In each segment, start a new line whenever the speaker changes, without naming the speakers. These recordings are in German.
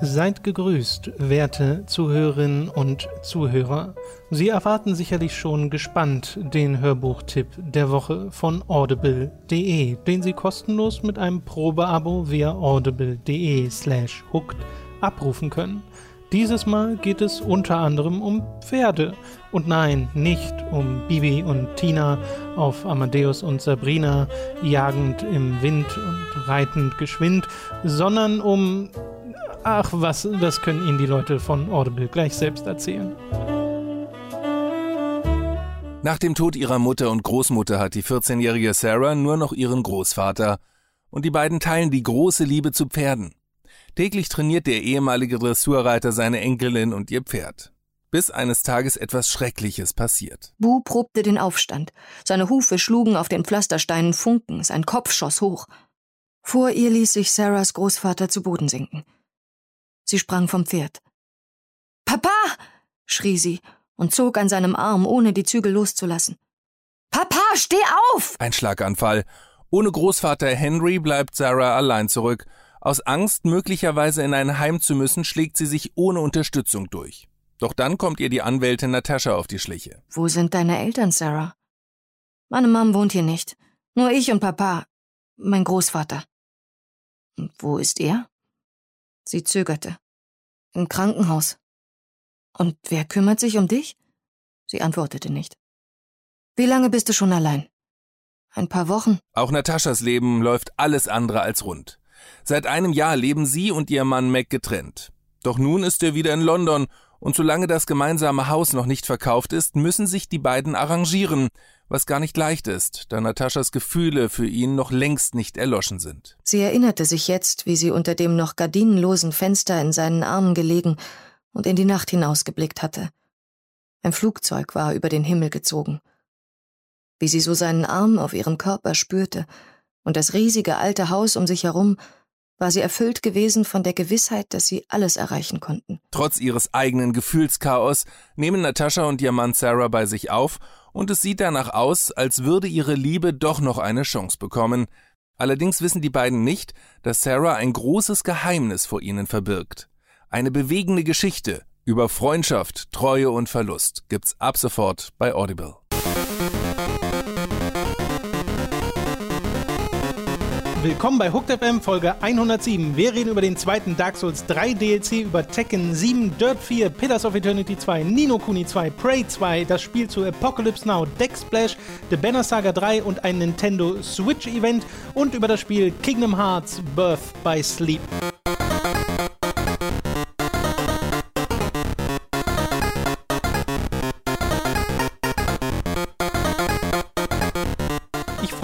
Seid gegrüßt, werte Zuhörerinnen und Zuhörer. Sie erwarten sicherlich schon gespannt den Hörbuchtipp der Woche von audible.de, den Sie kostenlos mit einem Probeabo via audible.de slash hooked abrufen können. Dieses Mal geht es unter anderem um Pferde. Und nein, nicht um Bibi und Tina auf Amadeus und Sabrina, jagend im Wind und reitend geschwind, sondern um Ach was, das können Ihnen die Leute von Audible gleich selbst erzählen.
Nach dem Tod ihrer Mutter und Großmutter hat die 14-jährige Sarah nur noch ihren Großvater und die beiden teilen die große Liebe zu Pferden. Täglich trainiert der ehemalige Dressurreiter seine Enkelin und ihr Pferd. Bis eines Tages etwas Schreckliches passiert.
Bu probte den Aufstand. Seine Hufe schlugen auf den Pflastersteinen Funken, sein Kopf schoss hoch. Vor ihr ließ sich Sarahs Großvater zu Boden sinken. Sie sprang vom Pferd. Papa! schrie sie und zog an seinem Arm, ohne die Zügel loszulassen. Papa, steh auf!
Ein Schlaganfall. Ohne Großvater Henry bleibt Sarah allein zurück. Aus Angst, möglicherweise in ein Heim zu müssen, schlägt sie sich ohne Unterstützung durch. Doch dann kommt ihr die Anwältin Natascha auf die Schliche.
Wo sind deine Eltern, Sarah? Meine Mom wohnt hier nicht. Nur ich und Papa. Mein Großvater. Und wo ist er? Sie zögerte. Im Krankenhaus. Und wer kümmert sich um dich? Sie antwortete nicht. Wie lange bist du schon allein? Ein paar Wochen.
Auch Nataschas Leben läuft alles andere als rund. Seit einem Jahr leben sie und ihr Mann Mac getrennt. Doch nun ist er wieder in London und solange das gemeinsame Haus noch nicht verkauft ist, müssen sich die beiden arrangieren, was gar nicht leicht ist, da Nataschas Gefühle für ihn noch längst nicht erloschen sind.
Sie erinnerte sich jetzt, wie sie unter dem noch gardinenlosen Fenster in seinen Armen gelegen und in die Nacht hinausgeblickt hatte. Ein Flugzeug war über den Himmel gezogen. Wie sie so seinen Arm auf ihrem Körper spürte und das riesige alte Haus um sich herum, war sie erfüllt gewesen von der Gewissheit, dass sie alles erreichen konnten.
Trotz ihres eigenen Gefühlschaos nehmen Natascha und ihr Mann Sarah bei sich auf und es sieht danach aus, als würde ihre Liebe doch noch eine Chance bekommen. Allerdings wissen die beiden nicht, dass Sarah ein großes Geheimnis vor ihnen verbirgt. Eine bewegende Geschichte über Freundschaft, Treue und Verlust gibt's ab sofort bei Audible.
Willkommen bei Hooked FM Folge 107. Wir reden über den zweiten Dark Souls 3 DLC, über Tekken 7, Dirt 4, Pillars of Eternity 2, Nino Kuni 2, Prey 2, das Spiel zu Apocalypse Now, Deck Splash, The Banner Saga 3 und ein Nintendo Switch Event und über das Spiel Kingdom Hearts Birth by Sleep.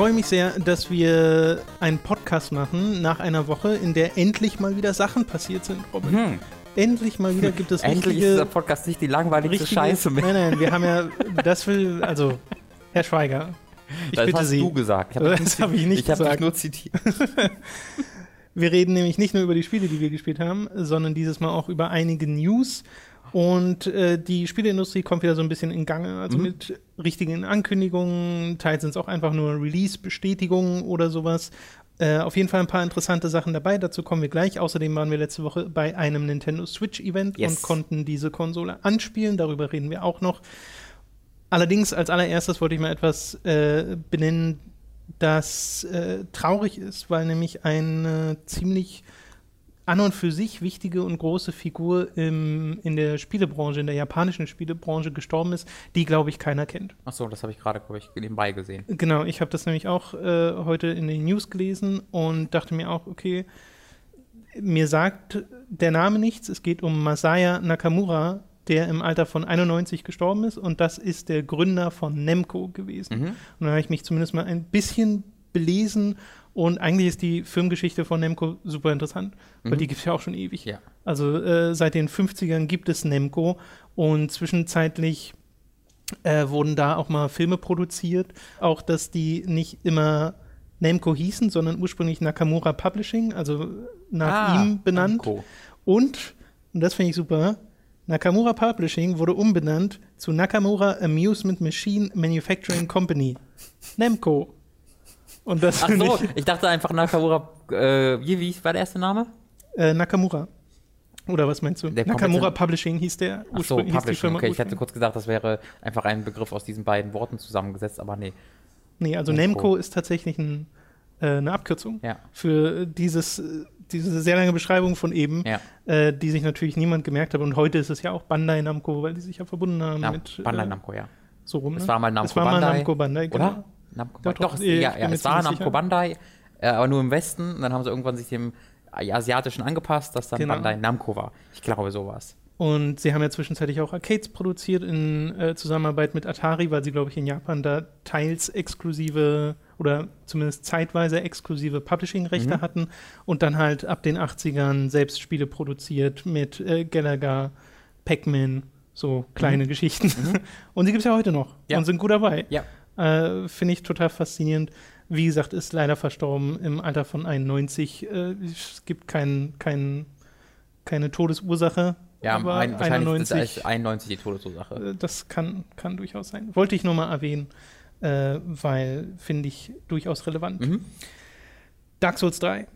Freue mich sehr, dass wir einen Podcast machen nach einer Woche, in der endlich mal wieder Sachen passiert sind, Robin. Hm. Endlich mal wieder gibt es
Endlich richtige, ist dieser Podcast nicht die langweiligste richtige, Scheiße
mehr. Nein, nein, wir haben ja, das will, also, Herr Schweiger,
ich das bitte
hast
Sie. du gesagt.
Ich hab das habe ich nicht
ich
gesagt. Ich
habe nur zitiert.
wir reden nämlich nicht nur über die Spiele, die wir gespielt haben, sondern dieses Mal auch über einige News und äh, die Spieleindustrie kommt wieder so ein bisschen in Gange, also mhm. mit richtigen Ankündigungen, teils sind es auch einfach nur Release-Bestätigungen oder sowas. Äh, auf jeden Fall ein paar interessante Sachen dabei, dazu kommen wir gleich. Außerdem waren wir letzte Woche bei einem Nintendo Switch-Event yes. und konnten diese Konsole anspielen, darüber reden wir auch noch. Allerdings als allererstes wollte ich mal etwas äh, benennen, das äh, traurig ist, weil nämlich ein ziemlich an und für sich wichtige und große Figur im, in der Spielebranche, in der japanischen Spielebranche gestorben ist, die, glaube ich, keiner kennt.
Ach so, das habe ich gerade, glaube ich, nebenbei gesehen.
Genau, ich habe das nämlich auch äh, heute in den News gelesen und dachte mir auch, okay, mir sagt der Name nichts. Es geht um Masaya Nakamura, der im Alter von 91 gestorben ist und das ist der Gründer von Nemco gewesen. Mhm. Und da habe ich mich zumindest mal ein bisschen belesen und eigentlich ist die Firmengeschichte von Nemco super interessant, weil mhm. die gibt es ja auch schon ewig.
Ja.
Also äh, seit den 50ern gibt es Nemco und zwischenzeitlich äh, wurden da auch mal Filme produziert. Auch, dass die nicht immer Nemco hießen, sondern ursprünglich Nakamura Publishing, also nach ah, ihm benannt. Namco. Und, und das finde ich super, Nakamura Publishing wurde umbenannt zu Nakamura Amusement Machine Manufacturing Company. Nemco.
Und das Ach so, ich, ich dachte einfach Nakamura, äh, wie, wie war der erste Name?
Äh, Nakamura. Oder was meinst du?
Der
Nakamura Publishing hieß der
Ach so, Publishing. Okay, ich hätte kurz gesagt, das wäre einfach ein Begriff aus diesen beiden Worten zusammengesetzt, aber nee.
Nee, also
Namco.
Namco ist tatsächlich ein, äh, eine Abkürzung
Ja.
für dieses, diese sehr lange Beschreibung von eben,
Ja.
äh, die sich natürlich niemand gemerkt hat. Und heute ist es ja auch Bandai Namco, weil die sich ja verbunden haben
Na,
mit
Bandai
äh,
Namco, ja.
so rum.
Es
ne?
war mal Namco
es war mal
Bandai.
Namco Bandai, genau.
Oder? Namco Bandai.
doch,
Doch,
ich
ja, ja, es war Namco
sicher.
Bandai, äh, aber nur im Westen. Und dann haben sie irgendwann sich dem Asiatischen angepasst, dass dann
Genau.
Bandai Namco war. Ich glaube sowas.
Und sie haben ja zwischenzeitlich auch Arcades produziert in äh, Zusammenarbeit mit Atari, weil sie, glaube ich, in Japan da teils exklusive oder zumindest zeitweise exklusive Publishing-Rechte
Mhm.
hatten und dann halt ab den 80ern selbst Spiele produziert mit äh, Gallagher, Pac-Man, so kleine Geschichten. Und die gibt es ja heute noch
Mhm. Ja.
und sind gut dabei.
Ja.
Äh, Finde ich total faszinierend. Wie gesagt, ist leider verstorben im Alter von 91. Äh, es gibt kein, kein, keine Todesursache.
Ja,
aber
ein, wahrscheinlich
91,
ist es 91 die Todesursache.
äh, das kann, kann durchaus sein. Wollte ich nur mal erwähnen, äh, weil finde ich durchaus relevant.
Mhm.
Dark Souls 3.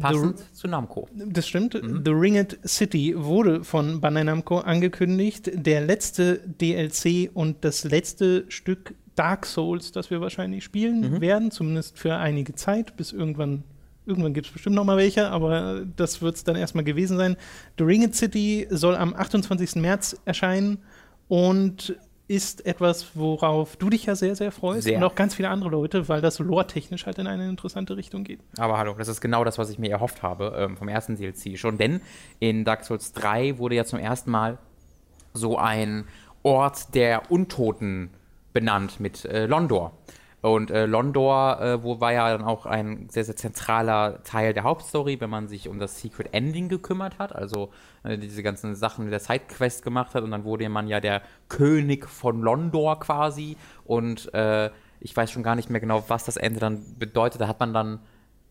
Passend zu Namco.
Das stimmt.
Mhm.
The Ringed City wurde von Bandai Namco angekündigt. Der letzte DLC und das letzte Stück Dark Souls, das wir wahrscheinlich spielen
Mhm.
werden, zumindest für einige Zeit, bis irgendwann. Irgendwann gibt es bestimmt noch mal welche, aber das wird es dann erstmal gewesen sein. The Ringed City soll am 28. März erscheinen und ist etwas, worauf du dich ja sehr, sehr freust
Sehr.
und auch ganz viele andere Leute, weil das lore-technisch halt in eine interessante Richtung geht.
Aber hallo, das ist genau das, was ich mir erhofft habe ähm, vom ersten DLC schon. Denn in Dark Souls 3 wurde ja zum ersten Mal so ein Ort der Untoten benannt mit äh, Londor. Und äh, Londor äh, wo war ja dann auch ein sehr, sehr zentraler Teil der Hauptstory, wenn man sich um das Secret Ending gekümmert hat, also äh, diese ganzen Sachen der Sidequest gemacht hat und dann wurde man ja der König von Londor quasi und äh, ich weiß schon gar nicht mehr genau, was das Ende dann bedeutet. Da hat man dann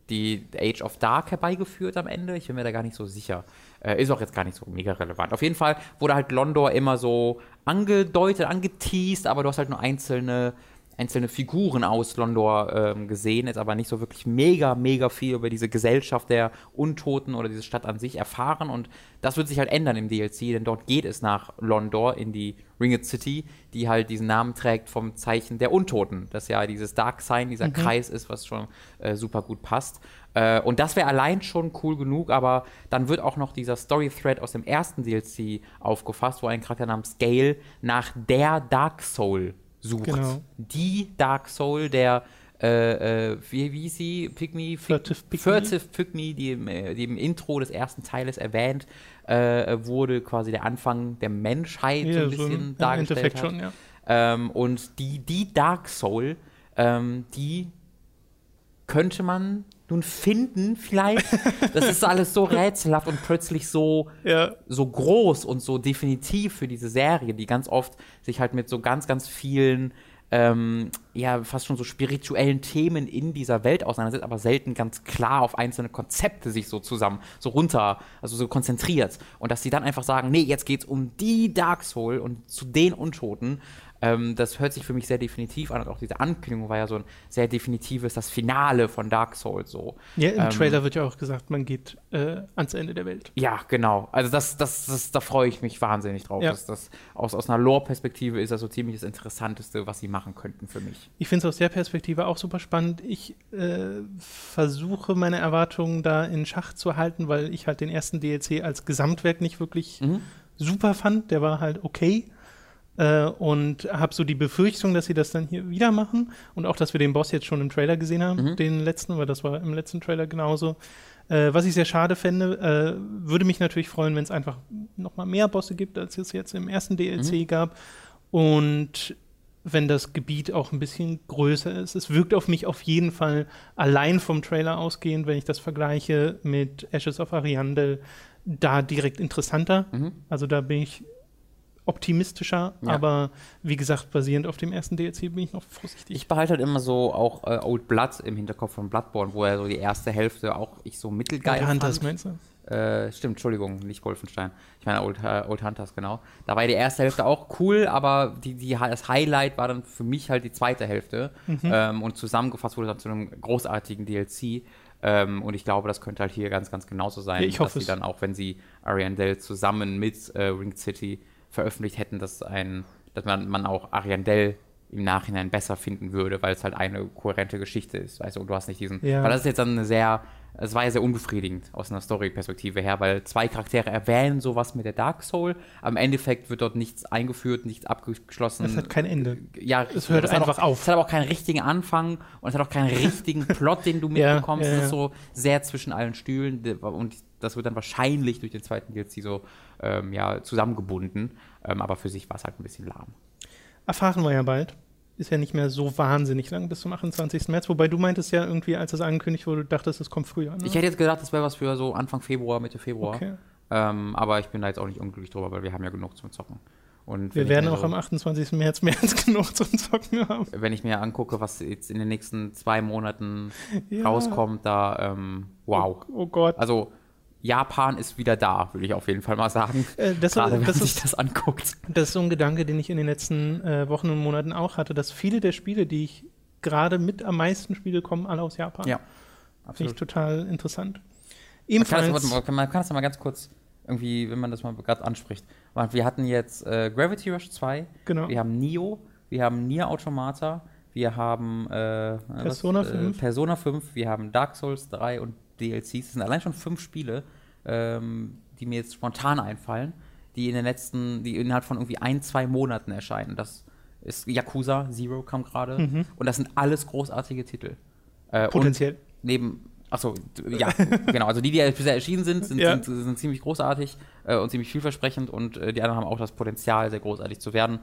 die Age of Dark herbeigeführt am Ende. Ich bin mir da gar nicht so sicher. Äh, ist auch jetzt gar nicht so mega relevant. Auf jeden Fall wurde halt Londor immer so angedeutet, angeteased, aber du hast halt nur einzelne, einzelne Figuren aus Londor ähm, gesehen, jetzt aber nicht so wirklich mega, mega viel über diese Gesellschaft der Untoten oder diese Stadt an sich erfahren. Und das wird sich halt ändern im DLC, denn dort geht es nach Londor in die Ringed City, die halt diesen Namen trägt vom Zeichen der Untoten. Das ja dieses Dark Sign, dieser Kreis ist, was schon äh, super gut passt. Äh, und das wäre allein schon cool genug, aber dann wird auch noch dieser Story-Thread aus dem ersten DLC aufgefasst, wo ein Charakter namens Gale nach der Dark Soul sucht.
Genau.
Die Dark Soul, der äh, äh, wie, wie ist sie? Pygmy?
Furtive Pygmy.
Furtive Pygmy, die im, äh, die im Intro des ersten Teiles erwähnt äh, wurde, quasi der Anfang der Menschheit so
Ja,
ein
so
bisschen
im- im
dargestellt hat.
schon, ja.
Ähm, und die, die Dark Soul, ähm, die könnte man nun finden, vielleicht. Das ist alles so rätselhaft und plötzlich so,
Ja.
so groß und so definitiv für diese Serie, die ganz oft sich halt mit so ganz, ganz vielen, ähm, ja, fast schon so spirituellen Themen in dieser Welt auseinandersetzt, aber selten ganz klar auf einzelne Konzepte sich so zusammen, so runter, also so konzentriert. Und dass sie dann einfach sagen, nee, jetzt geht's um die Dark Soul und zu den Untoten. Ähm, das hört sich für mich sehr definitiv an und auch diese Ankündigung war ja so ein sehr definitives, das Finale von Dark Souls so.
Ja, im
Ähm,
Trailer wird ja auch gesagt, man geht äh, ans Ende der Welt.
Ja, genau. Also das, das, das, da freue ich mich wahnsinnig drauf.
Ja.
Das, das, aus, aus einer Lore-Perspektive ist das so ziemlich das Interessanteste, was sie machen könnten für mich.
Ich finde es aus der Perspektive auch super spannend. Ich äh, versuche meine Erwartungen da in Schach zu halten, weil ich halt den ersten DLC als Gesamtwerk nicht wirklich
Mhm.
super fand. Der war halt okay. Äh, und habe so die Befürchtung, dass sie das dann hier wieder machen. Und auch, dass wir den Boss jetzt schon im Trailer gesehen haben,
Mhm.
den letzten, weil das war im letzten Trailer genauso. Äh, was ich sehr schade fände, äh, würde mich natürlich freuen, wenn es einfach noch mal mehr Bosse gibt, als es jetzt im ersten DLC
Mhm.
gab. Und wenn das Gebiet auch ein bisschen größer ist. Es wirkt auf mich auf jeden Fall allein vom Trailer ausgehend, wenn ich das vergleiche mit Ashes of Ariandel, da direkt interessanter.
Mhm.
Also da bin ich optimistischer,
Ja.
aber wie gesagt, basierend auf dem ersten DLC bin ich noch vorsichtig.
Ich behalte halt immer so auch äh, Old Blood im Hinterkopf von Bloodborne, wo er so die erste Hälfte auch ich so mittelgeil
Old Hunters
fand.
meinst du?
Äh, stimmt, Entschuldigung, nicht Wolfenstein. Ich meine Old, äh, Old Hunters, genau. Da war die erste Hälfte auch cool, aber die, die, das Highlight war dann für mich halt die zweite Hälfte.
Mhm.
Ähm, und zusammengefasst wurde dann zu einem großartigen DLC. Ähm, und ich glaube, das könnte halt hier ganz, ganz genauso sein,
Ja, ich hoffe
dass sie dann auch, wenn sie Ariandel zusammen mit äh, Ring City veröffentlicht hätten, dass ein, dass man, man auch Ariandel im Nachhinein besser finden würde, weil es halt eine kohärente Geschichte ist, weißt du, und du hast nicht diesen,
Ja.
weil das ist jetzt dann eine sehr, es war ja sehr unbefriedigend aus einer Story-Perspektive her, weil zwei Charaktere erwähnen sowas mit der Dark Soul, im Endeffekt wird dort nichts eingeführt, nichts abgeschlossen.
Es hat kein Ende.
Ja,
Es hört einfach
auch,
auf.
Es hat aber auch keinen richtigen Anfang und es hat auch keinen richtigen Plot, den du
Ja,
mitbekommst.
ja,
Es
ja.
ist so sehr zwischen allen Stühlen und das wird dann wahrscheinlich durch den zweiten DLC so ähm, ja, zusammengebunden. Ähm, aber für sich war es halt ein bisschen lahm.
Erfahren wir ja bald. Ist ja nicht mehr so wahnsinnig lang bis zum 28. März. Wobei du meintest ja irgendwie, als das angekündigt wurde, du dachtest, es kommt früher. Ne?
Ich hätte jetzt gedacht, das wäre was für so Anfang Februar, Mitte Februar.
okay.
Ähm, aber ich bin da jetzt auch nicht unglücklich drüber, weil wir haben ja genug zum Zocken. Und
Wir werden auch
so,
am 28. März mehr als genug zum Zocken haben.
Wenn ich mir angucke, was jetzt in den nächsten zwei Monaten
Ja.
rauskommt, da, ähm, wow.
Oh Gott.
Also Japan ist wieder da, würde ich auf jeden Fall mal sagen.
Äh, das,
Gerade wenn
das,
man sich
ist,
das anguckt.
das ist so ein Gedanke, den ich in den letzten äh, Wochen und Monaten auch hatte, dass viele der Spiele, die ich gerade mit am meisten spiele, kommen alle aus Japan.
Ja,
Finde ich
absolut.
total interessant.
Man kann,
Ebenfalls.
das, man kann das mal ganz kurz irgendwie, wenn man das mal gerade anspricht. Wir hatten jetzt äh, Gravity Rush 2,
genau.
wir haben Nio, wir haben Nier Automata, wir haben äh,
Persona
was,
5.
Äh, Persona 5, wir haben Dark Souls 3 und DLCs. Das sind allein schon fünf Spiele, ähm, die mir jetzt spontan einfallen, die in den letzten, die innerhalb von irgendwie ein, zwei Monaten erscheinen. Das ist Yakuza, Zero kam gerade.
Mhm.
Und das sind alles großartige Titel. Äh,
Potenziell.
neben, achso, ja, genau, also die, die bisher erschienen sind, sind,
Ja.
sind, sind ziemlich großartig äh, und ziemlich vielversprechend und äh, die anderen haben auch das Potenzial, sehr großartig zu werden.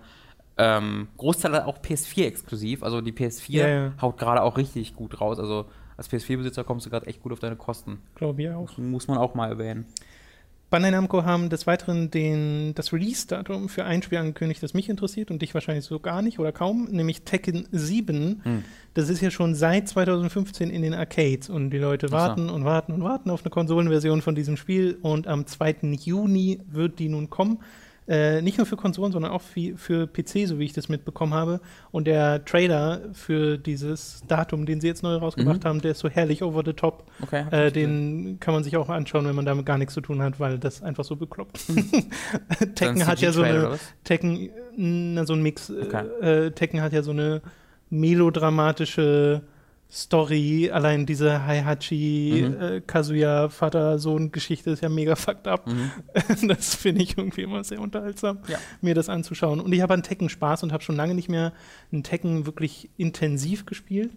Ähm, Großteil auch PS4 exklusiv, also die PS4
Ja, ja.
haut gerade auch richtig gut raus, also als PS4-Besitzer kommst du gerade echt gut auf deine Kosten.
Glaube ich auch.
Muss man auch mal erwähnen.
Bandai Namco haben des Weiteren den, das Release-Datum für ein Spiel angekündigt, das mich interessiert und dich wahrscheinlich so gar nicht oder kaum, nämlich Tekken 7.
Hm.
Das ist ja schon seit 2015 in den Arcades und die Leute
Ach so.
warten und warten und warten auf eine Konsolenversion von diesem Spiel und am 2. Juni wird die nun kommen. Äh, nicht nur für Konsolen, sondern auch für, für PC, so wie ich das mitbekommen habe. Und der Trailer für dieses Datum, den sie jetzt neu rausgebracht
Mhm.
haben, der ist so herrlich over the top.
Okay.
Äh,
ich gesehen.
den kann man sich auch anschauen, wenn man damit gar nichts zu tun hat, weil das einfach so bekloppt.
Dann
Tekken hat ja so eine? Tekken, na, so ein Mix.
Okay.
Äh, äh, Tekken hat ja so eine melodramatische Story. Allein diese Heihachi,
Mhm.
äh, Kazuya, Vater-Sohn-Geschichte ist ja mega fucked up.
Mhm.
Das finde ich irgendwie immer sehr unterhaltsam,
Ja.
mir das anzuschauen. Und ich habe an Tekken Spaß und habe schon lange nicht mehr einen Tekken wirklich intensiv gespielt.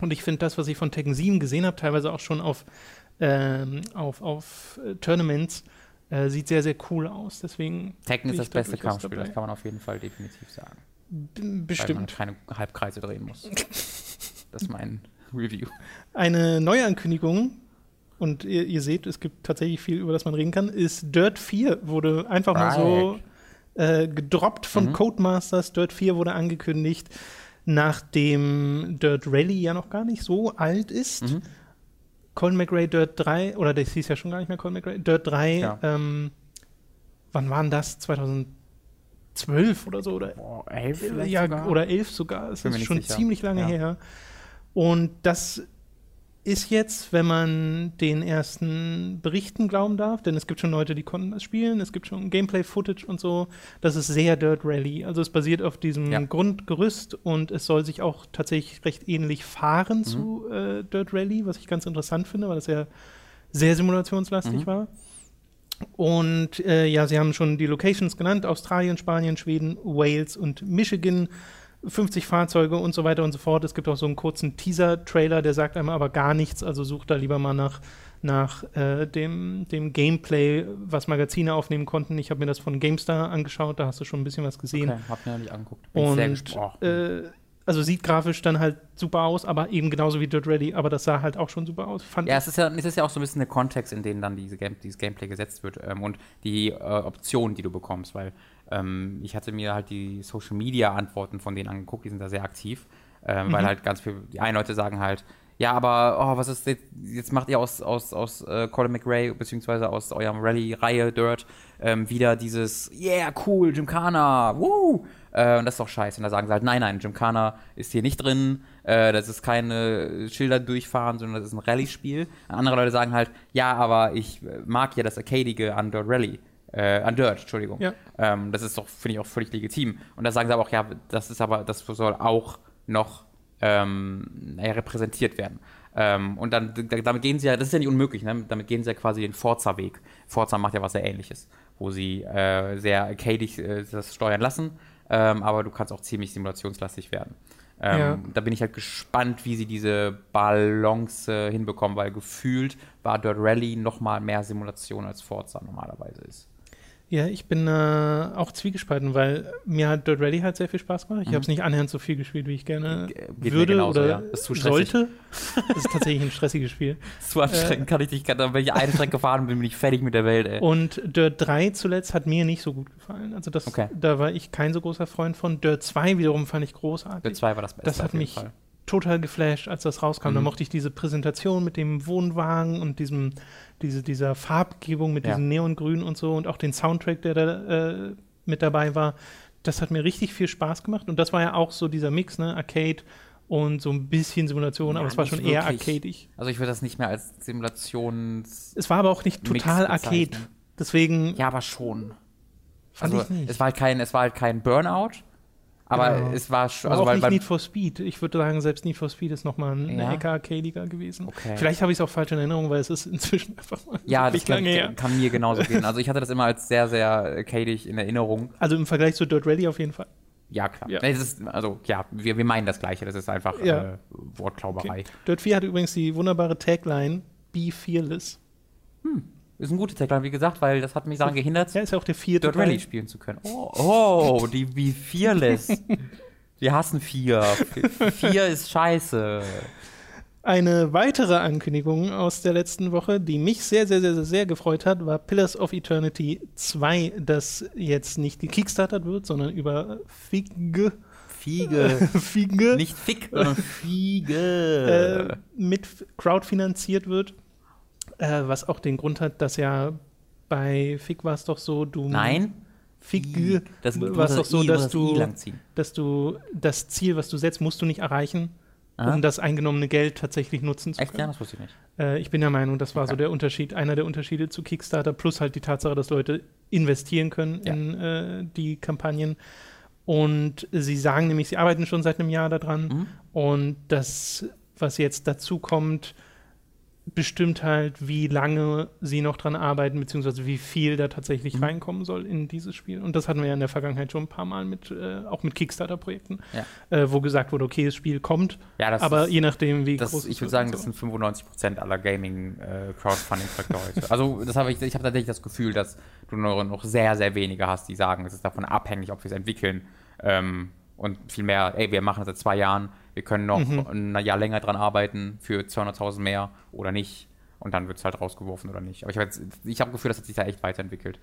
Und ich finde das, was ich von Tekken 7 gesehen habe, teilweise auch schon auf, ähm, auf, auf äh, Tournaments, äh, sieht sehr, sehr cool aus. Deswegen
Tekken ist das beste Kampfspiel, das kann man auf jeden Fall definitiv sagen.
b-
Weil man
bestimmt.
keine Halbkreise drehen muss. Das ist mein Review.
Eine neue Ankündigung, und ihr, ihr seht, es gibt tatsächlich viel, über das man reden kann, ist Dirt 4 wurde einfach mal so äh, gedroppt von
Mhm.
Codemasters. Dirt 4 wurde angekündigt, nachdem Dirt Rally ja noch gar nicht so alt ist.
Mhm.
Colin McRae Dirt 3, oder das hieß ja schon gar nicht mehr Colin McRae, Dirt 3,
Ja.
ähm, wann waren das? 2012 oder so? Oder
Boah, elf
ja, oder elf sogar. Es
Bin mir
ist schon
sicher.
ziemlich lange
Ja.
her. Und das ist jetzt, wenn man den ersten Berichten glauben darf, denn es gibt schon Leute, die konnten das spielen, es gibt schon Gameplay-Footage und so, das ist sehr Dirt Rally. Also es basiert auf diesem
Ja.
Grundgerüst und es soll sich auch tatsächlich recht ähnlich fahren
Mhm.
zu äh, Dirt Rally, was ich ganz interessant finde, weil das ja sehr simulationslastig
Mhm.
war. Und äh, ja, sie haben schon die Locations genannt: Australien, Spanien, Schweden, Wales und Michigan. 50 Fahrzeuge und so weiter und so fort. Es gibt auch so einen kurzen Teaser-Trailer, der sagt einem aber gar nichts. Also sucht da lieber mal nach, nach äh, dem, dem Gameplay, was Magazine aufnehmen konnten. Ich habe mir das von GameStar angeschaut, da hast du schon ein bisschen was gesehen.
Okay, hab mir noch nicht angeguckt. Bin
Und äh, also sieht grafisch dann halt super aus, aber eben genauso wie Dirt Ready, aber das sah halt auch schon super aus. Fand
Ja, es ist ja, es ist ja auch so ein bisschen der Kontext, in dem dann diese Game, dieses Gameplay gesetzt wird ähm, und die äh, Optionen, die du bekommst, weil ähm, ich hatte mir halt die Social Media Antworten von denen angeguckt, die sind da sehr aktiv, ähm, weil
Mhm.
halt ganz viel, die einen Leute sagen halt, Ja, aber oh, was ist jetzt, jetzt macht ihr aus, aus, aus äh, Colin McRae, beziehungsweise aus eurem Rallye-Reihe Dirt, ähm, wieder dieses Yeah, cool, Gymkhana, woo! Äh, und das ist doch scheiße. Und da sagen sie halt, nein, nein, Gymkhana ist hier nicht drin, äh, das ist keine Schilder durchfahren, sondern das ist ein Rallye-Spiel. Andere Leute sagen halt, ja, aber ich mag ja das Arcadige an Dirt Rally. Äh, an Dirt, Entschuldigung.
Ja.
Ähm, das ist doch, finde ich, auch völlig legitim. Und da sagen sie aber auch, ja, das ist aber, das soll auch noch ähm, repräsentiert werden. Ähm, und dann, damit gehen sie ja, das ist ja nicht unmöglich, ne? damit gehen sie ja quasi den Forza-Weg. Forza macht ja was sehr ähnliches, wo sie äh, sehr arcadig äh, das steuern lassen, ähm, aber du kannst auch ziemlich simulationslastig werden. Ähm,
Ja.
Da bin ich halt gespannt, wie sie diese Balance äh, hinbekommen, weil gefühlt war Dirt Rally noch mal mehr Simulation als Forza normalerweise ist.
Ja, ich bin äh, auch zwiegespalten, weil mir hat Dirt Rally halt sehr viel Spaß gemacht. Ich
Mhm.
habe es nicht annähernd so viel gespielt, wie ich gerne
Ge- geht
würde
genauso,
oder
ja. Ist zu stressig.
sollte. Das ist tatsächlich ein stressiges Spiel.
Zu anstrengend kann ich nicht, kann, wenn ich eine Strecke fahren bin, bin ich fertig mit der Welt, ey.
Und Dirt 3 zuletzt hat mir nicht so gut gefallen. Also das,
Okay.
da war ich kein so großer Freund von. Dirt 2 wiederum fand ich großartig.
Dirt 2 war das Beste.
das hat mich
Fall.
Total geflasht, als das rauskam. Da
Mhm.
mochte ich diese Präsentation mit dem Wohnwagen und diesem, diese, dieser Farbgebung mit
Ja.
diesem Neongrün und so und auch den Soundtrack, der da äh, mit dabei war. Das hat mir richtig viel Spaß gemacht. Und das war ja auch so dieser Mix, ne? Arcade und so ein bisschen Simulation,
Ja,
aber es war schon eher
wirklich.
arcadig.
Also ich würde das nicht mehr als Simulations...
Es war aber auch nicht total arcade. Deswegen
Ja, aber schon.
fand
also
ich nicht.
es war halt kein, es war halt kein Burnout, aber
Genau.
es war schon, also
auch nicht Need for Speed. Ich würde sagen, selbst Need for Speed ist nochmal eine
Ja.
Ecke arcadiger gewesen.
Okay.
Vielleicht habe ich es auch falsch in Erinnerung, weil es ist inzwischen einfach mal
ja, das
lange her.
kann mir genauso gehen. Also ich hatte das immer als sehr, sehr arcadig in Erinnerung.
Also im Vergleich zu Dirt Rally auf jeden Fall.
Ja, klar.
Ja.
Ist, also ja, wir, wir meinen das Gleiche. Das ist einfach
Ja.
äh, Wortklauberei.
Dirt 4 hat übrigens die wunderbare Tagline Be Fearless.
Ist ein guter Tagline, wie gesagt, weil das hat mich daran gehindert,
Ja, ist ja auch der vierte
Dirt. Rally spielen zu können. Oh, oh die wie Fearless. Wir hassen vier. Vier ist scheiße.
Eine weitere Ankündigung aus der letzten Woche, die mich sehr, sehr, sehr, sehr, sehr gefreut hat, war Pillars of Eternity 2, das jetzt nicht gekickstartert wird, sondern über Fige,
Fiege.
Fige
Nicht Fick, sondern Fiege.
äh, mit crowdfinanziert wird. Äh, was auch den Grund hat, dass ja bei Fig war es doch so, du
Nein.
Fig
Das du
war es doch so,
I,
dass
das
du,
langziehen.
dass du das Ziel, was du setzt, musst du nicht erreichen,
Ah.
um das eingenommene Geld tatsächlich nutzen zu
Echt? Ja,
können.
das wusste ich nicht.
Äh, ich bin der Meinung, das war so
Okay.
der Unterschied, einer der Unterschiede zu Kickstarter, plus halt die Tatsache, dass Leute investieren können
Ja.
in äh, die Kampagnen. Und sie sagen nämlich, sie arbeiten schon seit einem Jahr daran.
Mhm.
Und das, was jetzt dazu kommt, bestimmt halt, wie lange sie noch dran arbeiten, beziehungsweise wie viel da tatsächlich
Mhm.
reinkommen soll in dieses Spiel. Und das hatten wir ja in der Vergangenheit schon ein paar Mal mit, äh, auch mit Kickstarter-Projekten,
Ja.
äh, wo gesagt wurde, okay, das Spiel kommt,
Ja, das
aber
ist,
je nachdem, wie
das,
groß es
ich würde sagen,
und
das
so.
sind 95% aller Gaming-Crowdfunding-Projekte heute. Also, das habe ich, ich habe tatsächlich das Gefühl, dass du noch, noch sehr, sehr wenige hast, die sagen, es ist davon abhängig, ob wir es entwickeln. Ähm, und vielmehr, ey, wir machen das seit zwei Jahren, wir können noch
Mhm.
ein Jahr länger dran arbeiten für 200.000 mehr oder nicht. Und dann wird es halt rausgeworfen oder nicht. Aber ich habe ich hab das Gefühl, das hat sich da echt weiterentwickelt.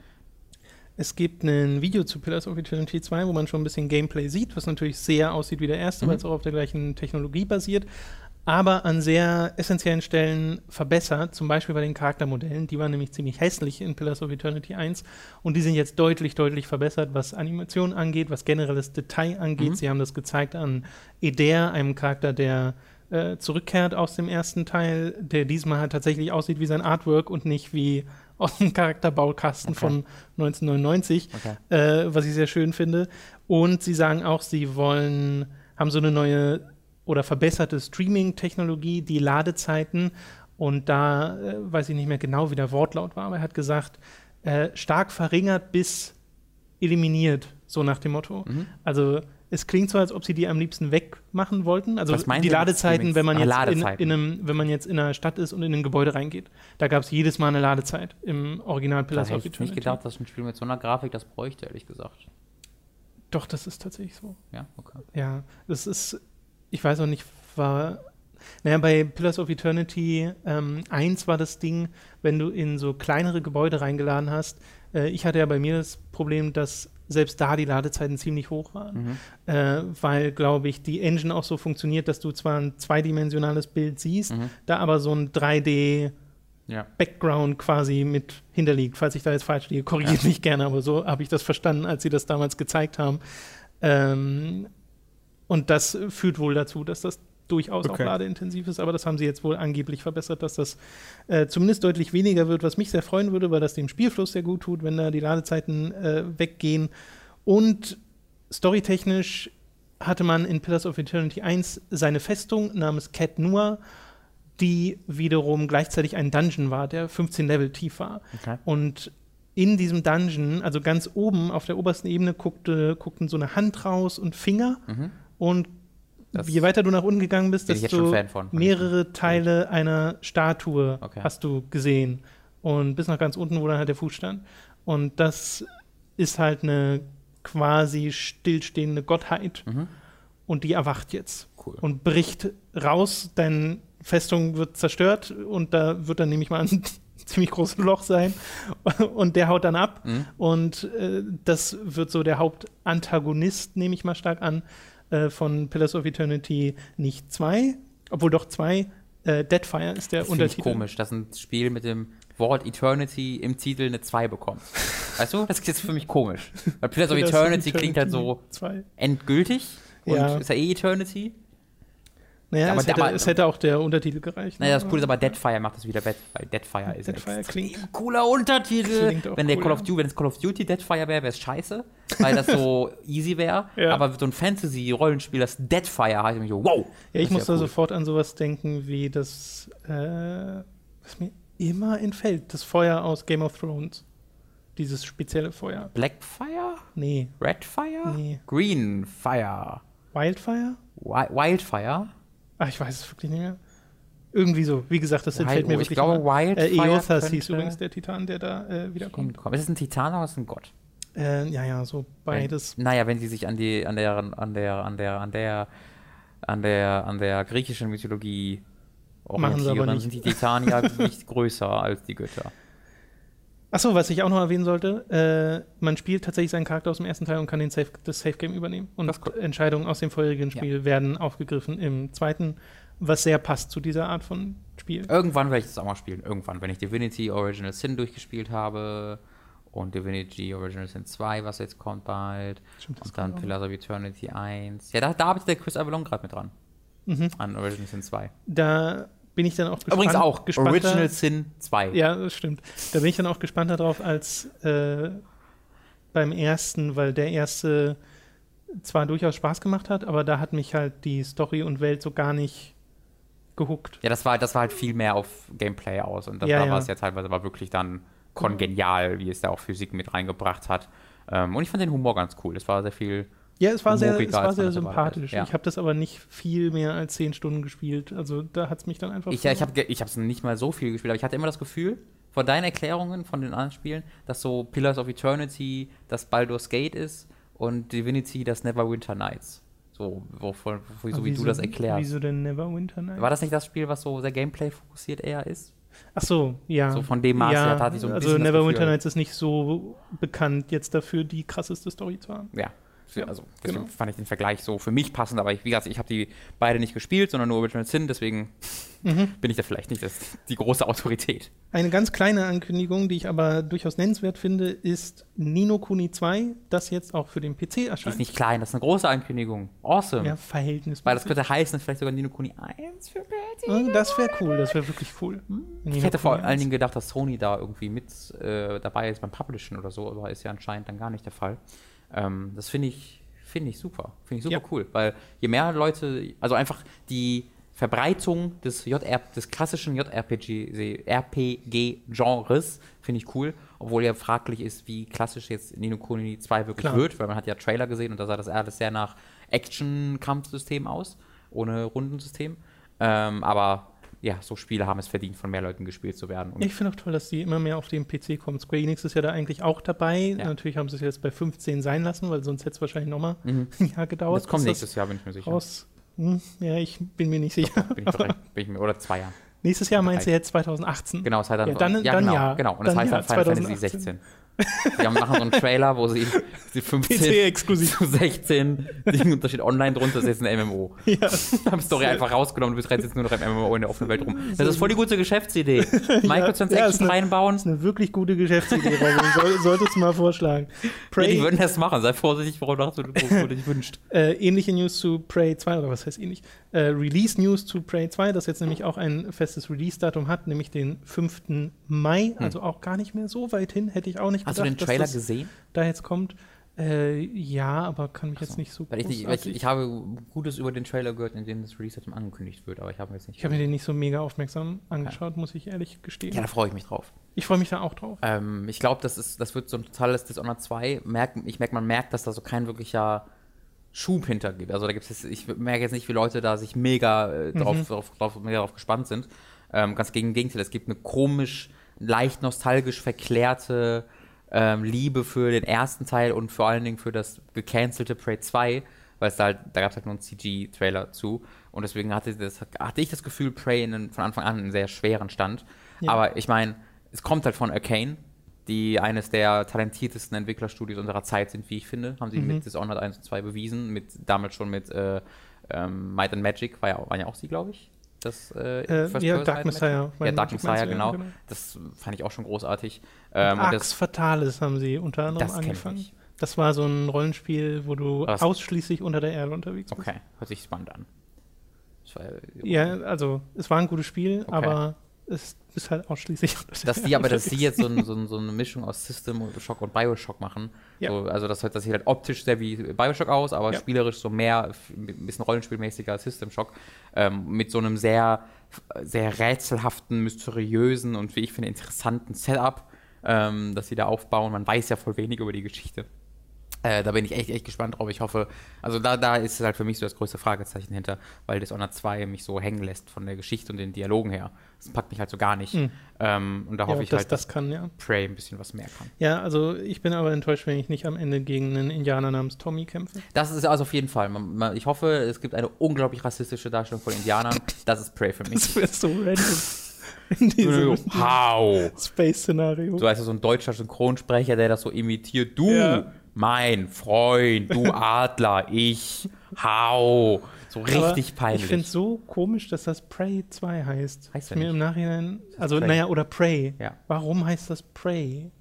Es gibt ein Video zu Pillars of Eternity 2, wo man schon ein bisschen Gameplay sieht, was natürlich sehr aussieht wie der erste,
Mhm.
weil es auch auf der gleichen Technologie basiert, aber an sehr essentiellen Stellen verbessert, zum Beispiel bei den Charaktermodellen. Die waren nämlich ziemlich hässlich in Pillars of Eternity 1 und die sind jetzt deutlich, deutlich verbessert, was Animation angeht, was generelles Detail angeht.
Mhm.
Sie haben das gezeigt an Eder, einem Charakter, der äh, zurückkehrt aus dem ersten Teil, der diesmal halt tatsächlich aussieht wie sein Artwork und nicht wie aus dem Charakterbaukasten
Okay.
von 1999
Okay.
äh, was ich sehr schön finde. Und sie sagen auch, sie wollen, haben so eine neue oder verbesserte Streaming-Technologie, die Ladezeiten. Und da äh, weiß ich nicht mehr genau, wie der Wortlaut war, aber er hat gesagt, äh, stark verringert bis eliminiert, so nach dem Motto.
Mhm.
Also es klingt so, als ob sie die am liebsten wegmachen wollten. Also die Ladezeiten, wenn man,
Streamings? Ah,
jetzt in, in einem, wenn man jetzt in einer Stadt ist und in ein Gebäude reingeht. Da gab es jedes Mal eine Ladezeit im Original Pillars
hätte
of
ich nicht
Eternity.
gedacht, dass ein Spiel mit so einer Grafik das bräuchte, ehrlich gesagt.
Doch, das ist tatsächlich so.
Ja, okay.
Ja, das ist, ich weiß auch nicht, war, naja, bei Pillars of Eternity ähm, 1 war das Ding, wenn du in so kleinere Gebäude reingeladen hast. Äh, ich hatte ja bei mir das Problem, dass selbst da die Ladezeiten ziemlich hoch waren.
Mhm.
Äh, weil, glaube ich, die Engine auch so funktioniert, dass du zwar ein zweidimensionales Bild siehst,
Mhm.
da aber so ein 3D
Ja.
Background quasi mit hinterliegt. Falls ich da jetzt falsch liege, korrigiert mich gerne, aber so habe ich das verstanden, als sie das damals gezeigt haben. Ähm, und das führt wohl dazu, dass das durchaus
Okay.
auch ladeintensiv ist, aber das haben sie jetzt wohl angeblich verbessert, dass das äh, zumindest deutlich weniger wird, was mich sehr freuen würde, weil das dem Spielfluss sehr gut tut, wenn da die Ladezeiten äh, weggehen. Und storytechnisch hatte man in Pillars of Eternity 1 seine Festung namens Cat Noir, die wiederum gleichzeitig ein Dungeon war, der 15 Level tief war.
Okay.
Und in diesem Dungeon, also ganz oben auf der obersten Ebene, guckte, guckten so eine Hand raus und Finger.
Mhm.
Und
Das
je weiter du nach unten gegangen bist,
ich
desto
von.
mehrere Teile einer Statue
Okay.
hast du gesehen. Und bis nach ganz unten, wo dann halt der Fuß stand. Und das ist halt eine quasi stillstehende Gottheit.
Mhm.
Und die erwacht jetzt
Cool.
und bricht raus. Deine Festung wird zerstört und da wird dann nämlich mal ein ziemlich großes Loch sein. Und der haut dann ab.
Mhm.
Und äh, das wird so der Hauptantagonist, nehme ich mal stark an, äh, von Pillars of Eternity nicht zwei, obwohl doch zwei. Äh, Deadfire ist der
Das finde ich
Untertitel.
komisch, dass ein Spiel mit dem Wort Eternity im Titel eine 2 bekommt. Weißt du? Das ist für mich komisch. Weil Pillars of
of
Eternity klingt halt so
Zwei.
endgültig. Und
Ja.
ist ja eh Eternity.
Naja,
Aber
es, hätte,
aber-
es hätte auch der Untertitel gereicht.
Naja,
ne?
das Coole ist aber Deadfire macht es wieder wett, weil Deadfire ist
Deadfire klingt-
cooler Untertitel. Wenn der
cool,
Call of. Duty, wenn es Call of Duty Deadfire wäre, wäre es scheiße, weil das so easy wäre.
Ja.
Aber so ein Fantasy-Rollenspiel, das Deadfire heißt, ich so, wow.
Ja, ich muss da
cool.
sofort an sowas denken, wie das, äh, was mir immer entfällt, das Feuer aus Game of Thrones. Dieses spezielle Feuer.
Blackfire?
Nee.
Redfire?
Nee.
Greenfire?
Wildfire?
Wi- Wildfire?
Ach, ich weiß es wirklich nicht mehr. Irgendwie so. Wie gesagt, das
Wild-
entfällt mir
oh, ich
wirklich
glaube,
immer. Äh, Eothas hieß übrigens der Titan, der da äh, wiederkommt.
Ist es ein Titan oder ist es ein Gott?
Äh, ja, ja, so beides.
Naja, wenn sie sich an die, an der, an der, an der, an der, an der, an der griechischen Mythologie
Machen sie aber
orientieren,
nicht.
sind die Titanier nicht größer als die Götter.
Achso, was ich auch noch erwähnen sollte, äh, man spielt tatsächlich seinen Charakter aus dem ersten Teil und kann den Safe, das Safe Game übernehmen. Und
cool.
Entscheidungen aus dem vorherigen Spiel werden aufgegriffen im zweiten, was sehr passt zu dieser Art von Spiel.
Irgendwann werde ich das auch mal spielen. Irgendwann, wenn ich Divinity Original Sin durchgespielt habe und Divinity Original Sin 2, was jetzt kommt bald.
Stimmt, das
und dann. Pillars of Eternity 1. Ja, da, da arbeitet der Chris Avalon gerade mit dran.
Mhm.
An Original Sin 2.
Da bin ich dann auch gespannt.
Übrigens auch
gespannter-
Original Sin 2.
Ja, das stimmt. Da bin ich dann auch gespannter drauf als äh, beim ersten, weil der erste zwar durchaus Spaß gemacht hat, aber da hat mich halt die Story und Welt so gar nicht gehuckt.
Ja, das war, das war halt viel mehr auf Gameplay aus. Und das
Ja,
da
ja.
war es ja teilweise war wirklich dann kongenial, wie es da auch Physik mit reingebracht hat. Ähm, und ich fand den Humor ganz cool. Es war sehr viel.
Ja, es war sehr, es war sehr sympathisch.
Ja.
Ich habe das aber nicht viel mehr als zehn Stunden gespielt. Also da hat es mich dann einfach.
Ich, ja, ich habe ich es nicht mal so viel gespielt, aber ich hatte immer das Gefühl, von deinen Erklärungen von den anderen Spielen, dass so Pillars of Eternity das Baldur's Gate ist und Divinity das Neverwinter Nights. So, wovon, wo, so wie
Wieso-
du das erklärst.
Wieso denn Neverwinter Night?
War das nicht das Spiel, was so sehr Gameplay fokussiert eher ist?
Ach so, ja.
So von dem Maß
ja,
her hatte ich so ein
Also
bisschen das
Neverwinter. Nights ist nicht so bekannt jetzt dafür, die krasseste Story zu haben.
Ja.
Ja,
also deswegen
genau.
fand ich den Vergleich so für mich passend, aber ich, wie gesagt, ich habe die beide nicht gespielt, sondern nur Original Sin, deswegen
Mhm.
bin ich da vielleicht nicht das, die große Autorität.
Eine ganz kleine Ankündigung, die ich aber durchaus nennenswert finde, ist Nino Kuni 2, das jetzt auch für den PC
Die ist
erscheint.
nicht klein, das ist eine große Ankündigung. Awesome.
ja, verhältnismäßig.
Weil das könnte heißen, vielleicht sogar Nino Kuni 1 für PC.
Das wäre cool, das wäre wirklich cool.
Ich hätte vor allen Dingen gedacht, dass Sony da irgendwie mit äh, dabei ist beim Publishen oder so, aber ist ja anscheinend dann gar nicht der Fall. Ähm, das finde ich, finde ich super. Finde ich super
Ja.
cool, weil je mehr Leute, also einfach die Verbreitung des JR, des klassischen JRPG, RPG-Genres finde ich cool, obwohl ja fraglich ist, wie klassisch jetzt Nino Kuni 2 wirklich
Klar.
wird, weil man hat ja Trailer gesehen und da sah das alles sehr nach Action-Kampfsystem aus, ohne Rundensystem. Ähm, aber ja, so Spiele haben es verdient, von mehr Leuten gespielt zu werden. Und
Ich finde auch toll, dass die immer mehr auf den PC kommen. Square Enix ist ja da eigentlich auch dabei.
Ja.
Natürlich haben sie es jetzt bei 15 sein lassen, weil sonst hätte es wahrscheinlich nochmal
Mhm.
ein Jahr gedauert.
das kommt nächstes Jahr, bin ich mir sicher.
raus. Hm, ja, ich bin mir nicht sicher.
Bin ich, bereit, bin ich mir, oder zwei Jahre.
Nächstes Jahr meinst du jetzt 2018?
Genau, es heißt dann,
Ja, dann-
ja,
dann
genau,
ja.
genau. Und das
Dann
heißt dann Final
2018.
Fantasy 16. Die haben- machen so einen Trailer, wo sie die 15
PC-exklusiv.
zu 16 Dinge, da steht online drunter, das ist jetzt ein MMO.
Ja.
haben Story einfach rausgenommen, du betreibst jetzt nur noch ein MMO in der offenen Welt rum. Das ist voll die gute Geschäftsidee. Microtransactions
ja, ist eine-
reinbauen.
Das ist eine wirklich gute Geschäftsidee, Robin. Soll, solltest du mal vorschlagen.
Ja,
Prey,
die würden das machen. Sei vorsichtig, worauf du, dich wünschst.
äh, ähnliche News zu Prey 2, oder was heißt ähnlich? Äh, Release-News zu Prey 2, das jetzt nämlich auch ein festes Release-Datum hat, nämlich den 5. Mai, also auch gar nicht mehr so weit hin, hätte ich auch nicht
Hm. Hast du
gedacht,
den Trailer
das
gesehen?
da jetzt kommt. Äh, ja, aber kann mich jetzt nicht so
Weil ich, nicht, weil ich, ich habe Gutes über den Trailer gehört, in dem das Release-Datum angekündigt wird, aber ich habe mir jetzt nicht.
Ich habe mir den nicht so mega aufmerksam angeschaut, muss ich ehrlich gestehen.
ja, da freue ich mich drauf.
ich freue mich da auch drauf.
Ähm, ich glaube, das, ist- das wird so ein totales Dishonored 2. Merk, ich merke, man merkt, dass da so kein wirklicher Schub hinter gibt. Also da gibt es, ich merke jetzt nicht, wie Leute da sich mega äh, drauf,
Mhm.
drauf, drauf, mega drauf gespannt sind. Ähm, ganz gegen Gegenteil, es gibt eine komisch, leicht nostalgisch verklärte ähm, Liebe für den ersten Teil und vor allen Dingen für das gecancelte Prey 2, weil es da halt, da gab es halt nur einen CG-Trailer zu. Und deswegen hatte, das, hatte ich das Gefühl, Prey in, von Anfang an einen sehr schweren Stand.
Ja.
Aber ich meine, es kommt halt von Arcane, die eines der talentiertesten Entwicklerstudios unserer Zeit sind, wie ich finde. Haben sie
Mhm.
mit Dishonored 1 und 2 bewiesen, mit, damals schon mit äh, ähm, Might and Magic, war ja, waren ja auch sie, glaube ich. Das, äh,
Äh, ja, Dark Messiah.
Ja, Dark Messiah, genau.
genau.
Das fand ich auch schon großartig. Ähm, und
Arx
das,
Fatalis haben sie unter anderem
Das ich
angefangen.
nicht.
Das war so ein Rollenspiel, wo du
Was?
ausschließlich unter der Erde unterwegs bist.
okay, hört sich spannend an. War,
Ja, also es war ein gutes Spiel, aber es ist halt ausschließlich
dass die aber, dass sie jetzt so, ein, so, ein, so eine Mischung aus System Shock und Bioshock machen.
Ja.
So, also das, das sieht halt optisch sehr wie Bioshock aus, aber
Ja.
spielerisch so mehr, ein bisschen rollenspielmäßiger als System Shock. Ähm, mit so einem sehr, sehr rätselhaften, mysteriösen und wie ich finde interessanten Setup, ähm, das sie da aufbauen. Man weiß ja voll wenig über die Geschichte. Äh, da bin ich echt, echt gespannt drauf. Ich hoffe, also da, da ist es halt für mich so das größte Fragezeichen hinter, weil Dishonored 2 mich so hängen lässt von der Geschichte und den Dialogen her. Das packt mich halt so gar nicht.
Mhm.
Ähm, und da
ja,
hoffe
ob
ich
das,
halt,
das kann, ja.
Prey ein bisschen was mehr kann.
Ja, also ich bin aber enttäuscht, wenn ich nicht am Ende gegen einen Indianer namens Tommy kämpfe.
Das ist also auf jeden Fall. Man, man, ich hoffe, es gibt eine unglaublich rassistische Darstellung von Indianern. Das ist Prey für mich.
Das wäre so random. In diesem
How?
Space-Szenario.
So heißt so ein deutscher Synchronsprecher, der das so imitiert. Du,
Ja.
Mein Freund, du Adler, ich, how. So richtig
Aber Ich
peinlich.
finde es so komisch, dass das Prey 2 heißt.
Heißt ja
mir
nicht.
im Nachhinein. Also,
Prey.
naja, oder Prey.
Ja.
Warum heißt das Prey?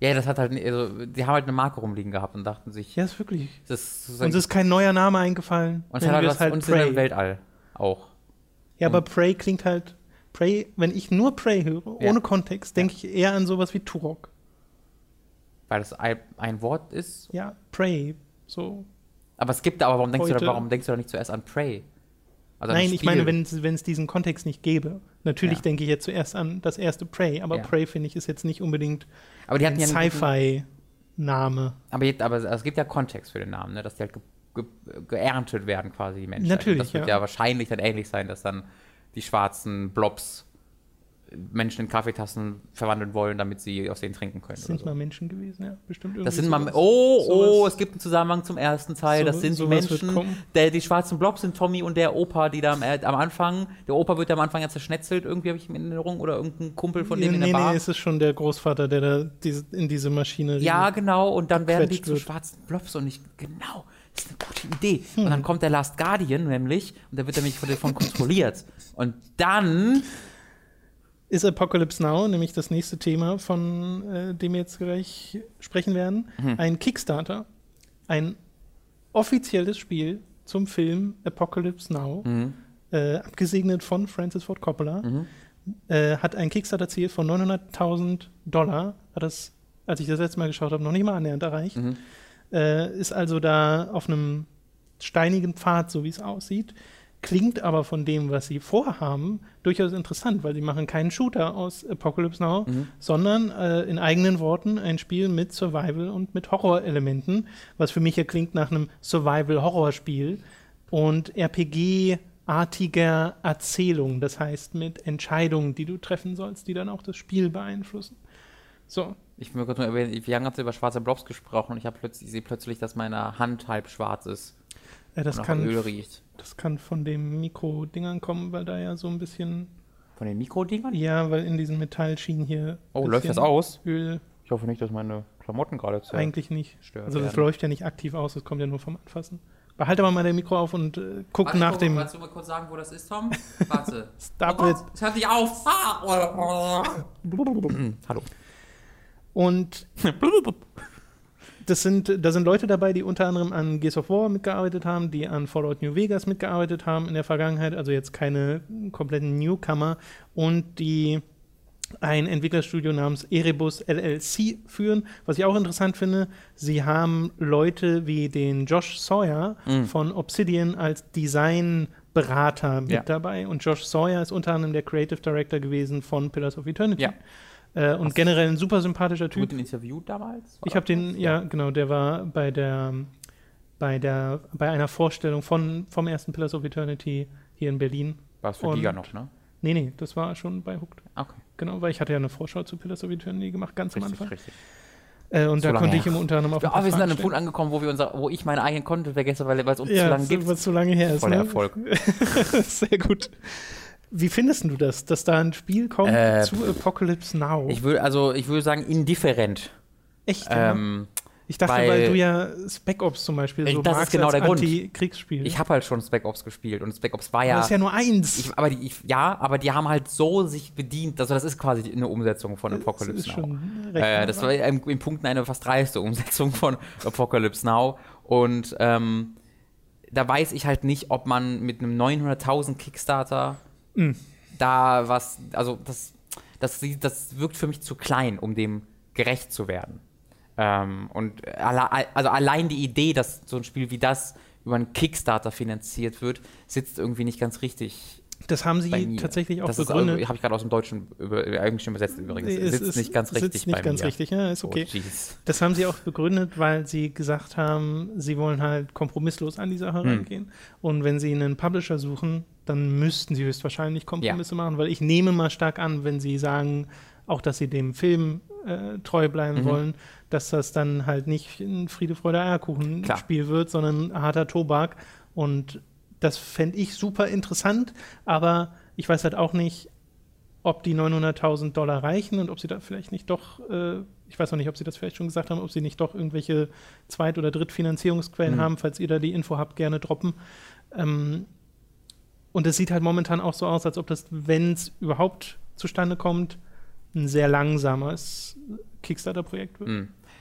ja, das hat halt, also, die haben halt eine Marke rumliegen gehabt und dachten sich,
Ja, ist wirklich.
das ist
Uns ist kein neuer Name eingefallen.
und es hat halt was, und es ist im Weltall auch.
Ja, aber Prey klingt halt. Prey, wenn ich nur Prey höre,
Ja.
ohne Kontext, denke ich eher an sowas wie Turok.
Weil das ein, Wort ist.
Ja, Prey. So.
Aber es gibt, aber warum denkst, du
Heute-
da, warum denkst du da nicht zuerst an Prey? Also
Nein, ich meine, wenn es diesen Kontext nicht gäbe. Natürlich
Ja.
denke ich jetzt zuerst an das erste Prey, aber
Ja.
Prey finde ich ist jetzt nicht unbedingt
Aber die
ein
hatten ja
Sci-Fi-Name.
Aber, jetzt, aber es gibt ja Kontext für den Namen, ne? dass die halt ge ge geerntet werden, quasi die Menschen.
Natürlich,
Das wird
ja.
ja. wahrscheinlich dann ähnlich sein, dass dann die schwarzen Blobs Menschen in Kaffeetassen verwandeln wollen, damit sie aus denen trinken können.
Das sind
so.
mal Menschen gewesen, ja, bestimmt
Das sind mal.
sowas.
Oh, oh,
sowas-
es gibt einen Zusammenhang zum ersten Teil.
So-
das sind die Menschen. Der, die schwarzen Blobs sind Tommy und der Opa, die da am, äh, am Anfang. Der Opa wird ja am Anfang ja zerschnetzelt, irgendwie habe ich in Erinnerung. Oder irgendein Kumpel von dem in der
nee,
Bar.
nee, es ist schon der Großvater, der da diese, in diese Maschine.
Ja, genau. Und dann werden die zu
wird.
schwarzen Blobs und ich, genau, das ist eine gute Idee.
Hm.
Und dann kommt der Last Guardian nämlich und der wird nämlich von davon kontrolliert. Und dann,
ist Apocalypse Now, nämlich das nächste Thema, von äh, dem wir jetzt gleich sprechen werden,
Mhm.
ein Kickstarter, ein offizielles Spiel zum Film Apocalypse Now,
Mhm.
äh, abgesegnet von Francis Ford Coppola,
Mhm.
äh, hat ein Kickstarter-Ziel von 900.000 Dollar, hat das, als ich das letzte Mal geschaut habe, noch nicht mal annähernd erreicht,
Mhm.
äh, ist also da auf einem steinigen Pfad, so wie es aussieht. Klingt aber von dem, was sie vorhaben, durchaus interessant, weil sie machen keinen Shooter aus Apocalypse Now,
Mhm.
sondern äh, in eigenen Worten ein Spiel mit Survival und mit Horrorelementen, was für mich ja klingt nach einem Survival-Horror-Spiel und RPG-artiger Erzählung, das heißt mit Entscheidungen, die du treffen sollst, die dann auch das Spiel beeinflussen. So,
ich will kurz mal erwähnen, wie lange habt ihr über schwarze Blobs gesprochen und ich, hab plötzlich, ich sehe plötzlich, dass meine Hand halb schwarz ist
äh, das kann
Öl riecht.
Das kann von dem Mikro-Dingern kommen, weil da ja so ein bisschen
Von den Mikrodingern?
Ja, weil in diesen Metallschienen hier.
Oh, läuft das aus?
Öl
Ich hoffe nicht, dass meine Klamotten gerade zu.
eigentlich nicht.
Stört
Also das
werden.
läuft ja nicht aktiv aus, das kommt ja nur vom Anfassen. Behalte aber mal dein Mikro auf und äh, guck
Warte,
nach
guck,
dem.
Kannst du mal kurz sagen, wo das ist, Tom? Warte.
Stop
oh
it.
Es hört nicht auf. Ah.
Hallo.
Und das sind, da sind Leute dabei, die unter anderem an Gears of War mitgearbeitet haben, die an Fallout New Vegas mitgearbeitet haben in der Vergangenheit, also jetzt keine kompletten Newcomer und die ein Entwicklerstudio namens Erebus LLC führen. Was ich auch interessant finde, sie haben Leute wie den Josh Sawyer von Obsidian als Designberater mit
Ja.
dabei. Und Josh Sawyer ist unter anderem der Creative Director gewesen von Pillars of Eternity.
Ja.
Äh, und generell ein super sympathischer Typ.
Gut ein Interview damals?
Ich habe den, ja, genau, der war bei der, bei der, bei einer Vorstellung von, vom ersten Pillars of Eternity hier in Berlin.
War es für
Und-
Giga noch, ne?
Nee, nee, das war schon bei Hooked.
Okay.
Genau, weil ich hatte ja eine Vorschau zu Pillars of Eternity gemacht, ganz am
Richtig,
Anfang.
richtig.
Äh, und
So
da
lange
konnte
her.
ich ihm unter anderem auf
Ja, aber wir sind an einem Punkt angekommen, wo wir unser, wo ich meine eigenen Content vergesse, weil es uns zu
Ja,
lange
so,
gibt.
was zu lange her ist.
Voller
ne?
Erfolg.
Sehr gut. Wie findest du das, dass da ein Spiel kommt
Äh,
zu Apocalypse Now?
Ich würde also, ich würde sagen indifferent.
Echt?
Ähm,
ich dachte, weil,
weil-
du ja Spec Ops zum Beispiel
Ich-
so
das ist
magst
genau
als
der Grund.
Anti-Kriegsspiel.
ich habe halt schon Spec Ops gespielt und Spec Ops war
Aber
ja.
das ist ja nur eins.
Ich, aber die, ich, ja, aber die haben halt so sich bedient, also das ist quasi eine Umsetzung von
das
Apocalypse
ist
Now.
schon recht.
Äh, das war im, im Punkten eine fast dreiste Umsetzung von Apocalypse Now. Und ähm, da weiß ich halt nicht, ob man mit einem 900.000 Kickstarter
Mm.
da was, also das, das, das wirkt für mich zu klein, um dem gerecht zu werden. Ähm, und alle, also allein die Idee, dass so ein Spiel wie das über einen Kickstarter finanziert wird, sitzt irgendwie nicht ganz richtig
das haben sie tatsächlich auch
das
begründet.
Habe ich gerade aus dem Deutschen über, Englischen übersetzt übrigens.
Es
sitzt
ist-
nicht ganz
sitzt
richtig
nicht
bei
ganz
mir.
richtig, ja, ist okay.
Oh.
Das haben sie auch begründet, weil sie gesagt haben, sie wollen halt kompromisslos an die Sache
Hm.
rangehen. Und wenn sie einen Publisher suchen, dann müssten sie höchstwahrscheinlich Kompromisse machen, weil ich nehme mal stark an, wenn sie sagen, auch dass sie dem Film äh, treu bleiben
Mhm.
wollen, dass das dann halt nicht ein Friede, Freude, Eierkuchen
Klar.
Spiel wird, sondern harter Tobak. Und das fände ich super interessant, aber ich weiß halt auch nicht, ob die 900.000 Dollar reichen und ob sie da vielleicht nicht doch, äh, ich weiß noch nicht, ob sie das vielleicht schon gesagt haben, ob sie nicht doch irgendwelche Zweit- oder Drittfinanzierungsquellen
Mhm.
haben, falls ihr da die Info habt, gerne droppen. Ähm, und es sieht halt momentan auch so aus, als ob das, wenn es überhaupt zustande kommt, ein sehr langsames Kickstarter-Projekt wird.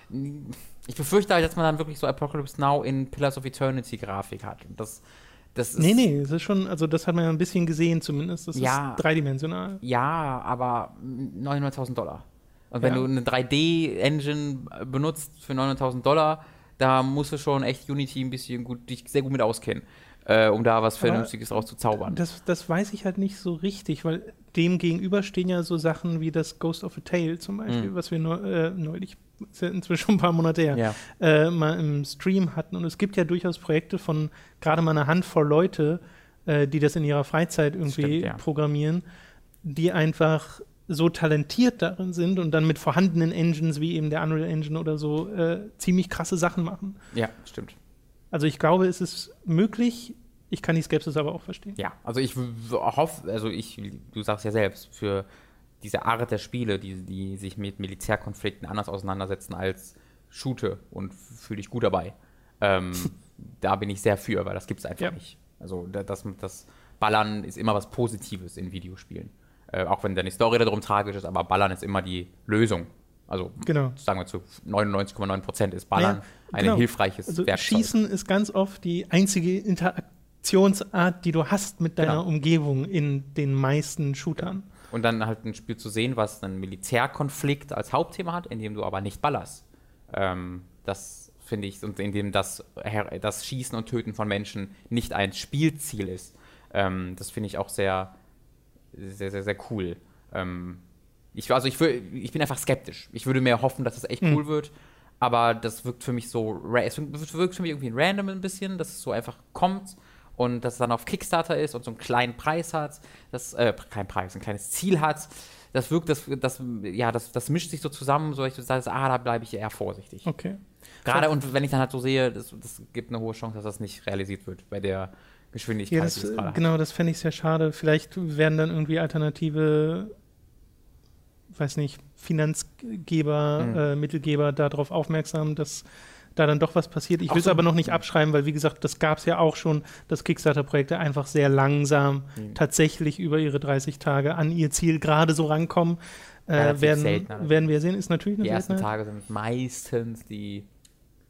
Hm. Ich befürchte halt, dass man dann wirklich so Apocalypse Now in Pillars of Eternity Grafik hat. Und das, das ist,
Nee, nee, es ist schon, also das hat man ja ein bisschen gesehen zumindest. Das
Ja.
ist dreidimensional.
Ja, aber 900.000 Dollar. Und wenn
Ja.
du eine 3D-Engine benutzt für 900.000 Dollar, da musst du schon echt Unity ein bisschen gut, dich sehr gut mit auskennen, äh, um da was
Aber
Vernünftiges draus zu zaubern.
Das, das weiß ich halt nicht so richtig, weil dem gegenüber stehen ja so Sachen wie das Ghost of a Tale zum Beispiel,
Mhm.
was wir neu, äh, neulich, ist ja inzwischen schon ein paar Monate her,
Ja.
äh, mal im Stream hatten. Und es gibt ja durchaus Projekte von gerade mal einer Handvoll Leute, äh, die das in ihrer Freizeit irgendwie
Stimmt, ja.
programmieren, die einfach so talentiert darin sind und dann mit vorhandenen Engines wie eben der Unreal Engine oder so äh, ziemlich krasse Sachen machen.
ja, stimmt.
Also ich glaube, es ist möglich. Ich kann die Skepsis aber auch verstehen.
Ja, also ich hoffe, also ich, du sagst ja selbst, für diese Art der Spiele, die, die sich mit Militärkonflikten anders auseinandersetzen als Shoote und fühle ich gut dabei. Ähm, da bin ich sehr für, weil das gibt es einfach
Ja.
nicht. Also da- das, das Ballern ist immer was Positives in Videospielen. Äh, auch wenn deine Story darum tragisch ist, aber Ballern ist immer die Lösung. Also
Genau.
sagen wir zu 99,9 Prozent ist Ballern
Ja,
ein
genau.
hilfreiches
Also
Werkzeug.
Schießen ist ganz oft die einzige Interaktionsart, die du hast mit deiner
Genau.
Umgebung in den meisten Shootern.
Und dann halt ein Spiel zu sehen, was einen Militärkonflikt als Hauptthema hat, in dem du aber nicht ballerst. Ähm, das finde ich, und in dem das, das Schießen und Töten von Menschen nicht ein Spielziel ist. Ähm, das finde ich auch sehr, sehr, sehr, sehr cool. Ähm, ich, also ich, ich bin einfach skeptisch. Ich würde mir hoffen, dass das echt cool wird. Aber das wirkt für mich so, es wirkt für mich irgendwie random ein bisschen, dass es so einfach kommt und dass es dann auf Kickstarter ist und so einen kleinen Preis hat, das, äh, kein Preis, ein kleines Ziel hat. Das wirkt, das, das, ja, das, das mischt sich so zusammen, so dass ich sage, ah, da bleibe ich eher vorsichtig.
Okay.
Gerade und wenn ich dann halt so sehe, das, das gibt eine hohe Chance, dass das nicht realisiert wird bei der Geschwindigkeit,
Ja, das,
gerade hat.
genau, das fände ich sehr schade. Vielleicht werden dann irgendwie alternative, weiß nicht, Finanzgeber,
Mhm.
äh, Mittelgeber darauf aufmerksam, dass da dann doch was passiert. Ich will es
so-
aber noch nicht abschreiben, weil wie gesagt, das gab es ja auch schon, dass Kickstarter-Projekte einfach sehr langsam
Mhm.
tatsächlich über ihre 30 Tage an ihr Ziel gerade so rankommen. Äh, werden,
seltener.
werden wir sehen, ist natürlich eine
Die ersten. Tage sind meistens die,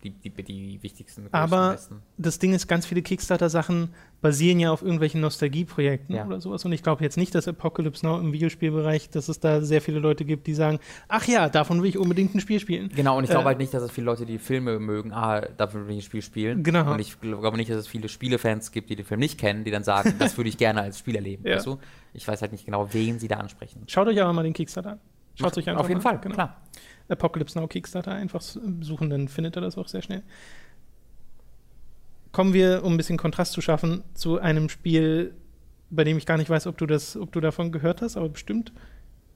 die, die, die wichtigsten.
Aber
besten.
das Ding ist, ganz viele Kickstarter-Sachen basieren ja auf irgendwelchen Nostalgieprojekten
Ja.
oder sowas. Und ich glaube jetzt nicht, dass Apocalypse Now im Videospielbereich, dass es da sehr viele Leute gibt, die sagen, ach ja, davon will ich unbedingt ein Spiel spielen.
Genau, und ich glaube
Äh,
halt nicht, dass es viele Leute, die Filme mögen, ah, dafür will ich ein Spiel spielen.
Genau.
Und ich glaube nicht, dass es viele Spielefans gibt, die den Film nicht kennen, die dann sagen, das würde ich gerne als Spiel erleben.
Ja.
Weißt du? Ich weiß halt nicht genau, wen sie da ansprechen.
Schaut euch aber mal den Kickstarter an. Schaut euch einfach
Auf jeden
mal
Fall,
an. Genau.
klar.
Apocalypse Now Kickstarter einfach suchen, dann findet ihr das auch sehr schnell. Kommen wir, um ein bisschen Kontrast zu schaffen, zu einem Spiel, bei dem ich gar nicht weiß, ob du das, ob du davon gehört hast, aber bestimmt.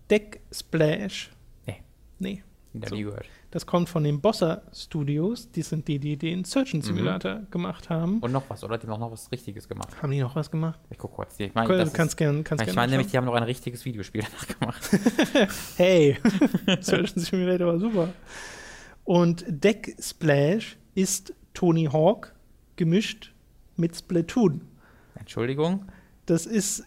Deck Splash.
Nee.
Nee.
Noch
So.
nie gehört.
Das kommt von den Bossa Studios. Die sind die, die den
Mhm.
Surgeon Simulator gemacht haben.
Und noch was, oder? Die haben noch was Richtiges gemacht.
haben die noch was gemacht?
Ich gucke kurz. Ich meine,
Du
das
kannst
ist,
gern, kannst
ich
gern
meine nämlich, die haben noch ein richtiges Videospiel danach gemacht.
Hey, Surgeon Simulator war super. Und Deck Splash ist Tony Hawk gemischt mit Splatoon.
Entschuldigung.
Das ist,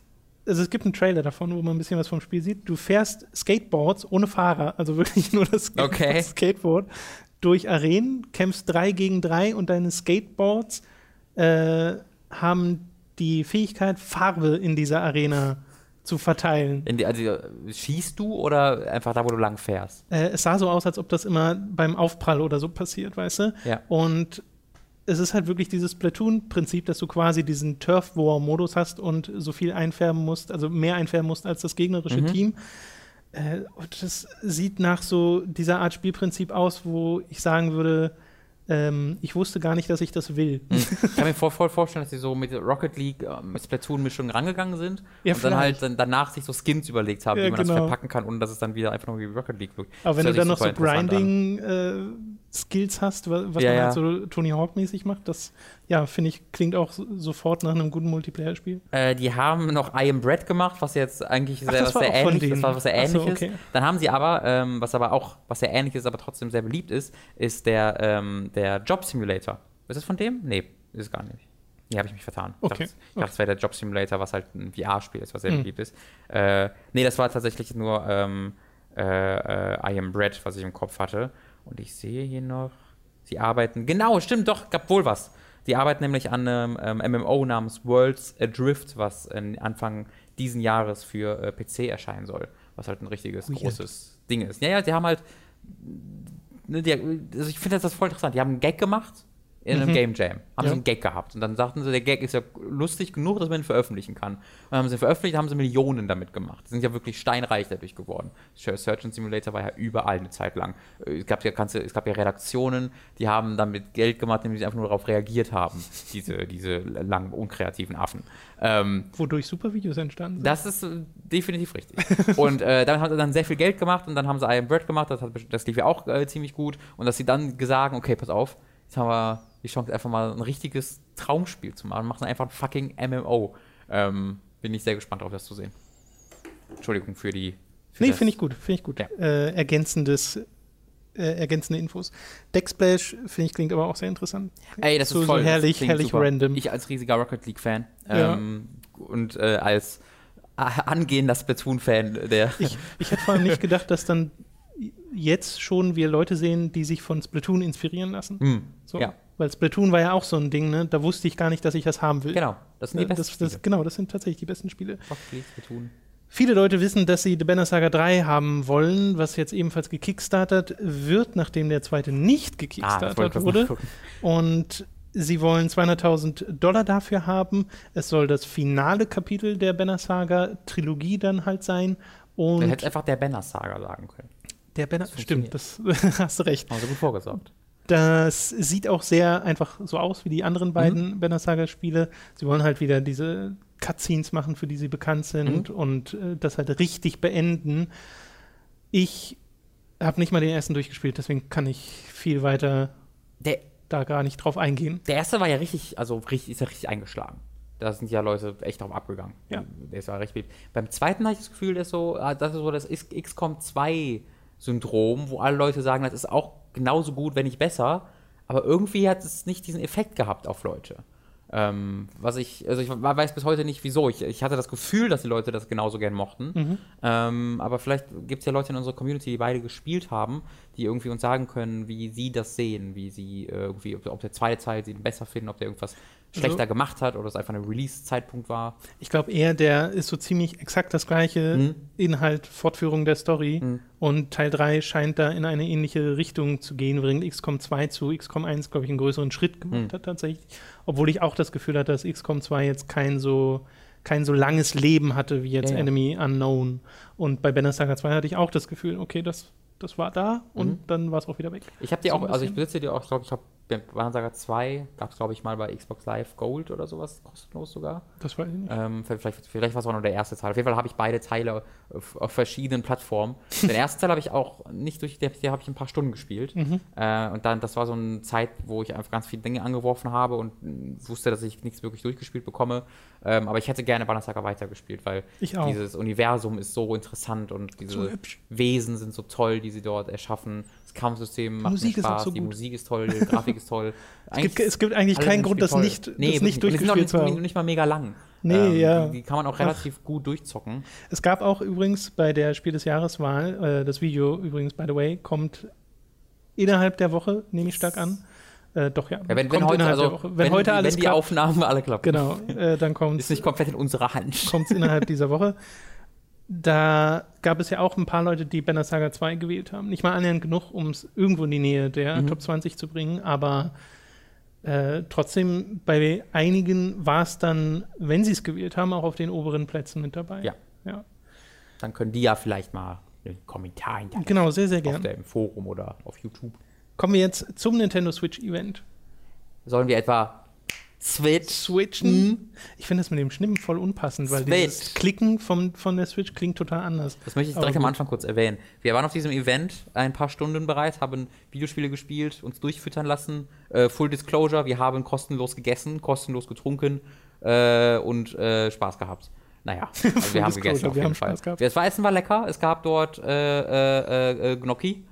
also es gibt einen Trailer davon, wo man ein bisschen was vom Spiel sieht. Du fährst Skateboards ohne Fahrer, also wirklich nur das Skate-
Okay.
Skateboard durch Arenen, kämpfst drei gegen drei und deine Skateboards äh, haben die Fähigkeit, Farbe in dieser Arena zu verteilen.
Die, also, schießt du oder einfach da, wo du lang fährst?
Äh, es sah so aus, als ob das immer beim Aufprall oder so passiert, weißt du?
Ja.
Und es ist halt wirklich dieses Platoon-Prinzip, dass du quasi diesen Turf-War-Modus hast und so viel einfärben musst, also mehr einfärben musst als das gegnerische
Mhm.
Team. Äh, und das sieht nach so dieser Art Spielprinzip aus, wo ich sagen würde, ähm, ich wusste gar nicht, dass ich das will.
Ich kann mir voll, voll vorstellen, dass sie so mit Rocket League, äh, mit Splatoon-Mischung rangegangen sind
Ja,
und dann
vielleicht.
halt dann danach sich so Skins überlegt haben,
Ja,
wie man das
genau.
verpacken kann, ohne dass es dann wieder einfach nur wie Rocket League wirkt.
Aber wenn
Das
du dann noch so
super
Grinding-Skills hast, wa- was
Ja,
man
ja.
halt so Tony Hawk-mäßig macht, das, ja, finde ich, klingt auch so- sofort nach einem guten Multiplayer-Spiel.
Äh, die haben noch I Am Bread gemacht, was jetzt eigentlich
Ach,
sehr,
das
was sehr ähnlich das war was sehr
Ach so,
ähnlich
okay.
ist. Dann haben sie aber, ähm, was aber auch, was sehr ähnlich ist, aber trotzdem sehr beliebt ist, ist der, ähm, der Job Simulator. Ist das von dem? Nee, ist es gar nicht. Nee, habe ich mich vertan. Ich
Okay,
dachte, ich dachte, es wäre der Job Simulator, was halt ein VR-Spiel ist, was sehr
Hm.
beliebt ist. Äh, nee, das war tatsächlich nur ähm, äh, äh, I Am Bread, was ich im Kopf hatte. Und ich sehe hier noch, sie arbeiten, genau, stimmt, doch, gab wohl was. Die arbeiten nämlich an einem ähm, MMO namens Worlds Adrift, was in Anfang diesen Jahres für äh, PC erscheinen soll. Was halt ein richtiges,
Weird.
großes Ding ist. Ja, ja, die haben halt, ne, die, also ich finde das voll interessant. Die haben einen Gag gemacht in einem
Mhm.
Game Jam. Haben
Ja.
sie einen Gag gehabt. Und dann sagten sie, der Gag ist ja lustig genug, dass man ihn veröffentlichen kann. Und dann haben sie ihn veröffentlicht, haben sie Millionen damit gemacht. Sie sind ja wirklich steinreich dadurch geworden. Search and Simulator war ja überall eine Zeit lang. Äh, Es gab ja, du, es gab ja Redaktionen, die haben damit Geld gemacht, indem sie einfach nur darauf reagiert haben. Diese, diese langen, unkreativen Affen. Ähm,
Wodurch super Videos entstanden sind.
das ist äh, definitiv richtig. und äh, dann haben sie dann sehr viel Geld gemacht und dann haben sie I Am Bread gemacht, das, hat, das lief ja auch äh, ziemlich gut. Und dass sie dann gesagt okay, pass auf, jetzt haben wir die Chance, einfach mal ein richtiges Traumspiel zu machen. Machen einfach ein fucking MMO. Ähm, bin ich sehr gespannt darauf, das zu sehen. Entschuldigung für die. Für
Nee, finde ich gut, finde ich gut.
Ja.
Äh, ergänzendes, äh, ergänzende Infos. Decksplash, finde ich, klingt aber auch sehr interessant.
Ey, das
so,
ist voll
so herrlich, herrlich
super.
random.
Ich als riesiger Rocket League-Fan
Ja.
ähm, und äh, als äh, angehender Splatoon-Fan, der.
Ich, ich hätte vor allem nicht gedacht, dass dann jetzt schon wir Leute sehen, die sich von Splatoon inspirieren lassen.
Hm,
So.
Ja,
Weil Splatoon war ja auch so ein Ding, ne? Da wusste ich gar nicht, dass ich das haben will.
genau. Das sind die
Ne,
besten
das, das,
Spiele.
genau, das sind tatsächlich die besten Spiele.
League, Splatoon.
Viele Leute wissen, dass sie The Banner Saga 3 haben wollen, was jetzt ebenfalls gekickstartet wird, nachdem der zweite nicht
Ah,
gekickstartet
kurz
wurde. Und sie wollen 200.000 Dollar dafür haben. Es soll das finale Kapitel der Banner Saga Trilogie dann halt sein. Und
hättest einfach der Banner-Saga sagen können.
Der Banner,
das
stimmt, das hast du recht.
Haben sie gut vorgesorgt.
Das sieht auch sehr einfach so aus wie die anderen beiden Banner Saga Spiele. Sie wollen halt wieder diese Cutscenes machen, für die sie bekannt sind und äh, das halt richtig beenden. Ich habe nicht mal den ersten durchgespielt, deswegen kann ich viel weiter
Der,
da gar nicht drauf eingehen.
der erste war ja richtig, also richtig, ist ja richtig eingeschlagen. Da sind ja Leute echt drauf abgegangen.
Ja.
Der ist ja recht beliebt. Beim zweiten habe ich das Gefühl, dass so, ah, das ist so das X- XCOM 2 Syndrom, wo alle Leute sagen, das ist auch genauso gut, wenn nicht besser. Aber irgendwie hat es nicht diesen Effekt gehabt auf Leute. Ähm, was ich, also ich weiß bis heute nicht wieso. Ich, ich hatte das Gefühl, dass die Leute das genauso gern mochten. Ähm, aber vielleicht gibt es ja Leute in unserer Community, die beide gespielt haben, die irgendwie uns sagen können, wie sie das sehen, wie sie äh, irgendwie, ob, ob der zweite Teil sie besser finden, ob der irgendwas schlechter gemacht hat oder es einfach ein Release-Zeitpunkt war.
Ich glaube eher, der ist so ziemlich exakt das gleiche
Mhm.
Inhalt, Fortführung der Story. Und Teil 3 scheint da in eine ähnliche Richtung zu gehen, während XCOM 2 zu XCOM 1, glaube ich, einen größeren Schritt gemacht
Mhm.
hat tatsächlich. Obwohl ich auch das Gefühl hatte, dass XCOM 2 jetzt kein so kein so langes Leben hatte wie jetzt
Ja, ja.
Enemy Unknown. Und bei Banner Saga 2 hatte ich auch das Gefühl, okay, das, das war da und
Mhm.
dann war es auch wieder weg.
Ich habe die
So
auch, also ich besitze die auch, ich glaube, ich habe Bannersaga 2, gab es glaube ich mal bei Xbox Live Gold oder sowas, kostenlos sogar.
Das weiß ich nicht.
Ähm, vielleicht vielleicht war es auch nur der erste Teil. Auf jeden Fall habe ich beide Teile auf, auf verschiedenen Plattformen. Den ersten Teil habe ich auch nicht durch, den den habe ich ein paar Stunden gespielt.
Mhm.
Äh, und dann, das war so eine Zeit, wo ich einfach ganz viele Dinge angeworfen habe und wusste, dass ich nichts wirklich durchgespielt bekomme. Ähm, aber ich hätte gerne Bannersaga weitergespielt, weil
Ich auch.
dieses Universum ist so interessant und diese
So.
Wesen sind so toll, die sie dort erschaffen. Das Kampfsystem macht
Musik
Spaß,
so
die. Musik ist toll, die Grafik ist toll.
Es gibt, es gibt eigentlich keinen Grund, das nicht,
nee,
das nicht durchgespielt zu
nicht,
haben.
nicht mal mega lang.
Nee, ja.
Die, die kann man auch relativ gut durchzocken.
Es gab auch übrigens bei der Spiel des Jahreswahl, äh, das Video übrigens, by the way, kommt innerhalb der Woche, nehme ich stark an. Äh, doch, ja.
Ja, wenn, wenn
kommt
heute, also,
Woche. Wenn, heute alles
wenn die
klappt,
Aufnahmen alle klappen.
genau, äh, dann kommt
Ist nicht komplett in unserer Hand.
es innerhalb dieser Woche. Da gab es ja auch ein paar Leute, die Banner Saga 2 gewählt haben. Nicht mal annähernd genug, um es irgendwo in die Nähe der
Mhm.
Top 20 zu bringen, aber äh, trotzdem bei einigen war es dann, wenn sie es gewählt haben, auch auf den oberen Plätzen mit dabei.
Ja.
ja.
Dann können die ja vielleicht mal einen Kommentar hinterlassen.
Genau, sehr, sehr
Auf
gern.
dem Forum oder auf YouTube.
Kommen wir jetzt zum Nintendo Switch Event.
Sollen wir etwa Switch?
Switchen. Ich finde das mit dem Schnimmen voll unpassend, weil dieses
Switch.
Klicken vom, von der Switch klingt total anders.
Das möchte ich
Aber
direkt am. Anfang kurz erwähnen. Wir waren auf diesem Event ein paar Stunden bereits, haben Videospiele gespielt, uns durchfüttern lassen. Äh, Full Disclosure, wir haben kostenlos gegessen, kostenlos getrunken äh, und äh, Spaß gehabt. Naja, also wir haben gegessen auf
wir
jeden Fall.
Spaß gehabt.
Das Essen war lecker. Es gab dort äh, äh, äh, Gnocchi,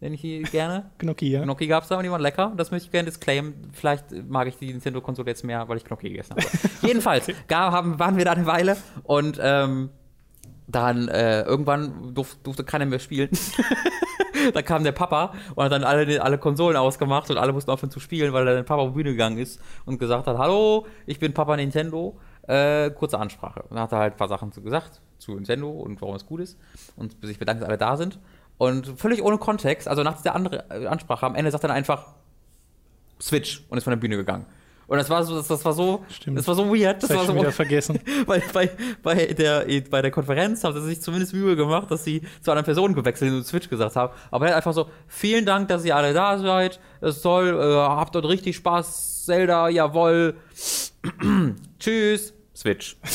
nenne ich die gerne.
Gnocchi, ja.
Gnocchi gab es da und die waren lecker. Das möchte ich gerne disclaimen. Vielleicht mag ich die Nintendo-Konsole jetzt mehr, weil ich Gnocchi gegessen habe. Jedenfalls gar, haben, waren wir da eine Weile und ähm, dann äh, irgendwann durf, durfte keiner mehr spielen. da kam der Papa und hat dann alle, alle Konsolen ausgemacht und alle mussten aufhören zu spielen, weil der Papa auf die Bühne gegangen ist und gesagt hat, hallo, ich bin Papa Nintendo. Äh, kurze Ansprache. Und dann hat er halt ein paar Sachen zu gesagt zu Nintendo und warum es gut ist und sich bedankt, dass alle da sind. Und völlig ohne Kontext, also nach dieser andere, äh, Ansprache, am Ende sagt er dann einfach Switch und ist von der Bühne gegangen. Und das war so, das, das war so,
Stimmt.
das war so weird. Das
Das
war so,
wieder vergessen.
bei, bei, bei, der, bei der Konferenz haben sie sich zumindest Mühe gemacht, dass sie zu anderen Personen gewechselt und Switch gesagt haben. Aber er hat einfach so, vielen Dank, dass ihr alle da seid. Es ist toll, äh, habt dort richtig Spaß. Zelda, jawoll. Tschüss. Switch.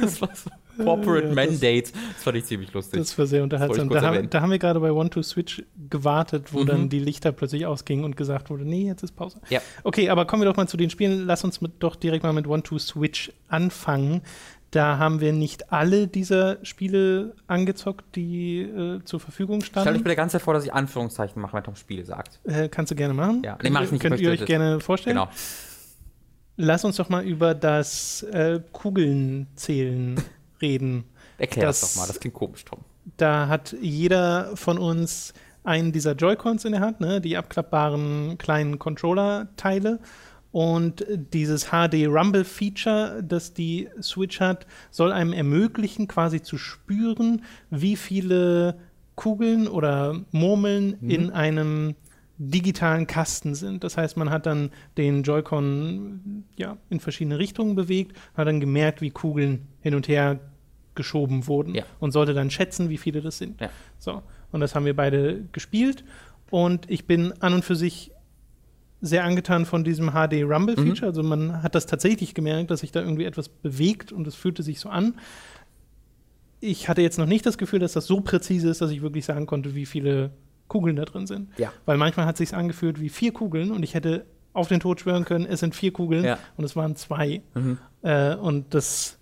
das war so Corporate
Ja,
Mandate. Das fand ich ziemlich lustig.
Das war sehr unterhaltsam. Da haben, da haben wir gerade bei One to Switch gewartet, wo
Mhm.
dann die Lichter plötzlich ausgingen und gesagt wurde, nee, jetzt ist Pause.
Ja.
Okay, aber kommen wir doch mal zu den Spielen. Lass uns mit, doch direkt mal mit One to Switch anfangen. Da haben wir nicht alle dieser Spiele angezockt, die äh, zur Verfügung
Stell euch
standen.
bitte ganz vor, dass ich Anführungszeichen mache, wenn Tom Spiele sagt.
Äh, kannst du gerne machen.
Ja. Nee, mach ich nicht,
Könnt ihr euch
das.
gerne vorstellen?
Genau.
Lass uns doch mal über das äh, Kugeln zählen reden.
Erklär das,
Das-
doch mal, das klingt komisch, Tom.
Da hat jeder von uns einen dieser Joy-Cons in der Hand, ne? die abklappbaren kleinen Controller-Teile. Und dieses HD Rumble-Feature, das die Switch hat, soll einem ermöglichen, quasi zu spüren, wie viele Kugeln oder Murmeln in einem digitalen Kasten sind. Das heißt, man hat dann den Joy-Con ja, in verschiedene Richtungen bewegt, hat dann gemerkt, wie Kugeln hin und her geschoben wurden
Ja.
und sollte dann schätzen, wie viele das sind.
Ja.
So, und das haben wir beide gespielt und ich bin an und für sich sehr angetan von diesem HD Rumble
Mhm.
Feature. Also man hat das tatsächlich gemerkt, dass sich da irgendwie etwas bewegt und es fühlte sich so an. Ich hatte jetzt noch nicht das Gefühl, dass das so präzise ist, dass ich wirklich sagen konnte, wie viele Kugeln da drin sind.
Ja.
Weil manchmal hat es sich angefühlt wie vier Kugeln und ich hätte auf den Tod schwören können, es sind vier Kugeln
Ja.
und es waren zwei.
Mhm.
Äh, und das,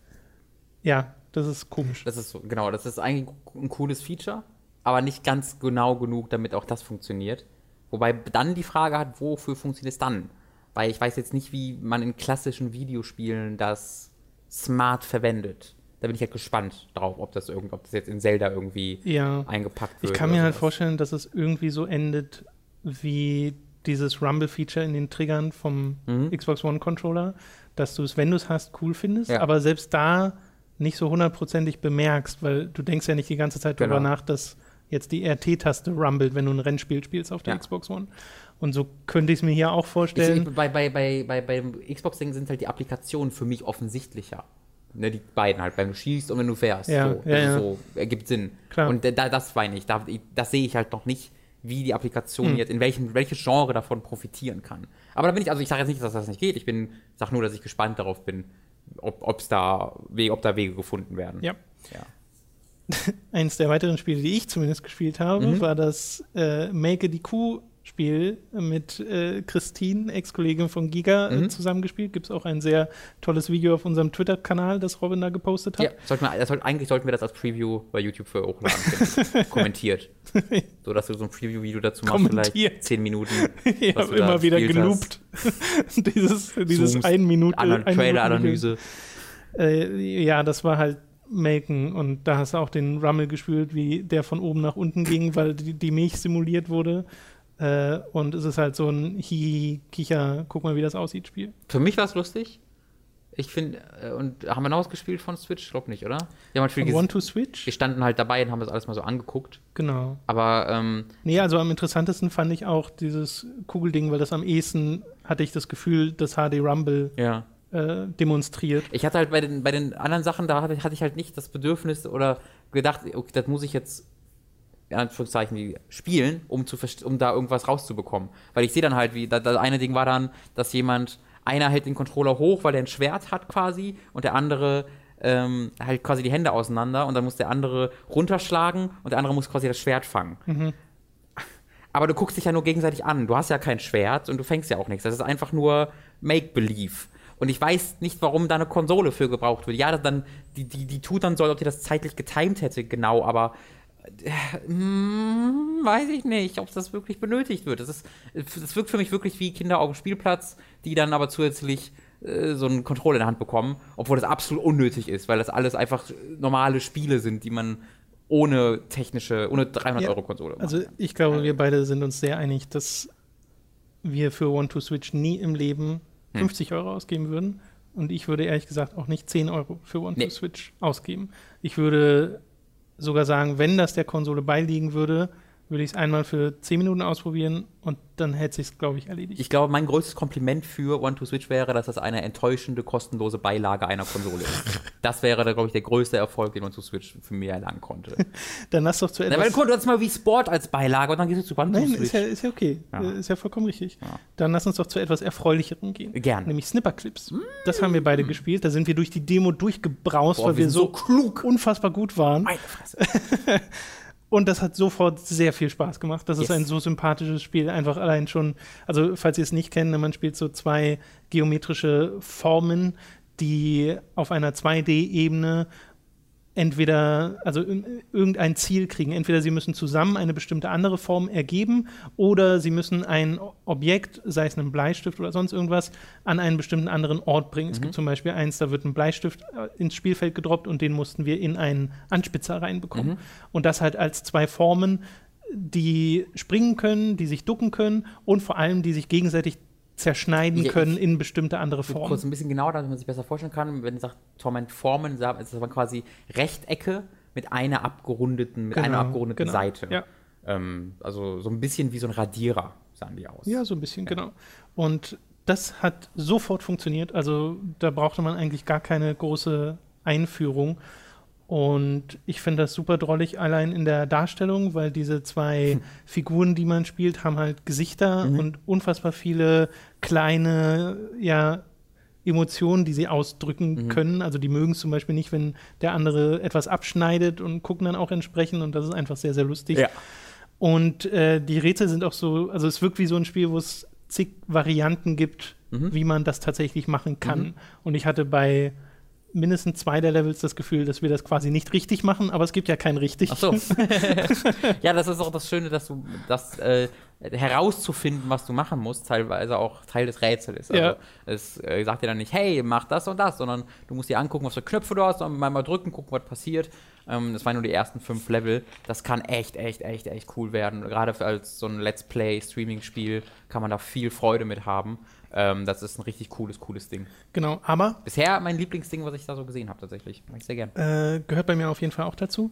ja, das ist komisch.
Das ist so, genau, das ist eigentlich ein cooles Feature, aber nicht ganz genau genug, damit auch das funktioniert. Wobei dann die Frage hat, wofür funktioniert es dann? Weil ich weiß jetzt nicht, wie man in klassischen Videospielen das smart verwendet. Da bin ich halt gespannt drauf, ob das, irgend, ob das jetzt in Zelda irgendwie
Ja.
eingepackt wird.
Ich kann mir halt vorstellen, dass es irgendwie so endet wie dieses Rumble-Feature in den Triggern vom
Mhm.
Xbox One-Controller, dass du es, wenn du es hast, cool findest,
Ja.
aber selbst da nicht so hundertprozentig bemerkst, weil du denkst ja nicht die ganze Zeit darüber
Genau.
nach, dass jetzt die RT-Taste rumbelt, wenn du ein Rennspiel spielst auf der
Ja.
Xbox One. Und so könnte ich es mir hier auch vorstellen.
Ich, bei, bei, bei, bei, beim Xbox-Ding sind halt die Applikationen für mich offensichtlicher. Ne, die beiden halt, wenn du schießt und wenn du fährst.
Ja,
so,
ja,
also
ja.
so ergibt Sinn.
Klar.
Und da, das meine ich. Da, das sehe ich halt noch nicht, wie die Applikation
Hm.
jetzt, in welchem, welches Genre davon profitieren kann. Aber da bin ich, also ich sage jetzt nicht, dass das nicht geht. Ich bin, sage nur, dass ich gespannt darauf bin, ob, ob's da, ob da Wege gefunden werden.
Ja.
ja.
Eins der weiteren Spiele, die ich zumindest gespielt habe,
Mhm.
war das äh, Make die Kuh Spiel mit äh, Christine, Ex-Kollegin von Giga, äh,
Mhm.
zusammengespielt. Gibt es auch ein sehr tolles Video auf unserem Twitter-Kanal, das Robin da gepostet hat.
Ja, sollten wir, soll, eigentlich sollten wir das als Preview bei YouTube für hochladen. Kommentiert. So, dass du so ein Preview-Video dazu machst, vielleicht 10 Minuten.
ich habe immer wieder geloopt. dieses dieses
Zoomst,
ein Minute
Trailer-Analyse.
Äh, ja, das war halt Melken und da hast du auch den Rummel gespült, wie der von oben nach unten ging, weil die, die Milch simuliert wurde. Äh, und es ist halt so ein Hihi, Kicher, guck mal, wie das aussieht, Spiel.
Für mich war es lustig. Ich finde, äh, und haben wir noch was gespielt von Switch? Ich glaube nicht, oder? Wir haben halt viel
One to Switch?
Wir standen halt dabei und haben das alles mal so angeguckt.
Genau.
Aber ähm,
Nee, also am interessantesten fand ich auch dieses Kugelding, weil das am ehesten, hatte ich das Gefühl, das HD Rumble
ja.
äh, demonstriert.
Ich hatte halt bei den, bei den anderen Sachen, da hatte, hatte ich halt nicht das Bedürfnis oder gedacht, okay, das muss ich jetzt in Anführungszeichen wie spielen, um, zu, um da irgendwas rauszubekommen. Weil ich sehe dann halt, wie, da, das eine Ding war dann, dass jemand, einer hält den Controller hoch, weil er ein Schwert hat quasi und der andere ähm, halt quasi die Hände auseinander und dann muss der andere runterschlagen und der andere muss quasi das Schwert fangen. Aber du guckst dich ja nur gegenseitig an. Du hast ja kein Schwert und du fängst ja auch nichts. Das ist einfach nur Make-Believe. Und ich weiß nicht, warum da eine Konsole für gebraucht wird. Ja, das dann, die, die, die tut dann so, als ob die das zeitlich getimed hätte, genau, aber mm, weiß ich nicht, ob das wirklich benötigt wird. Das, ist, das wirkt für mich wirklich wie Kinder auf dem Spielplatz, die dann aber zusätzlich äh, so einen Controller in der Hand bekommen, obwohl das absolut unnötig ist, weil das alles einfach normale Spiele sind, die man ohne technische, ohne 300
Ja,
Euro Konsole machen
Also ich glaube, wir beide sind uns sehr einig, dass wir für One to Switch nie im Leben
Hm.
50 Euro ausgeben würden. Und ich würde ehrlich gesagt auch nicht 10 Euro für One
Nee.
ausgeben. Ich würde sogar sagen, wenn das der Konsole beiliegen würde, würde ich es einmal für 10 Minuten ausprobieren und dann hätte sich glaube ich, erledigt.
Ich glaube, mein größtes Kompliment für One to Switch wäre, dass das eine enttäuschende, kostenlose Beilage einer Konsole ist. Das wäre, glaube ich, der größte Erfolg, den One to Switch für mich erlangen konnte.
dann lass doch zu
Na,
etwas.
weil guck, du hast mal wie Sport als Beilage und dann gehst du zu One to
Nein, ist ja, ist ja okay.
Ja.
Äh, Ist ja vollkommen richtig.
Ja.
Dann lass uns doch zu etwas Erfreulicherem gehen.
Gern.
Nämlich Snipperclips. Das haben wir beide gespielt. Da sind wir durch die Demo durchgebraust,
Boah,
weil
wir
so
klug.
unfassbar gut waren.
Meine Fresse.
Und das hat sofort sehr viel Spaß gemacht. Das ist
Yes.
ein so sympathisches Spiel. Einfach allein schon, also falls ihr es nicht kennt, man spielt so zwei geometrische Formen, die auf einer 2D-Ebene entweder, also ir- irgendein Ziel kriegen. Entweder sie müssen zusammen eine bestimmte andere Form ergeben oder sie müssen ein Objekt, sei es einen Bleistift oder sonst irgendwas, an einen bestimmten anderen Ort bringen. Es gibt zum Beispiel eins, da wird ein Bleistift äh, ins Spielfeld gedroppt und den mussten wir in einen Anspitzer reinbekommen. Und das halt als zwei Formen, die springen können, die sich ducken können und vor allem, die sich gegenseitig zerschneiden
Ja,
können in bestimmte andere
Kurz
Formen.
ein bisschen genauer, damit man sich besser vorstellen kann. Wenn ihr sagt Torment Formen, ist das aber quasi Rechtecke mit einer abgerundeten, mit einer
Genau,
abgerundeten
genau,
Seite.
ja.
Ähm, also so ein bisschen wie so ein Radierer sahen die aus.
Ja, so ein bisschen, genau. Und das hat sofort funktioniert. Also da brauchte man eigentlich gar keine große Einführung. Und ich finde das super drollig allein in der Darstellung, weil diese zwei Figuren, die man spielt, haben halt Gesichter und unfassbar viele kleine, ja, Emotionen, die sie ausdrücken können. Also die mögen es zum Beispiel nicht, wenn der andere etwas abschneidet und gucken dann auch entsprechend und das ist einfach sehr, sehr lustig.
Ja.
Und äh, die Rätsel sind auch so, also es wirkt wie so ein Spiel, wo es zig Varianten gibt,
Mhm.
wie man das tatsächlich machen kann. Und ich hatte bei mindestens zwei der Levels das Gefühl, dass wir das quasi nicht richtig machen, aber es gibt ja kein richtig.
Ach so. ja, das ist auch das Schöne, dass du das äh, herauszufinden, was du machen musst, teilweise auch Teil des Rätsels ist. Also,
Ja.
Es äh, sagt dir dann nicht, hey, mach das und das, sondern du musst dir angucken, was für Knöpfe du hast und mal, mal drücken, gucken, was passiert. Ähm, das waren nur die ersten fünf Level. Das kann echt, echt, echt, echt cool werden. Gerade als so ein Let's Play-Streaming-Spiel kann man da viel Freude mit haben. Ähm, das ist ein richtig cooles, cooles Ding.
Genau, aber
Bisher mein Lieblingsding, was ich da so gesehen habe, tatsächlich. Mag ich sehr gern.
äh, gehört bei mir auf jeden Fall auch dazu.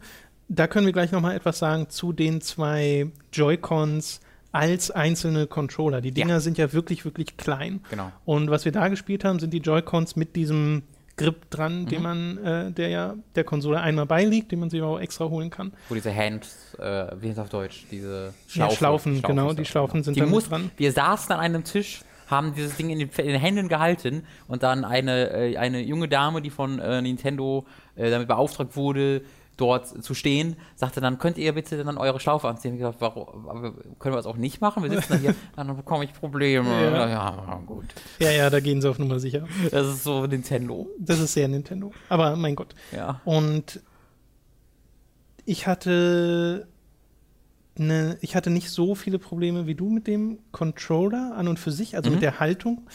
Da können wir gleich noch mal etwas sagen zu den zwei Joy-Cons als einzelne Controller. Die Dinger
Ja.
sind ja wirklich, wirklich klein.
Genau.
Und was wir da gespielt haben, sind die Joy-Cons mit diesem Grip dran,
Mhm.
den man, äh, der ja der Konsole einmal beiliegt, den man sich auch extra holen kann.
Wo diese Hand, äh, wie heißt auf Deutsch? Diese
Ja,
Schlaufe.
Schlaufen, genau, die
das,
Schlaufen sind
die muss,
dran.
Wir saßen an einem Tisch, haben dieses Ding in den, in den Händen gehalten und dann eine, äh, eine junge Dame, die von äh, Nintendo äh, damit beauftragt wurde, dort zu stehen, sagte dann, könnt ihr bitte dann eure Schlaufe anziehen? Ich gesagt, warum, können wir das auch nicht machen? Wir sitzen da hier, dann bekomme ich Probleme.
Ja.
Ja. ja, gut.
Ja, ja, da gehen sie auf Nummer sicher.
Das ist so Nintendo.
Das ist sehr Nintendo. Aber mein Gott.
Ja.
Und ich hatte ne, ich hatte nicht so viele Probleme wie du mit dem Controller an und für sich, also
Mhm.
mit der Haltung.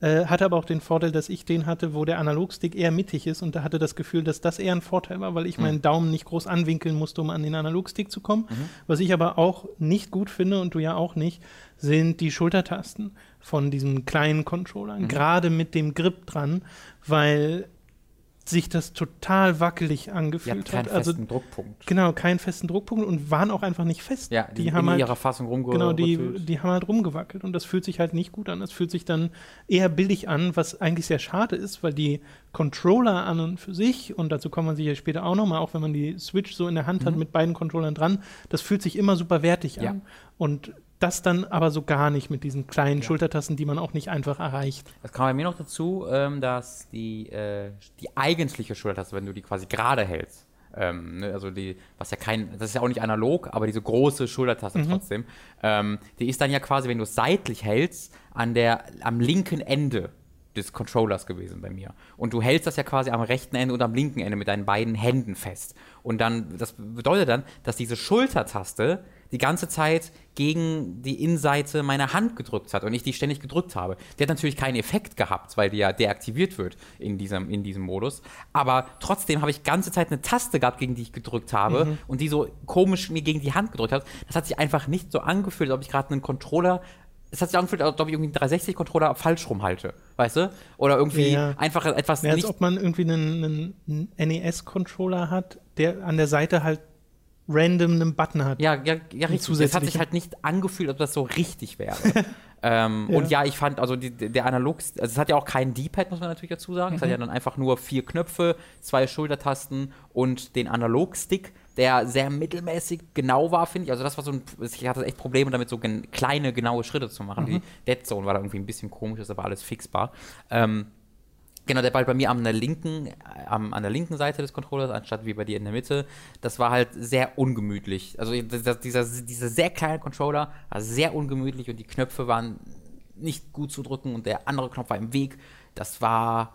Äh, hatte aber auch den Vorteil, dass ich den hatte, wo der Analogstick eher mittig ist und da hatte das Gefühl, dass das eher ein Vorteil war, weil ich meinen Daumen nicht groß anwinkeln musste, um an den Analogstick zu kommen. Was ich aber auch nicht gut finde und du ja auch nicht, sind die Schultertasten von diesem kleinen Controller, gerade mit dem Grip dran, weil sich das total wackelig
Die
angefühlt
hat keinen
hat. Also
festen Druckpunkt.
genau, keinen festen Druckpunkt und waren auch einfach nicht fest.
Ja,
die,
in
haben halt
ihrer Fassung rumgerüttelt.
Genau, die, die haben halt rumgewackelt und das fühlt sich halt nicht gut an. Das fühlt sich dann eher billig an, was eigentlich sehr schade ist, weil die Controller an und für sich, und dazu kommen wir sicher später auch nochmal, auch wenn man die Switch so in der Hand hat mit beiden Controllern dran, das fühlt sich immer super wertig
Ja.
an. Und das dann aber so gar nicht mit diesen kleinen Schultertasten, die man auch nicht einfach erreicht.
Es kam bei mir noch dazu, ähm, dass die, äh, die eigentliche Schultertaste, wenn du die quasi gerade hältst, ähm, ne, also die, was ja kein, das ist ja auch nicht analog, aber diese große Schultertaste trotzdem, ähm, die ist dann ja quasi, wenn du es seitlich hältst, an der, am linken Ende des Controllers gewesen bei mir. Und du hältst das ja quasi am rechten Ende und am linken Ende mit deinen beiden Händen fest. Und dann, das bedeutet dann, dass diese Schultertaste die ganze Zeit gegen die Innenseite meiner Hand gedrückt hat und ich die ständig gedrückt habe. Die hat natürlich keinen Effekt gehabt, weil die ja deaktiviert wird in diesem, in diesem Modus. Aber trotzdem habe ich ganze Zeit eine Taste gehabt, gegen die ich gedrückt habe und die so komisch mir gegen die Hand gedrückt hat. Das hat sich einfach nicht so angefühlt, als ob ich gerade einen Controller es hat sich angefühlt, als ob ich irgendwie einen 360-Controller falsch rumhalte, weißt du? Oder irgendwie
Ja.
einfach etwas
Mehr als
nicht
ob man irgendwie einen, einen NES-Controller hat, der an der Seite halt random einen Button hat.
Ja, ja, ja richtig. Es hat sich halt nicht angefühlt, ob das so richtig wäre. ähm,
Ja.
Und ja, ich fand, also die, der Analog, also es hat ja auch kein D-Pad, muss man natürlich dazu sagen. Es hat ja
Mhm.
dann einfach nur vier Knöpfe, zwei Schultertasten und den Analogstick, der sehr mittelmäßig genau war, finde ich. Also das war so ein, ich hatte echt Probleme damit, so gen kleine, genaue Schritte zu machen.
Mhm.
Die Dead Zone war da irgendwie ein bisschen komisch, ist aber alles fixbar. Ähm, Genau, der war halt bei mir an der linken, äh, am, an der linken Seite des Controllers, anstatt wie bei dir in der Mitte. Das war halt sehr ungemütlich. Also das, dieser, dieser sehr kleine Controller war sehr ungemütlich und die Knöpfe waren nicht gut zu drücken und der andere Knopf war im Weg. Das war,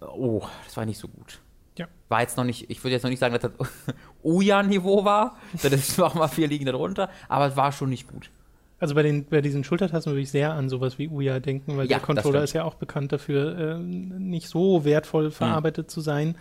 oh, das war nicht so gut.
Ja.
War jetzt noch nicht, ich würde jetzt noch nicht sagen, dass das Uja-Niveau war, das ist noch mal vier liegen darunter, aber es war schon nicht gut.
Also bei, den, bei diesen Schultertasten würde ich sehr an sowas wie Uya denken, weil
Ja,
der Controller ist ja auch bekannt dafür, ähm, nicht so wertvoll
Mhm.
verarbeitet zu sein.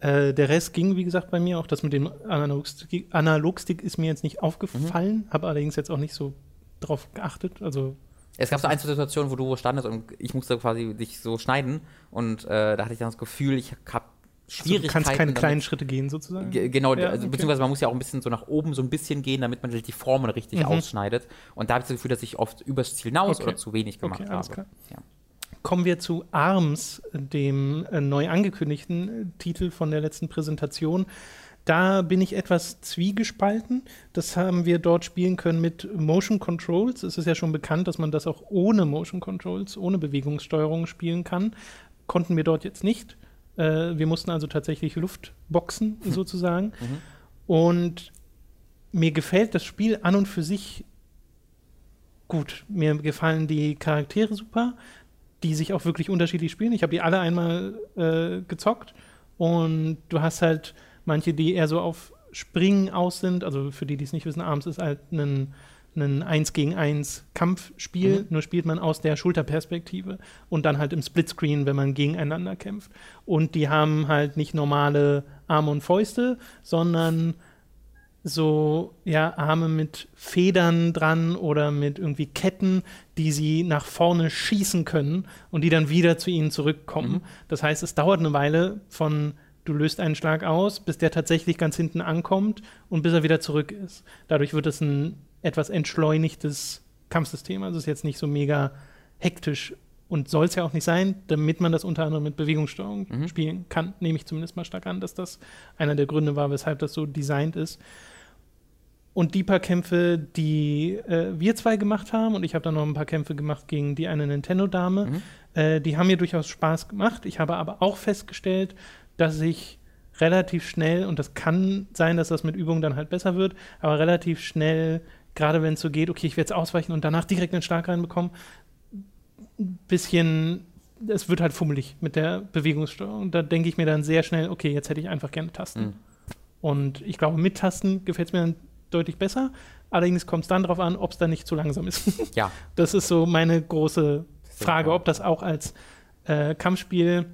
Äh, der Rest ging, wie gesagt, bei mir auch. Das mit dem Analogstick, Analogstick ist mir jetzt nicht aufgefallen,
Mhm.
habe allerdings jetzt auch nicht so drauf geachtet. Also
Es gab so ein, zwei Situationen, wo du standest und ich musste quasi dich so schneiden und äh, da hatte ich dann das Gefühl, ich habe
also
Schwierigkeiten.
du kannst keine
damit-
kleinen Schritte gehen, sozusagen.
Ge- Genau,
Ja,
also,
okay.
beziehungsweise man muss ja auch ein bisschen so nach oben so ein bisschen gehen, damit man die Formen richtig
Mhm.
ausschneidet. Und da habe ich das Gefühl, dass ich oft übers Ziel hinaus
Okay.
oder zu wenig gemacht
Okay,
habe. Ja.
Kommen wir zu ARMS, dem äh, neu angekündigten äh, Titel von der letzten Präsentation. Da bin ich etwas zwiegespalten. Das haben wir dort spielen können mit Motion Controls. Es ist ja schon bekannt, dass man das auch ohne Motion Controls, ohne Bewegungssteuerung spielen kann. Konnten wir dort jetzt nicht. Äh, wir mussten also tatsächlich Luftboxen sozusagen. Und mir gefällt das Spiel an und für sich gut, mir gefallen die Charaktere super, die sich auch wirklich unterschiedlich spielen. Ich habe die alle einmal äh, gezockt und du hast halt manche, die eher so auf Springen aus sind. Also für die, die es nicht wissen, Arms ist halt ein, ein 1 gegen 1 Kampfspiel,
Mhm.
nur spielt man aus der Schulterperspektive und dann halt im Splitscreen, wenn man gegeneinander kämpft. Und die haben halt nicht normale Arme und Fäuste, sondern so ja Arme mit Federn dran oder mit irgendwie Ketten, die sie nach vorne schießen können und die dann wieder zu ihnen zurückkommen. Das heißt, es dauert eine Weile von du löst einen Schlag aus, bis der tatsächlich ganz hinten ankommt und bis er wieder zurück ist. Dadurch wird es ein etwas entschleunigtes Kampfsystem. Also es ist jetzt nicht so mega hektisch und soll es ja auch nicht sein, damit man das unter anderem mit Bewegungssteuerung
Mhm.
spielen kann. Nehme ich zumindest mal stark an, dass das einer der Gründe war, weshalb das so designt ist. Und die paar Kämpfe, die äh, wir zwei gemacht haben, und ich habe dann noch ein paar Kämpfe gemacht gegen die eine Nintendo-Dame,
Mhm.
äh, die haben mir durchaus Spaß gemacht. Ich habe aber auch festgestellt, dass ich relativ schnell, und das kann sein, dass das mit Übung dann halt besser wird, aber relativ schnell, gerade wenn es so geht, okay, ich werde jetzt ausweichen und danach direkt einen Schlag reinbekommen, ein bisschen, es wird halt fummelig mit der Bewegungssteuerung. Da denke ich mir dann sehr schnell, okay, jetzt hätte ich einfach gerne Tasten.
Mhm.
Und ich glaube, mit Tasten gefällt es mir dann deutlich besser. Allerdings kommt es dann darauf an, ob es dann nicht zu langsam ist.
Ja.
Das ist so meine große Frage, ob das auch als äh, Kampfspiel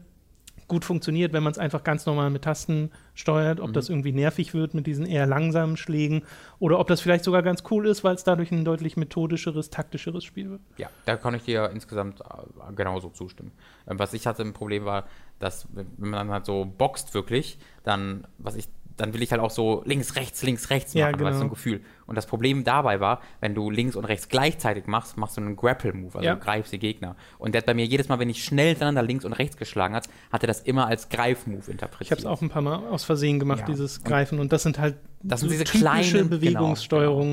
gut funktioniert, wenn man es einfach ganz normal mit Tasten steuert, ob
Mhm.
das irgendwie nervig wird mit diesen eher langsamen Schlägen oder ob das vielleicht sogar ganz cool ist, weil es dadurch ein deutlich methodischeres, taktischeres Spiel wird.
Ja, da kann ich dir insgesamt äh, genauso zustimmen. Ähm, was ich hatte, ein Problem war, dass wenn wenn man dann halt so boxt wirklich, dann, was ich, dann will ich halt auch so links, rechts, links, rechts machen,
Ja,
das so
genau.
ein Gefühl. Und das Problem dabei war, wenn du links und rechts gleichzeitig machst, machst du einen Grapple-Move, also
Ja.
du greifst die Gegner. Und der hat bei mir jedes Mal, wenn ich schnell hintereinander links und rechts geschlagen hat, hat er das immer als Greif-Move interpretiert.
Ich habe es auch ein paar Mal aus Versehen gemacht,
Ja.
dieses Greifen. Und das sind halt
Das sind diese
typische
kleinen- genau,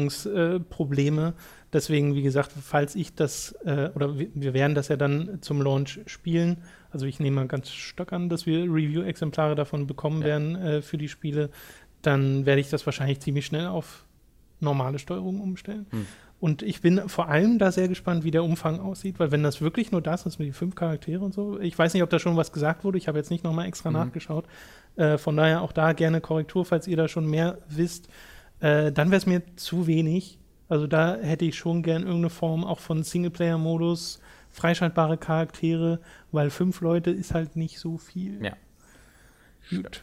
Bewegungssteuerungsprobleme. Deswegen, wie gesagt, falls ich das, äh, oder wir, wir werden das ja dann zum Launch spielen. Also ich nehme mal ganz stark an, dass wir Review-Exemplare davon bekommen
Ja.
werden äh, für die Spiele. Dann werde ich das wahrscheinlich ziemlich schnell auf normale Steuerung umstellen.
Hm.
Und ich bin vor allem da sehr gespannt, wie der Umfang aussieht, weil wenn das wirklich nur das ist mit den fünf Charaktere und so, ich weiß nicht, ob da schon was gesagt wurde, ich habe jetzt nicht nochmal extra
Mhm.
nachgeschaut. Äh, von daher auch da gerne Korrektur, falls ihr da schon mehr wisst. Äh, dann wäre es mir zu wenig. Also da hätte ich schon gern irgendeine Form auch von Singleplayer-Modus, freischaltbare Charaktere, weil fünf Leute ist halt nicht so viel.
Ja.
Gut.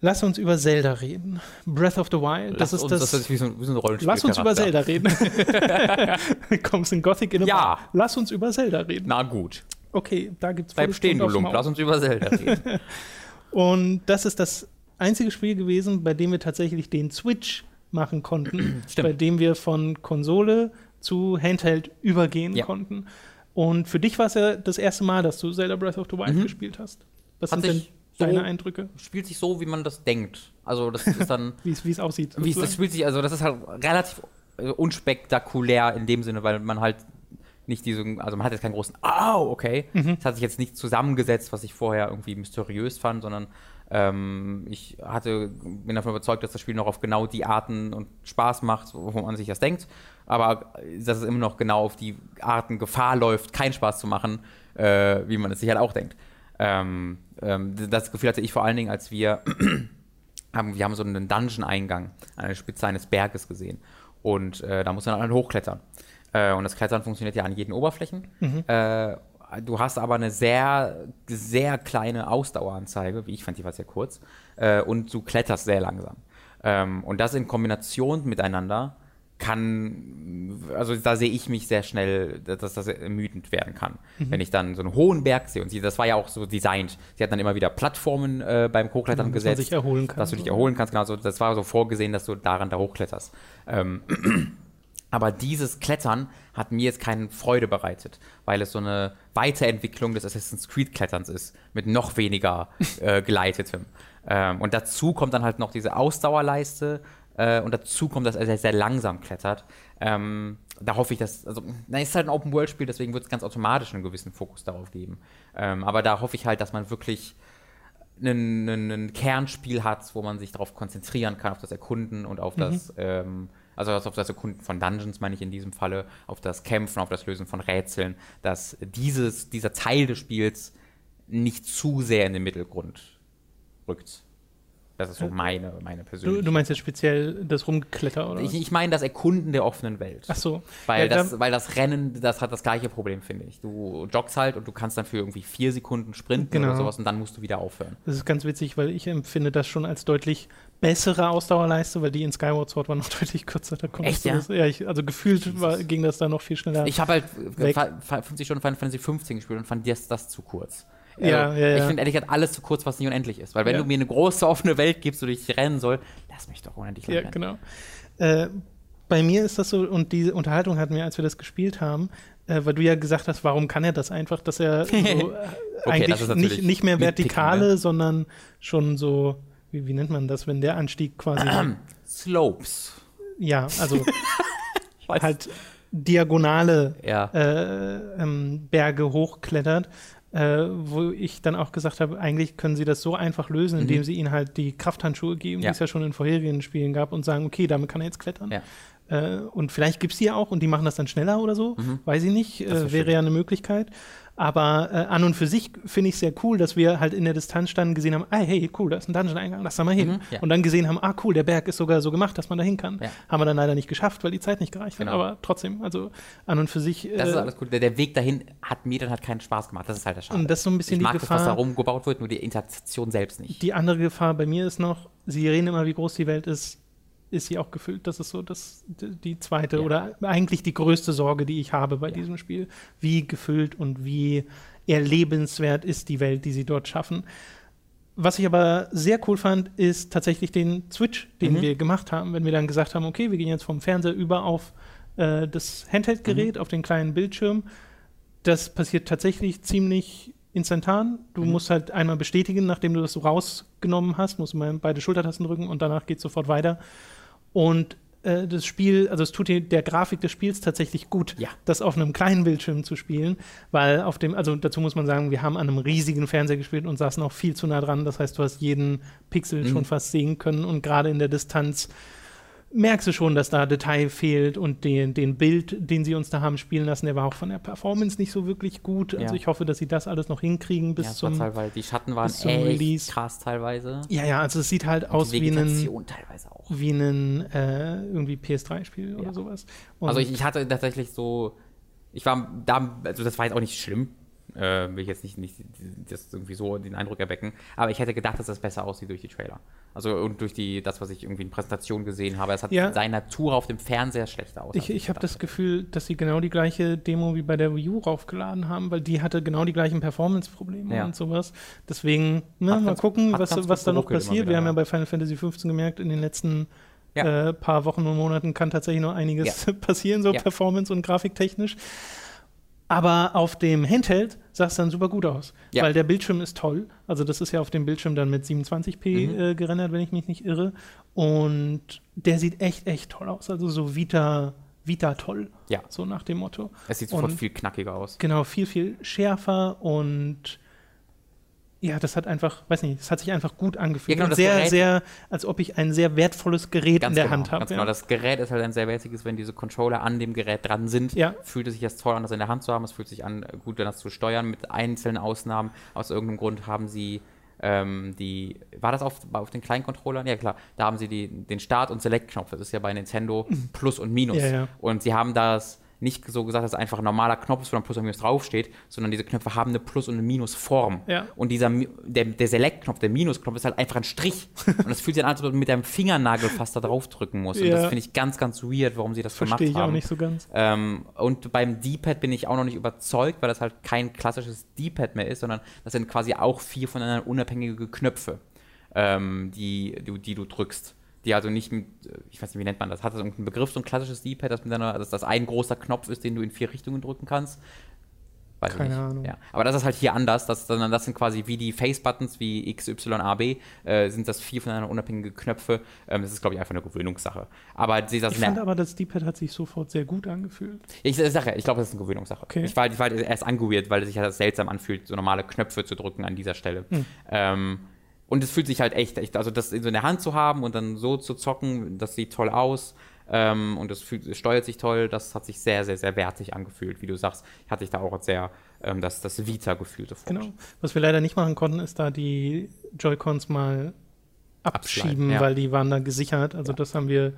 Lass uns über Zelda reden. Breath of the Wild.
Lass
das ist
uns,
das.
das ist wie so, ein- wie so ein Rollenspiel.
Lass uns über Zelda reden. Kommst in Gothic in
Ja.
Bar. Lass uns über Zelda reden.
Na gut.
Okay, da gibt's
Bleib stehen, du Lump. Lass uns über Zelda reden.
Und das ist das einzige Spiel gewesen, bei dem wir tatsächlich den Switch machen konnten,
Stimmt.
bei dem wir von Konsole zu Handheld übergehen
Ja.
konnten. Und für dich war es ja das erste Mal, dass du Zelda Breath of the Wild
Mhm.
gespielt hast. Was
Hat
sind denn
sich so-
deine Eindrücke,
Spielt sich so, wie man das denkt. Also das ist dann.
wie es aussieht?
Wie es spielt sich, also das ist halt relativ äh, unspektakulär in dem Sinne, weil man halt nicht diesen, also man hat jetzt keinen großen, au, okay. Es hat sich jetzt nicht zusammengesetzt, was ich vorher irgendwie mysteriös fand, sondern ähm, ich hatte, bin davon überzeugt, dass das Spiel noch auf genau die Arten und Spaß macht, wo man sich das denkt, aber dass es immer noch genau auf die Arten Gefahr läuft, keinen Spaß zu machen, äh, wie man es sich halt auch denkt. Ähm, ähm, das Gefühl hatte ich vor allen Dingen, als wir haben, wir haben so einen Dungeon-Eingang an der Spitze eines Berges gesehen. Und äh, da muss man dann hochklettern. Äh, und das Klettern funktioniert ja an jeden Oberflächen. Äh, du hast aber eine sehr, sehr kleine Ausdaueranzeige, wie ich fand, die war sehr kurz. Äh, und du kletterst sehr langsam. Ähm, und das in Kombination miteinander kann, also da sehe ich mich sehr schnell, dass das ermüdend werden kann. Wenn ich dann so einen hohen Berg sehe und sie, das war ja auch so designt. Sie hat dann immer wieder Plattformen äh, beim Hochklettern
Dass man
gesetzt
sich erholen kann.
dass du dich erholen kannst. Genau, so, das war so vorgesehen, dass du daran da hochkletterst. Ähm, aber dieses Klettern hat mir jetzt keine Freude bereitet, weil es so eine Weiterentwicklung des Assassin's Creed Kletterns ist, mit noch weniger äh, geleitetem. Ähm, und dazu kommt dann halt noch diese Ausdauerleiste äh, und dazu kommt, dass er sehr, sehr langsam klettert. Ähm, da hoffe ich, dass, also, na, ist halt ein Open-World-Spiel, deswegen wird es ganz automatisch einen gewissen Fokus darauf geben. Ähm, aber da hoffe ich halt, dass man wirklich ein, Kernspiel hat, wo man sich darauf konzentrieren kann, auf das Erkunden und auf das ähm, also auf das Erkunden von Dungeons meine ich in diesem Falle, auf das Kämpfen, auf das Lösen von Rätseln, dass dieses, dieser Teil des Spiels nicht zu sehr in den Mittelgrund rückt. Das ist so meine, meine
Du,
persönliche.
du meinst jetzt speziell das Rumgekletter, oder?
ich, ich meine das Erkunden der offenen Welt.
Ach so.
Weil,
Ja,
das,
da-
weil das Rennen, das hat das gleiche Problem, finde ich. Du joggst halt und du kannst dann für irgendwie vier Sekunden sprinten
Genau.
oder sowas und dann musst du wieder aufhören.
Das ist ganz witzig, weil ich empfinde das schon als deutlich bessere Ausdauerleiste, weil die in Skyward Sword war noch deutlich kürzer. Da
Echt,
du
ja?
Das, ja, ich, also gefühlt war, ging das da noch viel schneller.
Ich habe halt
Weg.
Fa- Fa- 50 Stunden Final Fantasy 15 gespielt und fand das, das zu kurz.
Ja, ja,
Ich
ja.
finde ehrlich gesagt alles zu kurz, was nicht unendlich ist. Weil wenn
Ja.
du mir eine große offene Welt gibst, wo ich rennen soll, lass mich doch unendlich lang
ja,
rennen.
genau. Äh, bei mir ist das so, und diese Unterhaltung hatten wir, als wir das gespielt haben, äh, weil du ja gesagt hast, warum kann er das einfach, dass er so, äh, eigentlich
ist natürlich
nicht, nicht mehr vertikale,
ne?
sondern schon so, wie, wie nennt man das, wenn der Anstieg quasi,
Slopes.
ja, also
Ich
halt diagonale
Ja.
äh, ähm, Berge hochklettert, äh, wo ich dann auch gesagt habe, eigentlich können sie das so einfach lösen, indem sie ihnen halt die Krafthandschuhe geben,
Mhm. Ja.
die es ja schon in vorherigen Spielen gab, und sagen, okay, damit kann er jetzt klettern.
Ja.
Äh, und vielleicht gibt es die ja auch und die machen das dann schneller oder so, weiß ich nicht,
Mhm.
äh, wäre
schön.
ja eine Möglichkeit. Aber äh, an und für sich finde ich es sehr cool, dass wir halt in der Distanz standen, gesehen haben, ah, hey, cool, da ist ein Dungeon-Eingang, lass da mal hin.
Mhm, ja.
Und dann gesehen haben, ah, cool, der Berg ist sogar so gemacht, dass man da hin kann.
Ja.
Haben wir dann leider nicht geschafft, weil die Zeit nicht gereicht
Genau.
hat. Aber trotzdem, also an und für sich.
Das ist
äh,
alles gut. Der, der Weg dahin hat mir dann halt keinen Spaß gemacht. Das ist halt der Schade.
Und das ist so ein bisschen
ich
die
mag das, was da
Gefahr.
rumgebaut wird, nur die Interaktion selbst nicht.
Die andere Gefahr bei mir ist noch, Sie reden immer, wie groß die Welt ist. Ist sie auch gefüllt? Das ist so das, die zweite
Ja.
oder eigentlich die größte Sorge, die ich habe bei
Ja.
diesem Spiel. Wie gefüllt und wie erlebenswert ist die Welt, die sie dort schaffen. Was ich aber sehr cool fand, ist tatsächlich den Switch, den
Mhm.
wir gemacht haben, wenn wir dann gesagt haben, okay, wir gehen jetzt vom Fernseher über auf äh, das Handheld-Gerät,
Mhm.
auf den kleinen Bildschirm. Das passiert tatsächlich ziemlich instantan. Du
Mhm.
musst halt einmal bestätigen, nachdem du das so rausgenommen hast, musst du mal beide Schultertasten drücken und danach geht es sofort weiter. Und äh, das Spiel, also es tut dir der Grafik des Spiels tatsächlich gut,
Ja.
das auf einem kleinen Bildschirm zu spielen, weil auf dem, also dazu muss man sagen, wir haben an einem riesigen Fernseher gespielt und saßen auch viel zu nah dran. Das heißt, du hast jeden Pixel
Mhm.
schon fast sehen können und gerade in der Distanz merkst du schon, dass da Detail fehlt und den, den Bild, den sie uns da haben spielen lassen, der war auch von der Performance nicht so wirklich gut. Also
Ja.
ich hoffe, dass sie das alles noch hinkriegen bis
ja,
zum.
teilweise, die Schatten waren echt
Release.
krass teilweise.
Ja, ja, also es sieht halt aus
die
wie ein,
teilweise auch.
wie ein äh, irgendwie PS3-Spiel oder
Ja.
sowas. Und
Also ich, ich hatte tatsächlich so, ich war da, also das war jetzt auch nicht schlimm, äh, will ich jetzt nicht, nicht das irgendwie so den Eindruck erwecken, aber ich hätte gedacht, dass das besser aussieht durch die Trailer. Also und durch die, das, was ich irgendwie in Präsentation gesehen habe, es hat
Ja.
seine Natur auf dem Fernseher schlechter aus.
Ich, ich habe das Gefühl, dass sie genau die gleiche Demo wie bei der Wii U raufgeladen haben, weil die hatte genau die gleichen Performance-Probleme
Ja.
und sowas. Deswegen, ne,
Hat
mal
ganz-
gucken, was, was da noch passiert.
wieder,
Wir haben ja
ja.
bei Final Fantasy 15 gemerkt, in den letzten
Ja.
äh, paar Wochen und Monaten kann tatsächlich noch einiges passieren, so
Ja.
performance- und grafiktechnisch. Aber auf dem Handheld sah es dann super gut aus,
Ja.
weil der Bildschirm ist toll. Also das ist ja auf dem Bildschirm dann mit 27p
Mhm.
äh, gerendert, wenn ich mich nicht irre. Und der sieht echt, echt toll aus. Also so Vita, Vita toll,
Ja.
so nach dem Motto.
Es sieht sofort
Und-
viel knackiger aus.
Genau, viel, viel schärfer und ja, das hat einfach, weiß nicht, es hat sich einfach gut angefühlt.
Ja, genau,
und
das
sehr,
Gerät-
sehr, als ob ich ein sehr wertvolles Gerät in der
genau,
Hand habe.
Ganz
ja.
genau, das Gerät ist halt ein sehr wertiges, wenn diese Controller an dem Gerät dran sind.
Ja.
Fühlt es sich jetzt toll an, das in der Hand zu haben. Es fühlt sich an, gut, das zu steuern. Mit einzelnen Ausnahmen. Aus irgendeinem Grund haben sie ähm, die. War das auf, auf den kleinen Controllern? Ja, klar. Da haben sie die, den Start- und Select-Knopf. Das ist ja bei Nintendo Plus und Minus.
Ja.
Und sie haben das nicht so gesagt, dass es einfach ein normaler Knopf ist, wo dann Plus und Minus draufsteht, sondern diese Knöpfe haben eine Plus- und eine Minus-Form.
Ja.
Und dieser, der, der Select-Knopf, der Minus-Knopf ist halt einfach ein Strich. und das fühlt sich an, als ob du mit deinem Fingernagel fast da drauf drücken musst. Und
Ja.
das finde ich ganz, ganz weird, warum sie das
Verstehe ich
gemacht haben.
auch nicht so ganz.
Ähm, und beim D-Pad bin ich auch noch nicht überzeugt, weil das halt kein klassisches D-Pad mehr ist, sondern das sind quasi auch vier voneinander unabhängige Knöpfe, ähm, die, die, die du drückst. Die also nicht mit, ich weiß nicht, wie nennt man das? Hat das irgendeinen Begriff, so ein klassisches D-Pad, das mit einer, dass das ein großer Knopf ist, den du in vier Richtungen drücken kannst? Weiß
Keine
nicht.
Ahnung.
Ja. Aber das ist halt hier anders, das, sondern das sind quasi wie die Face-Buttons, wie X, Y, A, B, äh, sind das vier voneinander unabhängige Knöpfe. Ähm, das ist, glaube ich, einfach eine Gewöhnungssache. Aber sie das
Ich fand aber, das D-Pad hat sich sofort sehr gut angefühlt.
ich sage, ich glaube, das ist eine Gewöhnungssache.
Okay.
Ich, war, ich war erst angewirrt, weil es sich halt seltsam anfühlt, so normale Knöpfe zu drücken an dieser Stelle.
Hm.
Ähm, und es fühlt sich halt echt, echt, also das in so in der Hand zu haben und dann so zu zocken, das sieht toll aus. Ähm, und es, fühlt, es steuert sich toll. Das hat sich sehr, sehr, sehr wertig angefühlt. Wie du sagst, hatte ich da auch sehr ähm, das, das Vita-Gefühl sofort.
Genau. Was wir leider nicht machen konnten, ist da die Joy-Cons mal abschieben,
ja.
weil die waren da gesichert. Also das haben wir,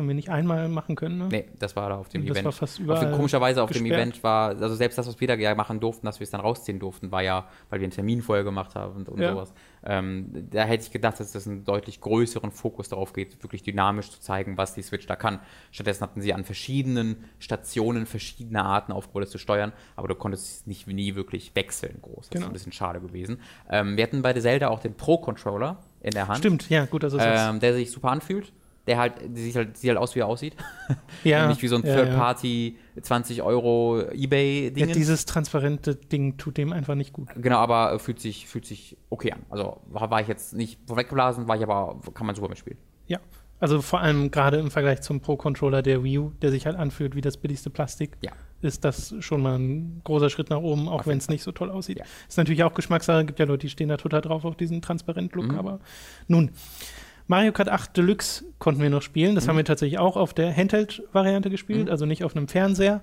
haben wir nicht einmal machen können. Ne?
Nee, das war da auf dem
Das
Event.
war fast
auf dem,
überall
komischerweise auf dem
gesperrt.
Event war, also selbst das, was wir da ja machen durften, dass wir es dann rausziehen durften, war ja, weil wir einen Termin vorher gemacht haben und, und
Ja.
sowas. Ähm, da hätte ich gedacht, dass das einen deutlich größeren Fokus darauf geht, wirklich dynamisch zu zeigen, was die Switch da kann. Stattdessen hatten sie an verschiedenen Stationen verschiedene Arten aufgebaut, das zu steuern, aber du konntest es nicht nie wirklich wechseln groß. Das ist
Genau.
ein bisschen schade gewesen. Ähm, wir hatten bei der Zelda auch den Pro-Controller in der Hand.
Stimmt, ja, gut, dass sagst.
Ähm, der sich super anfühlt. Der halt, sieht halt, sieht halt aus, wie er aussieht.
ja,
Nicht wie so ein
ja,
Third-Party 20 Euro
Ja.
Ebay-Ding.
Ja, dieses transparente Ding tut dem einfach nicht gut.
genau, aber äh, fühlt sich, fühlt sich okay an. Also war, war ich jetzt nicht weggeblasen, war ich aber, kann man super mitspielen.
Ja. Also vor allem gerade im Vergleich zum Pro-Controller der Wii U, der sich halt anfühlt wie das billigste Plastik,
Ja.
ist das schon mal ein großer Schritt nach oben, auch wenn es nicht so toll aussieht.
Ja.
Ist natürlich auch Geschmackssache, gibt ja Leute, die stehen da total drauf auf diesen Transparent-Look,
Mhm.
aber nun. Mario Kart 8 Deluxe konnten wir noch spielen.
Mhm.
Das haben wir tatsächlich auch auf der Handheld-Variante gespielt, also nicht auf einem Fernseher.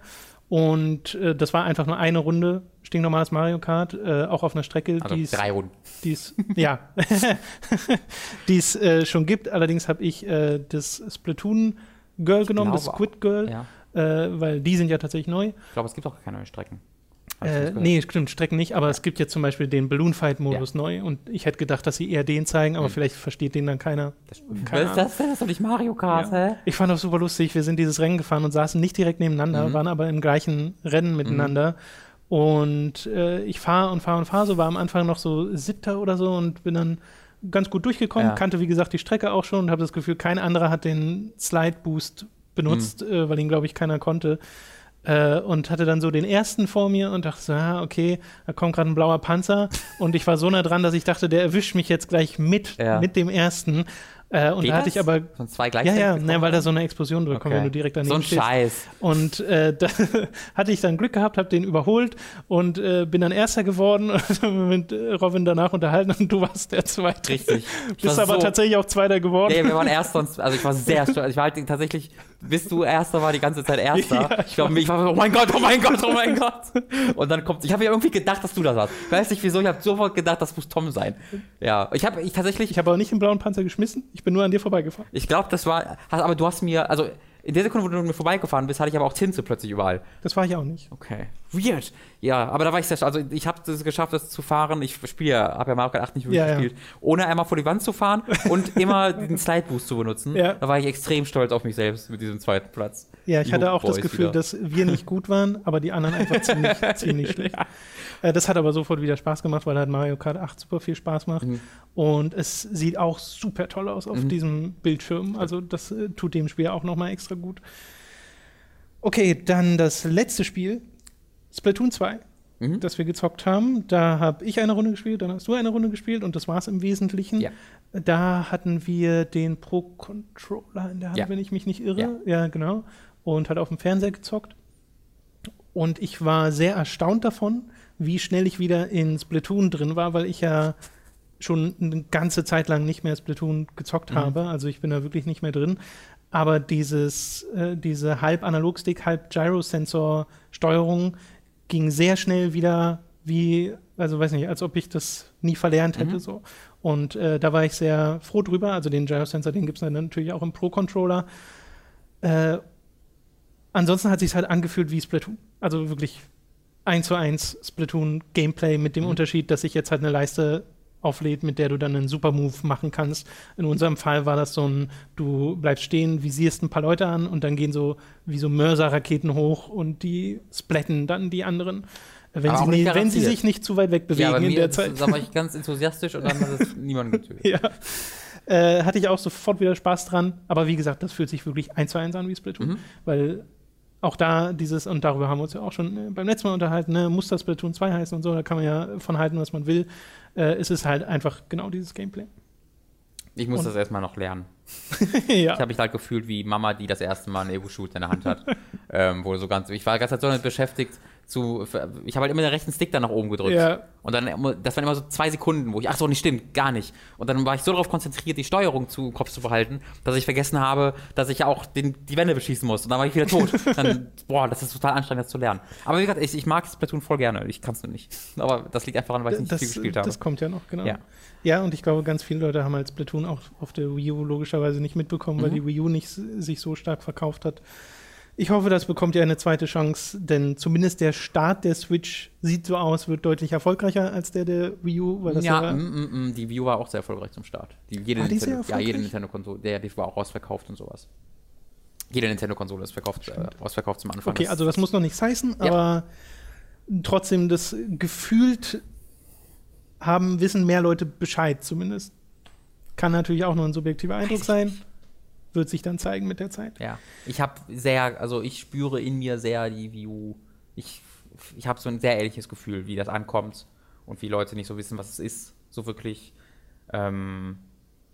Und äh, das war einfach nur eine Runde, stinknormales Mario Kart, äh, auch auf einer Strecke,
Also
die es
drei Runden.
die es ja, die es äh, schon gibt. Allerdings habe ich äh, das Splatoon Girl genommen, das
glaube
Squid Girl,
Ja.
äh, weil die sind ja tatsächlich neu.
Ich glaube, es gibt auch keine neuen Strecken.
Äh, nee, stimmt, Strecken nicht, aber es gibt jetzt zum Beispiel den Balloon Fight Modus neu und ich hätte gedacht, dass sie eher den zeigen, aber
Mhm.
vielleicht versteht den dann keiner.
Das,
keine
was ist das denn? Das ist doch nicht Mario Kart,
Ja.
hä?
Ich fand das super lustig. Wir sind dieses Rennen gefahren und saßen nicht direkt nebeneinander,
Mhm.
waren aber im gleichen Rennen miteinander. Und äh, ich fahre und fahre und fahre so, war am Anfang noch so siebter oder so und bin dann ganz gut durchgekommen,
Ja.
kannte wie gesagt die Strecke auch schon und habe das Gefühl, kein anderer hat den Slide Boost benutzt,
Mhm.
äh, weil ihn, glaube ich, keiner konnte. Äh, und hatte dann so den ersten vor mir und dachte so, ah, okay, da kommt gerade ein blauer Panzer. Und ich war so nah dran, dass ich dachte, der erwischt mich jetzt gleich mit,
Ja.
mit dem ersten. Äh, und
Geht
da hatte
das?
ich aber
Von zwei
ja,
gleichzeitig?
ja,
gekommen
ne, weil da so eine Explosion drückt, kommt, wenn du direkt daneben
So ein
stehst.
Scheiß.
Und äh, da hatte ich dann Glück gehabt, habe den überholt und äh, bin dann Erster geworden und mit äh, Robin danach unterhalten und du warst der Zweite.
Richtig. Ich
Bist aber
so-
tatsächlich auch Zweiter geworden.
Nee, wir waren Erster und also ich war sehr stolz. Ich war halt tatsächlich, bis du Erster war, die ganze Zeit Erster.
Ja, ich
ich, glaub, ich war so, oh mein Gott, oh mein Gott, oh mein Gott. Und dann kommt, ich habe ja irgendwie gedacht, dass du das warst. Ich weiß nicht wieso, ich habe sofort gedacht, das muss Tom sein. Ja, ich habe ich tatsächlich,
Ich habe aber nicht den blauen Panzer geschmissen, ich bin nur an dir vorbeigefahren.
ich glaube, das war, aber du hast mir, also in der Sekunde, wo du mir vorbeigefahren bist, hatte ich aber auch Tinte plötzlich überall.
Das war ich auch nicht.
Okay. Weird. Ja, aber da war ich sehr, also ich habe es geschafft, das zu fahren. Ich spiele ja, habe ja Mario Kart 8 nicht wirklich
Ja, ja.
gespielt, ohne einmal vor die Wand zu fahren und immer den Slide Boost zu benutzen.
Ja.
Da war ich extrem stolz auf mich selbst mit diesem zweiten Platz.
Ja, ich hatte auch das
Boys
Gefühl,
wieder.
dass wir nicht gut waren, aber die anderen einfach ziemlich, ziemlich schlecht. Äh, das hat aber sofort wieder Spaß gemacht, weil halt Mario Kart 8 super viel Spaß macht.
Mhm.
Und es sieht auch super toll aus auf
Mhm.
diesem Bildschirm. Also das äh, tut dem Spiel auch nochmal extra gut. Okay, dann das letzte Spiel, Splatoon 2,
Mhm.
das wir gezockt haben. Da habe ich eine Runde gespielt, dann hast du eine Runde gespielt und das war es im Wesentlichen.
Ja.
Da hatten wir den Pro-Controller in der Hand,
Ja.
wenn ich mich nicht irre.
Ja.
ja, genau. Und hat auf dem Fernseher gezockt. Und ich war sehr erstaunt davon, wie schnell ich wieder in Splatoon drin war, weil ich ja schon eine ganze Zeit lang nicht mehr Splatoon gezockt
Mhm.
habe. Also ich bin da wirklich nicht mehr drin. Aber dieses, äh, diese halb Analogstick, halb Gyrosensor-Steuerung ging sehr schnell wieder wie, also weiß nicht, als ob ich das nie verlernt hätte.
Mhm.
So. Und äh, da war ich sehr froh drüber. Also den Gyrosensor, den gibt es natürlich auch im Pro-Controller. Äh, ansonsten hat sich halt angefühlt wie Splatoon. Also wirklich eins zu eins Splatoon-Gameplay mit dem
Mhm.
Unterschied, dass sich jetzt halt eine Leiste auflädt, mit der du dann einen Super-Move machen kannst. In unserem Fall war das so ein, du bleibst stehen, visierst ein paar Leute an und dann gehen so wie so Mörserraketen hoch und die splatten dann die anderen. Wenn, sie,
auch nicht
wenn sie sich nicht zu weit weg bewegen
ja,
in der Zeit.
da war ich ganz enthusiastisch und dann hat es niemanden getötet.
ja. Äh, hatte ich auch sofort wieder Spaß dran. Aber wie gesagt, das fühlt sich wirklich eins zu eins an wie Splatoon.
Mhm.
Weil auch da dieses, und darüber haben wir uns ja auch schon äh, beim letzten Mal unterhalten, ne, muss das Splatoon 2 heißen und so, da kann man ja von halten, was man will. Äh, es ist halt einfach genau dieses Gameplay.
Ich muss
Und-
das erstmal noch lernen.
ja.
Ich habe mich halt gefühlt wie Mama, die das erste Mal einen Ego-Shoot in der Hand hat. ähm, wo so ganz, ich war ganz so damit beschäftigt, zu, ich habe halt immer den rechten Stick dann nach oben gedrückt.
Ja.
Und dann, immer- das waren immer so zwei Sekunden, wo ich, ach so, nicht stimmt, gar nicht. Und dann war ich so darauf konzentriert, die Steuerung zu Kopf zu behalten, dass ich vergessen habe, dass ich ja auch den, die Wände beschießen muss. Und dann war ich wieder tot. dann, boah, das ist total anstrengend, das zu lernen. Aber wie gesagt, ich, ich mag Splatoon voll gerne. Ich kann es nur nicht. Aber das liegt einfach daran, weil ich nicht
das,
viel gespielt habe.
das kommt ja noch, genau.
Ja.
Ja. und ich glaube, ganz viele Leute haben halt Splatoon auch auf der Wii U logischerweise nicht mitbekommen,
Mhm.
weil die Wii U nicht sich so stark verkauft hat. Ich hoffe, das bekommt ja eine zweite Chance, denn zumindest der Start der Switch sieht so aus, wird deutlich erfolgreicher als der der Wii U, weil das
ja,
ja,
mm, mm, mm, die Wii U war auch sehr erfolgreich zum Start. Die, jede
War die
Nintendo, ja, jede? Nintendo-Konsole, der, die war auch ausverkauft und sowas. Jede Nintendo-Konsole ist verkauft, äh, ausverkauft zum Anfang.
Okay, also das muss noch nichts heißen,
Ja.
aber trotzdem, das gefühlt haben, wissen mehr Leute Bescheid zumindest. Kann natürlich auch nur ein subjektiver Eindruck sein. Wird sich dann zeigen mit der Zeit.
Ja, ich habe sehr, also ich spüre in mir sehr die Wii U. Ich, ich habe so ein sehr ehrliches Gefühl, wie das ankommt und wie Leute nicht so wissen, was es ist, so wirklich. Ähm,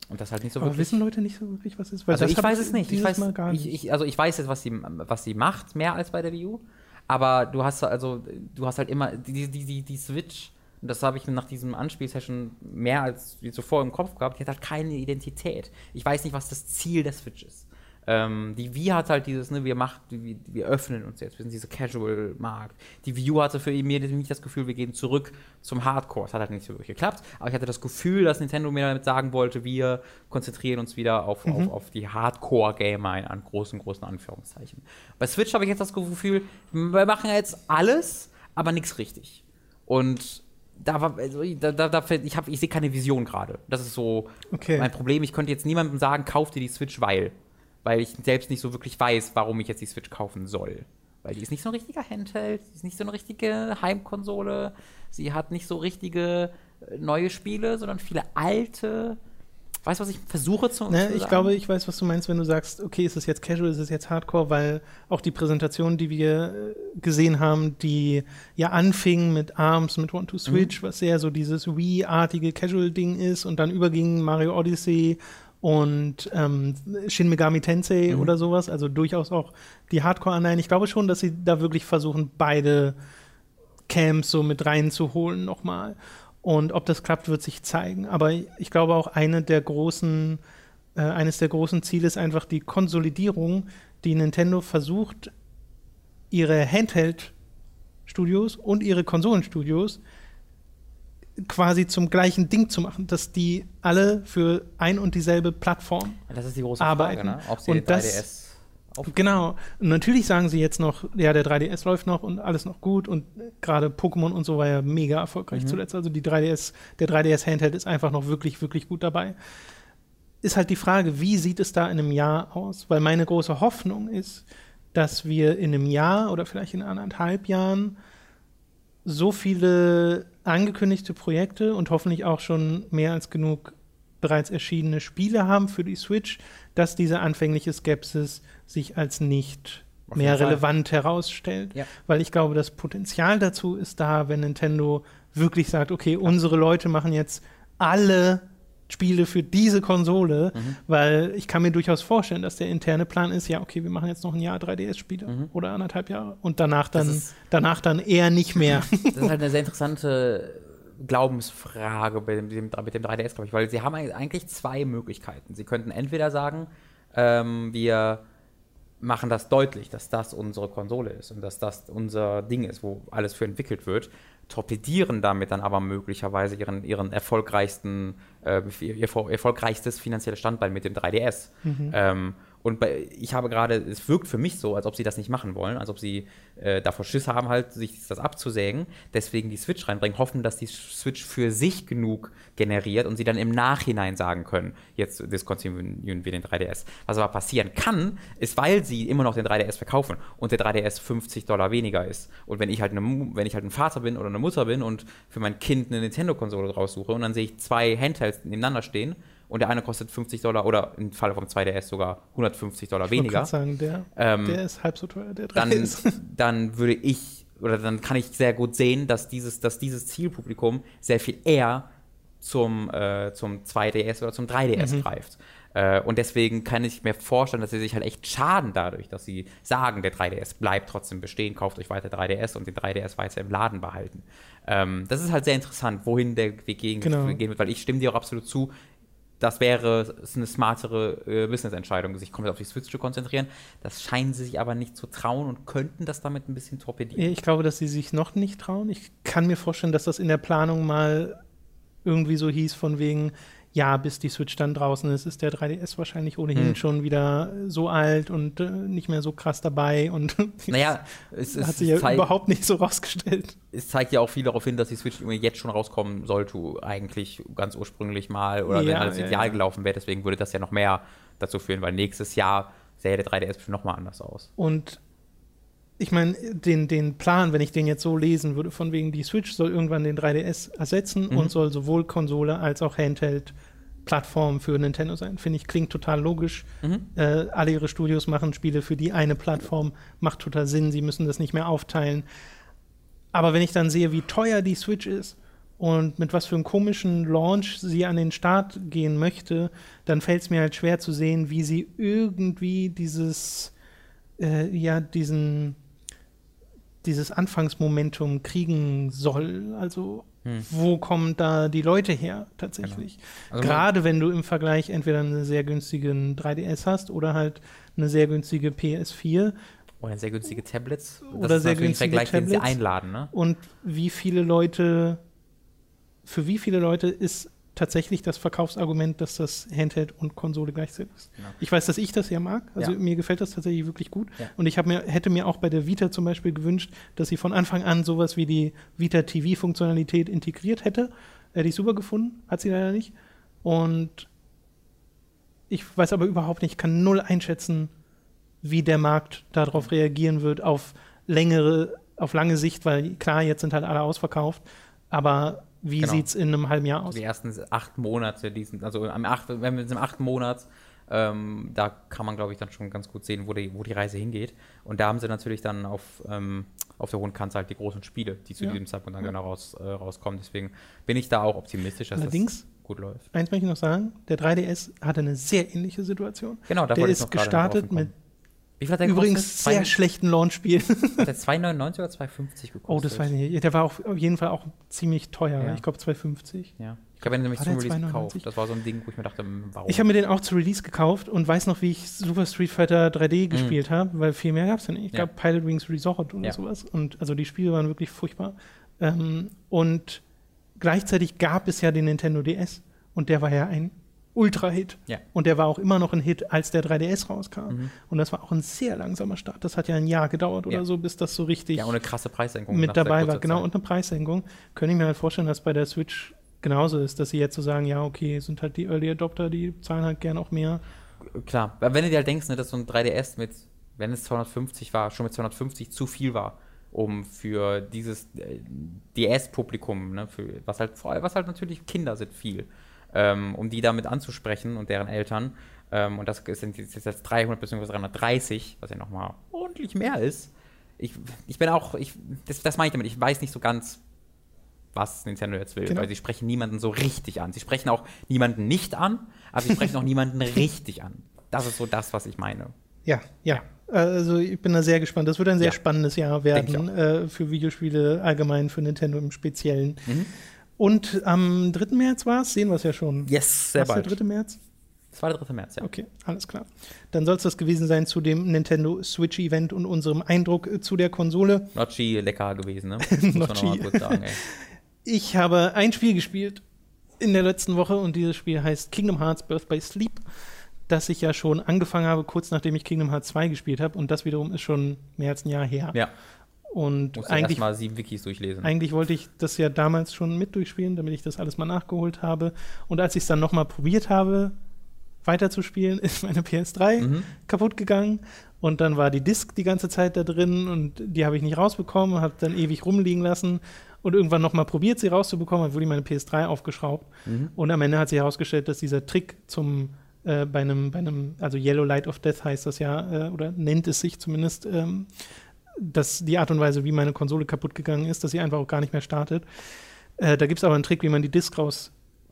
und das halt nicht so
Aber
wirklich.
wissen Leute nicht so wirklich, was es ist? Weil
also ich weiß es nicht. Ich weiß,
Mal gar
ich,
nicht.
ich, also ich weiß jetzt, was sie, was sie macht, mehr als bei der Wii U. Aber du hast also, du hast halt immer die, die, die, die Switch. Und Das habe ich nach diesem Anspielsession mehr als zuvor im Kopf gehabt. Die hat halt keine Identität. Ich weiß nicht, was das Ziel der Switch ist. Ähm, die Wii hat halt dieses, ne, wir, macht, wir, wir öffnen uns jetzt, wir sind dieser Casual-Markt. Die Wii U hatte für mir nicht das Gefühl, wir gehen zurück zum Hardcore. Das hat halt nicht so wirklich geklappt, aber ich hatte das Gefühl, dass Nintendo mir damit sagen wollte, wir konzentrieren uns wieder auf, auf, auf die Hardcore-Gamer in an großen, großen Anführungszeichen. Bei Switch habe ich jetzt das Gefühl, wir machen jetzt alles, aber nichts richtig. Und da war, also, da, da, da, ich, hab- ich sehe keine Vision gerade. Das ist so
Okay.
mein Problem. Ich könnte jetzt niemandem sagen, kauf dir die Switch, weil. Weil ich selbst nicht so wirklich weiß, warum ich jetzt die Switch kaufen soll. Weil die ist nicht so ein richtiger Handheld, die ist nicht so eine richtige Heimkonsole. Sie hat nicht so richtige äh, neue Spiele, sondern viele alte. Weißt du, was ich versuche zu,
Ne,
zu
ich glaube, ich weiß, was du meinst, wenn du sagst, okay, ist es jetzt Casual, ist es jetzt Hardcore, weil auch die Präsentation, die wir äh, gesehen haben, die ja anfing mit ARMS, mit One to Switch,
Mhm.
was sehr so dieses Wii-artige Casual-Ding ist und dann überging Mario Odyssey und ähm, Shin Megami Tensei
Mhm.
oder sowas, also durchaus auch die Hardcore-Anleihen. Ich glaube schon, dass sie da wirklich versuchen, beide Camps so mit reinzuholen nochmal. Und ob das klappt, wird sich zeigen. Aber ich glaube auch eine der großen, äh, eines der großen Ziele ist einfach die Konsolidierung, die Nintendo versucht, ihre Handheld-Studios und ihre Konsolenstudios quasi zum gleichen Ding zu machen, dass die alle für ein und dieselbe Plattform
Das ist die große
arbeiten.
Frage, ne? Ob sie
Und
den
das-
3DS auf
Genau. Und natürlich sagen sie jetzt noch, ja, der 3DS läuft noch und alles noch gut und gerade Pokémon und so war ja mega erfolgreich zuletzt. Also die 3DS, der 3DS Handheld ist einfach noch wirklich, wirklich gut dabei. Ist halt die Frage, wie sieht es da in einem Jahr aus? Weil meine große Hoffnung ist, dass wir in einem Jahr oder vielleicht in anderthalb Jahren so viele angekündigte Projekte und hoffentlich auch schon mehr als genug bereits erschienene Spiele haben für die Switch, dass diese anfängliche Skepsis sich als nicht
Auf
mehr relevant herausstellt.
Ja.
Weil ich glaube, das Potenzial dazu ist da, wenn Nintendo wirklich sagt, okay, unsere Leute machen jetzt alle Spiele für diese Konsole,
Mhm.
weil ich kann mir durchaus vorstellen, dass der interne Plan ist, ja, okay, wir machen jetzt noch ein Jahr 3DS-Spiele oder anderthalb Jahre und danach dann,
Mhm. ist-
danach dann eher nicht mehr.
Das ist halt eine sehr interessante Glaubensfrage bei dem, mit dem 3DS, glaube ich, weil sie haben eigentlich zwei Möglichkeiten. Sie könnten entweder sagen, ähm, wir machen das deutlich, dass das unsere Konsole ist und dass das unser Ding ist, wo alles für entwickelt wird, torpedieren damit dann aber möglicherweise ihren, ihren erfolgreichsten, äh, ihr erfol- erfolgreichstes finanzielles Standbein mit dem 3DS. Ähm, und bei, ich habe gerade, es wirkt für mich so, als ob sie das nicht machen wollen, als ob sie äh, davor Schiss haben, halt, sich das abzusägen, deswegen die Switch reinbringen, hoffen, dass die Switch für sich genug generiert und sie dann im Nachhinein sagen können, jetzt diskontinuieren wir den 3DS. Was aber passieren kann, ist, weil sie immer noch den 3DS verkaufen und der 3DS 50 Dollar weniger ist. Und wenn ich halt, eine, wenn ich halt ein Vater bin oder eine Mutter bin und für mein Kind eine Nintendo-Konsole raussuche und dann sehe ich zwei Handhelds nebeneinander stehen und der eine kostet 50 Dollar oder im Falle vom 2DS sogar 150 Dollar
Ich
weniger
grad sagen, der,
Ähm,
der ist halb so teuer, der
dann,
3DS.
dann würde ich oder dann kann ich sehr gut sehen, dass dieses, dass dieses Zielpublikum sehr viel eher zum, äh, zum 2DS oder zum 3DS greift. Äh, und deswegen kann ich mir vorstellen, dass sie sich halt echt schaden dadurch, dass sie sagen, der 3DS bleibt trotzdem bestehen, kauft euch weiter 3DS und den 3DS weiter im Laden behalten. Ähm, das ist halt sehr interessant, wohin der Weg gehen,
Genau.
gehen wird, weil ich stimme dir auch absolut zu, das wäre eine smartere äh, Business-Entscheidung, sich komplett auf die Switch zu konzentrieren. Das scheinen sie sich aber nicht zu trauen und könnten das damit ein bisschen torpedieren.
Ich glaube, dass sie sich noch nicht trauen. Ich kann mir vorstellen, dass das in der Planung mal irgendwie so hieß, von wegen, ja, bis die Switch dann draußen ist, ist der 3DS wahrscheinlich ohnehin
Hm.
schon wieder so alt und äh, nicht mehr so krass dabei und
Naja, es, es,
hat sich ja überhaupt nicht so rausgestellt.
es zeigt ja auch viel darauf hin, dass die Switch jetzt schon rauskommen sollte, eigentlich ganz ursprünglich mal, oder wenn
Ja,
alles
ja,
ideal
ja.
gelaufen wäre. Deswegen würde das ja noch mehr dazu führen, weil nächstes Jahr sähe der 3DS bestimmt noch mal anders aus.
Und ich meine, den, den Plan, wenn ich den jetzt so lesen würde, von wegen die Switch soll irgendwann den 3DS ersetzen
Mhm.
und soll sowohl Konsole als auch Handheld-Plattform für Nintendo sein, finde ich, klingt total logisch.
Mhm.
Äh, alle ihre Studios machen Spiele für die eine Plattform, macht total Sinn, sie müssen das nicht mehr aufteilen. Aber wenn ich dann sehe, wie teuer die Switch ist und mit was für einem komischen Launch sie an den Start gehen möchte, dann fällt es mir halt schwer zu sehen, wie sie irgendwie dieses, äh, ja, diesen, dieses Anfangsmomentum kriegen soll. Also,
Hm.
wo kommen da die Leute her tatsächlich?
Also
Gerade wenn du im Vergleich entweder einen sehr günstigen 3DS hast oder halt eine sehr günstige PS4
Oder sehr günstige Tablets. Das
Oder sehr günstige
Vergleich, den sie
Tablets.
einladen, ne?
und wie viele Leute, für wie viele Leute ist tatsächlich das Verkaufsargument, dass das Handheld und Konsole gleichzeitig ist.
Ja.
Ich weiß, dass ich das ja mag, also
Ja.
mir gefällt das tatsächlich wirklich gut.
Ja.
Und ich mir, hätte mir auch bei der Vita zum Beispiel gewünscht, dass sie von Anfang an sowas wie die Vita TV-Funktionalität integriert hätte. Hätte ich super gefunden, hat sie leider nicht. Und ich weiß aber überhaupt nicht, kann null einschätzen, wie der Markt darauf reagieren wird, auf längere, auf lange Sicht, weil klar, jetzt sind halt alle ausverkauft, aber wie
Genau.
sieht's in einem halben Jahr aus?
Die ersten acht Monate, diesen, also am acht, wenn wir im achten Monat, ähm, da kann man, glaube ich, dann schon ganz gut sehen, wo die, wo die Reise hingeht. Und da haben sie natürlich dann auf, ähm, auf der hohen Kante halt die großen Spiele, die zu
Ja.
diesem Zeitpunkt dann
Ja.
genau raus, äh, rauskommen. Deswegen bin ich da auch optimistisch, dass
Allerdings-
das gut läuft.
Eins möchte ich noch sagen, der 3DS hatte eine sehr ähnliche Situation.
Genau, da
der ist gestartet mit
Wie hat der
übrigens sehr schlechten Launch-Spielen.
Hat der 2,99 oder 2,50 gekostet?
Oh, das weiß ich nicht. Der war auch auf jeden Fall auch ziemlich teuer.
Ja.
Ich glaube 250.
Ja. Ich glaube, er hat nämlich
War
zum Release
2,99?
gekauft. Das war so ein Ding, wo ich mir dachte, hm, warum?
Ich habe mir den auch zu Release gekauft und weiß noch, wie ich Super Street Fighter 3D gespielt habe, weil viel mehr gab es ja nicht. Ich
Mhm. Ja.
glaube Pilot Wings Resort oder
Ja.
sowas. Und also die Spiele waren wirklich furchtbar. Ähm, und gleichzeitig gab es ja den Nintendo DS und der war ja ein Ultra-Hit.
Ja.
Und der war auch immer noch ein Hit, als der 3DS rauskam.
Mhm.
Und das war auch ein sehr langsamer Start. Das hat ja ein Jahr gedauert oder
Ja.
so, bis das so richtig
ja, und eine krasse Preissenkung.
mit dabei war. Genau, und eine Preissenkung. Könnte ich mir halt vorstellen, dass bei der Switch genauso ist, dass sie jetzt so sagen, ja, okay, sind halt die Early Adopter, die zahlen halt gern auch mehr.
Klar, weil wenn du dir halt denkst, ne, dass so ein 3DS mit, wenn es 250 war, schon mit 250 zu viel war, um für dieses äh, DS-Publikum, ne, für, was halt vor allem, was halt natürlich Kinder sind viel, ähm, um die damit anzusprechen und deren Eltern. Ähm, und das sind jetzt jetzt 300 bzw. 330, was ja nochmal ordentlich mehr ist. Ich, ich bin auch, ich, das, das meine ich damit, ich weiß nicht so ganz, was Nintendo jetzt will,
Genau.
weil sie sprechen niemanden so richtig an. Sie sprechen auch niemanden nicht an, aber sie sprechen auch niemanden richtig an. Das ist so das, was ich meine.
Ja, ja. Also ich bin da sehr gespannt. Das wird ein sehr
Ja.
spannendes Jahr werden äh, für Videospiele allgemein, für Nintendo im Speziellen.
Mhm.
Und am 3. März war es, sehen wir es ja schon.
Yes, sehr
der
bald.
3. März?
Das war der 3. März, ja.
Okay, alles klar. Dann soll es das gewesen sein zu dem Nintendo Switch Event und unserem Eindruck äh, zu der Konsole.
Notchi lecker gewesen, ne? Muss man
Notchi. Ich habe ein Spiel gespielt in der letzten Woche und dieses Spiel heißt Kingdom Hearts Birth by Sleep, das ich ja schon angefangen habe, kurz nachdem ich Kingdom Hearts 2 gespielt habe und das wiederum ist schon mehr als ein Jahr her.
Ja,
Und
musst
eigentlich,
erstmal sieben Wikis durchlesen.
eigentlich wollte ich das ja damals schon mit durchspielen, damit ich das alles mal nachgeholt habe. Und als ich es dann nochmal probiert habe, weiterzuspielen, ist meine PS3
Mhm.
kaputt gegangen. Und dann war die Disk die ganze Zeit da drin und die habe ich nicht rausbekommen, habe dann ewig rumliegen lassen und irgendwann nochmal probiert, sie rauszubekommen, hat wurde meine PS3 aufgeschraubt.
Mhm.
Und am Ende hat sich herausgestellt, dass dieser Trick zum äh, bei einem, bei einem, also Yellow Light of Death heißt das ja, äh, oder nennt es sich zumindest, ähm, dass die Art und Weise, wie meine Konsole kaputt gegangen ist, dass sie einfach auch gar nicht mehr startet. Äh, da gibt es aber einen Trick, wie man die Disk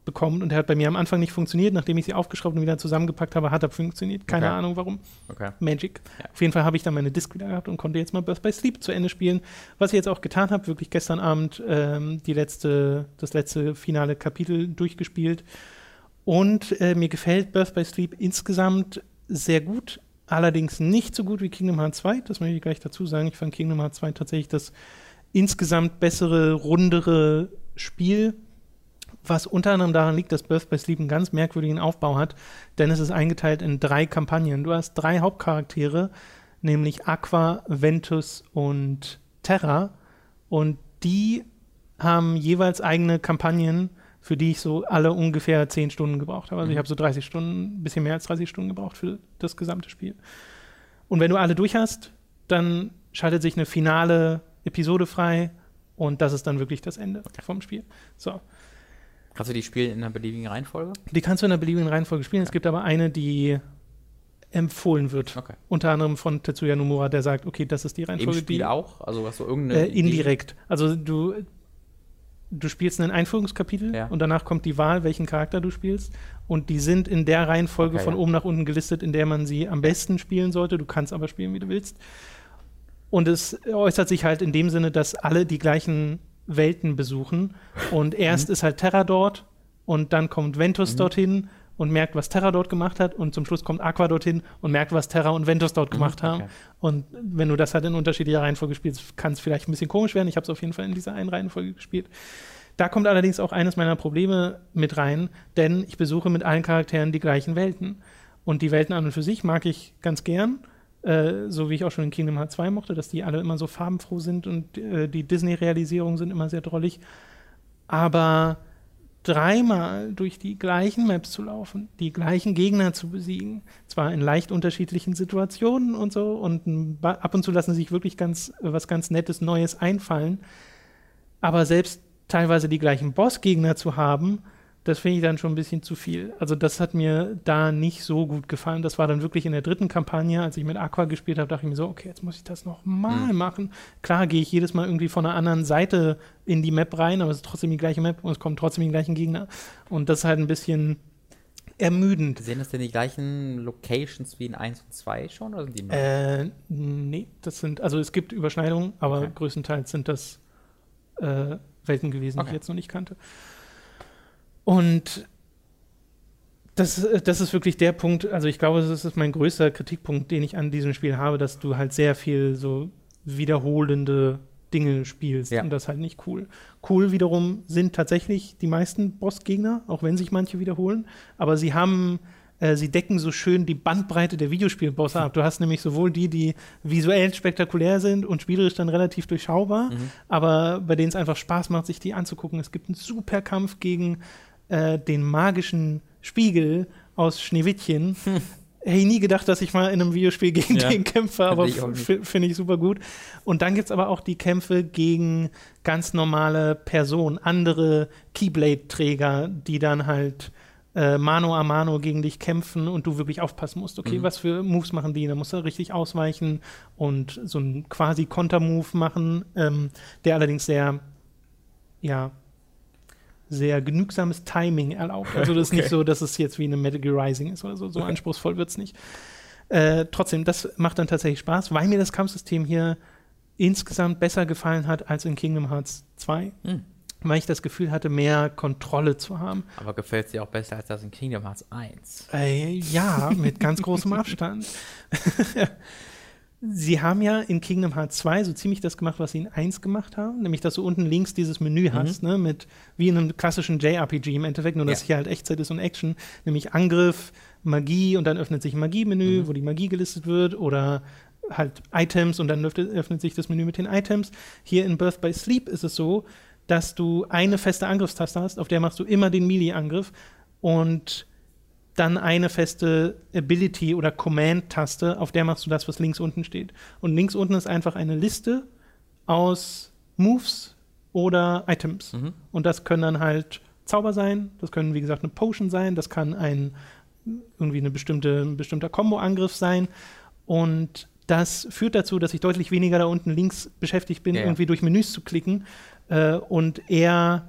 bekommt. Und der hat bei mir am Anfang nicht funktioniert. Nachdem ich sie aufgeschraubt und wieder zusammengepackt habe, hat er funktioniert. Keine
Okay.
Ahnung warum.
Okay.
Magic.
Ja.
Auf jeden Fall habe ich dann meine Disc wieder gehabt und konnte jetzt mal Birth by Sleep zu Ende spielen. Was ich jetzt auch getan habe, wirklich gestern Abend ähm, die letzte, das letzte finale Kapitel durchgespielt. Und äh, mir gefällt Birth by Sleep insgesamt sehr gut. Allerdings nicht so gut wie Kingdom Hearts 2. Das möchte ich gleich dazu sagen. Ich fand Kingdom Hearts 2 tatsächlich das insgesamt bessere, rundere Spiel. Was unter anderem daran liegt, dass Birth by Sleep einen ganz merkwürdigen Aufbau hat, denn es ist eingeteilt in drei Kampagnen. Du hast drei Hauptcharaktere, nämlich Aqua, Ventus und Terra. Und die haben jeweils eigene Kampagnen, für die ich so alle ungefähr 10 Stunden gebraucht habe. Also ich habe so 30 Stunden, ein bisschen mehr als 30 Stunden gebraucht für das gesamte Spiel. Und wenn du alle durch hast, dann schaltet sich eine finale Episode frei und das ist dann wirklich das Ende vom Spiel. So.
Kannst du die spielen in einer beliebigen Reihenfolge?
Die kannst du in einer beliebigen Reihenfolge spielen. Es gibt aber eine, die empfohlen wird.
Okay.
Unter anderem von Tetsuya Nomura, der sagt, okay, das ist die
Im
Reihenfolge.
Spiel
die,
auch? Also hast du irgendeine
Äh, indirekt. Also du, du spielst ein Einführungskapitel
Ja.
und danach kommt die Wahl, welchen Charakter du spielst. Und die sind in der Reihenfolge
Okay,
von
ja.
oben nach unten gelistet, in der man sie am besten spielen sollte. Du kannst aber spielen, wie du willst. Und es äußert sich halt in dem Sinne, dass alle die gleichen Welten besuchen. Und erst
Mhm.
ist halt Terra dort und dann kommt Ventus dorthin und merkt, was Terra dort gemacht hat. Und zum Schluss kommt Aqua dorthin und merkt, was Terra und Ventus dort gemacht haben.
Mhm, okay.
Und wenn du das halt in unterschiedlicher Reihenfolge spielst, kann es vielleicht ein bisschen komisch werden. Ich habe es auf jeden Fall in dieser einen Reihenfolge gespielt. Da kommt allerdings auch eines meiner Probleme mit rein, denn ich besuche mit allen Charakteren die gleichen Welten. Und die Welten an und für sich mag ich ganz gern, äh, so wie ich auch schon in Kingdom Hearts 2 mochte, dass die alle immer so farbenfroh sind und äh, die Disney-Realisierungen sind immer sehr drollig. Aber dreimal durch die gleichen Maps zu laufen, die gleichen Gegner zu besiegen, zwar in leicht unterschiedlichen Situationen und so, und ab und zu lassen sich wirklich ganz was ganz Nettes Neues einfallen, aber selbst teilweise die gleichen Bossgegner zu haben, das finde ich dann schon ein bisschen zu viel. Also das hat mir da nicht so gut gefallen. Das war dann wirklich in der dritten Kampagne, als ich mit Aqua gespielt habe, dachte ich mir so, okay, jetzt muss ich das noch mal machen. Klar gehe ich jedes Mal irgendwie von einer anderen Seite in die Map rein, aber es ist trotzdem die gleiche Map und es kommen trotzdem die gleichen Gegner. Und das ist halt ein bisschen ermüdend.
Sehen das denn die gleichen Locations wie in 1 und 2 schon? Oder sind die neu?
Äh, nee, das sind, also es gibt Überschneidungen, aber
Okay.
größtenteils sind das äh, Welten gewesen, die
Okay.
ich jetzt noch nicht kannte. Und das, das ist wirklich der Punkt, also ich glaube, das ist mein größter Kritikpunkt, den ich an diesem Spiel habe, dass du halt sehr viel so wiederholende Dinge spielst
Ja.
und das ist halt nicht cool. Cool wiederum sind tatsächlich die meisten Bossgegner, auch wenn sich manche wiederholen, aber sie haben äh, sie decken so schön die Bandbreite der Videospielbosse ab. Du hast nämlich sowohl die, die visuell spektakulär sind und spielerisch dann relativ durchschaubar, aber bei denen es einfach Spaß macht, sich die anzugucken. Es gibt einen super Kampf gegen äh, den magischen Spiegel aus Schneewittchen. Hätte ich nie gedacht, dass ich mal in einem Videospiel gegen
Ja.
den kämpfe, aber finde ich super gut. Und dann gibt es aber auch die Kämpfe gegen ganz normale Personen, andere Keyblade-Träger, die dann halt äh, Mano a Mano gegen dich kämpfen und du wirklich aufpassen musst. Okay,
Mhm.
was für Moves machen die? Da musst du richtig ausweichen und so einen quasi Konter-Move machen, ähm, der allerdings sehr, ja, sehr genügsames Timing erlaubt. Also das ist nicht
Okay.
so, dass es jetzt wie eine Metal Gear Rising ist oder so. So anspruchsvoll wird es nicht. Äh, trotzdem, das macht dann tatsächlich Spaß, weil mir das Kampfsystem hier insgesamt besser gefallen hat als in Kingdom Hearts 2.
Hm.
Weil ich das Gefühl hatte, mehr Kontrolle zu haben.
Aber gefällt es dir auch besser als das in Kingdom Hearts 1?
Äh, ja, mit ganz großem Abstand. Sie haben ja in Kingdom Hearts 2 so ziemlich das gemacht, was sie in 1 gemacht haben, nämlich dass du unten links dieses Menü hast, ne, mit wie in einem klassischen JRPG im Endeffekt, nur dass
Ja.
hier halt Echtzeit ist und Action, nämlich Angriff, Magie und dann öffnet sich ein Magie-Menü, wo die Magie gelistet wird oder halt Items und dann öffnet, öffnet sich das Menü mit den Items. Hier in Birth by Sleep ist es so, dass du eine feste Angriffstaste hast, auf der machst du immer den Melee-Angriff und dann eine feste Ability- oder Command-Taste, auf der machst du das, was links unten steht. Und links unten ist einfach eine Liste aus Moves oder Items. Und das können dann halt Zauber sein, das können, wie gesagt, eine Potion sein, das kann ein irgendwie eine bestimmte, ein bestimmter Combo-Angriff sein. Und das führt dazu, dass ich deutlich weniger da unten links beschäftigt bin,
Ja, ja.
irgendwie durch Menüs zu klicken äh, und eher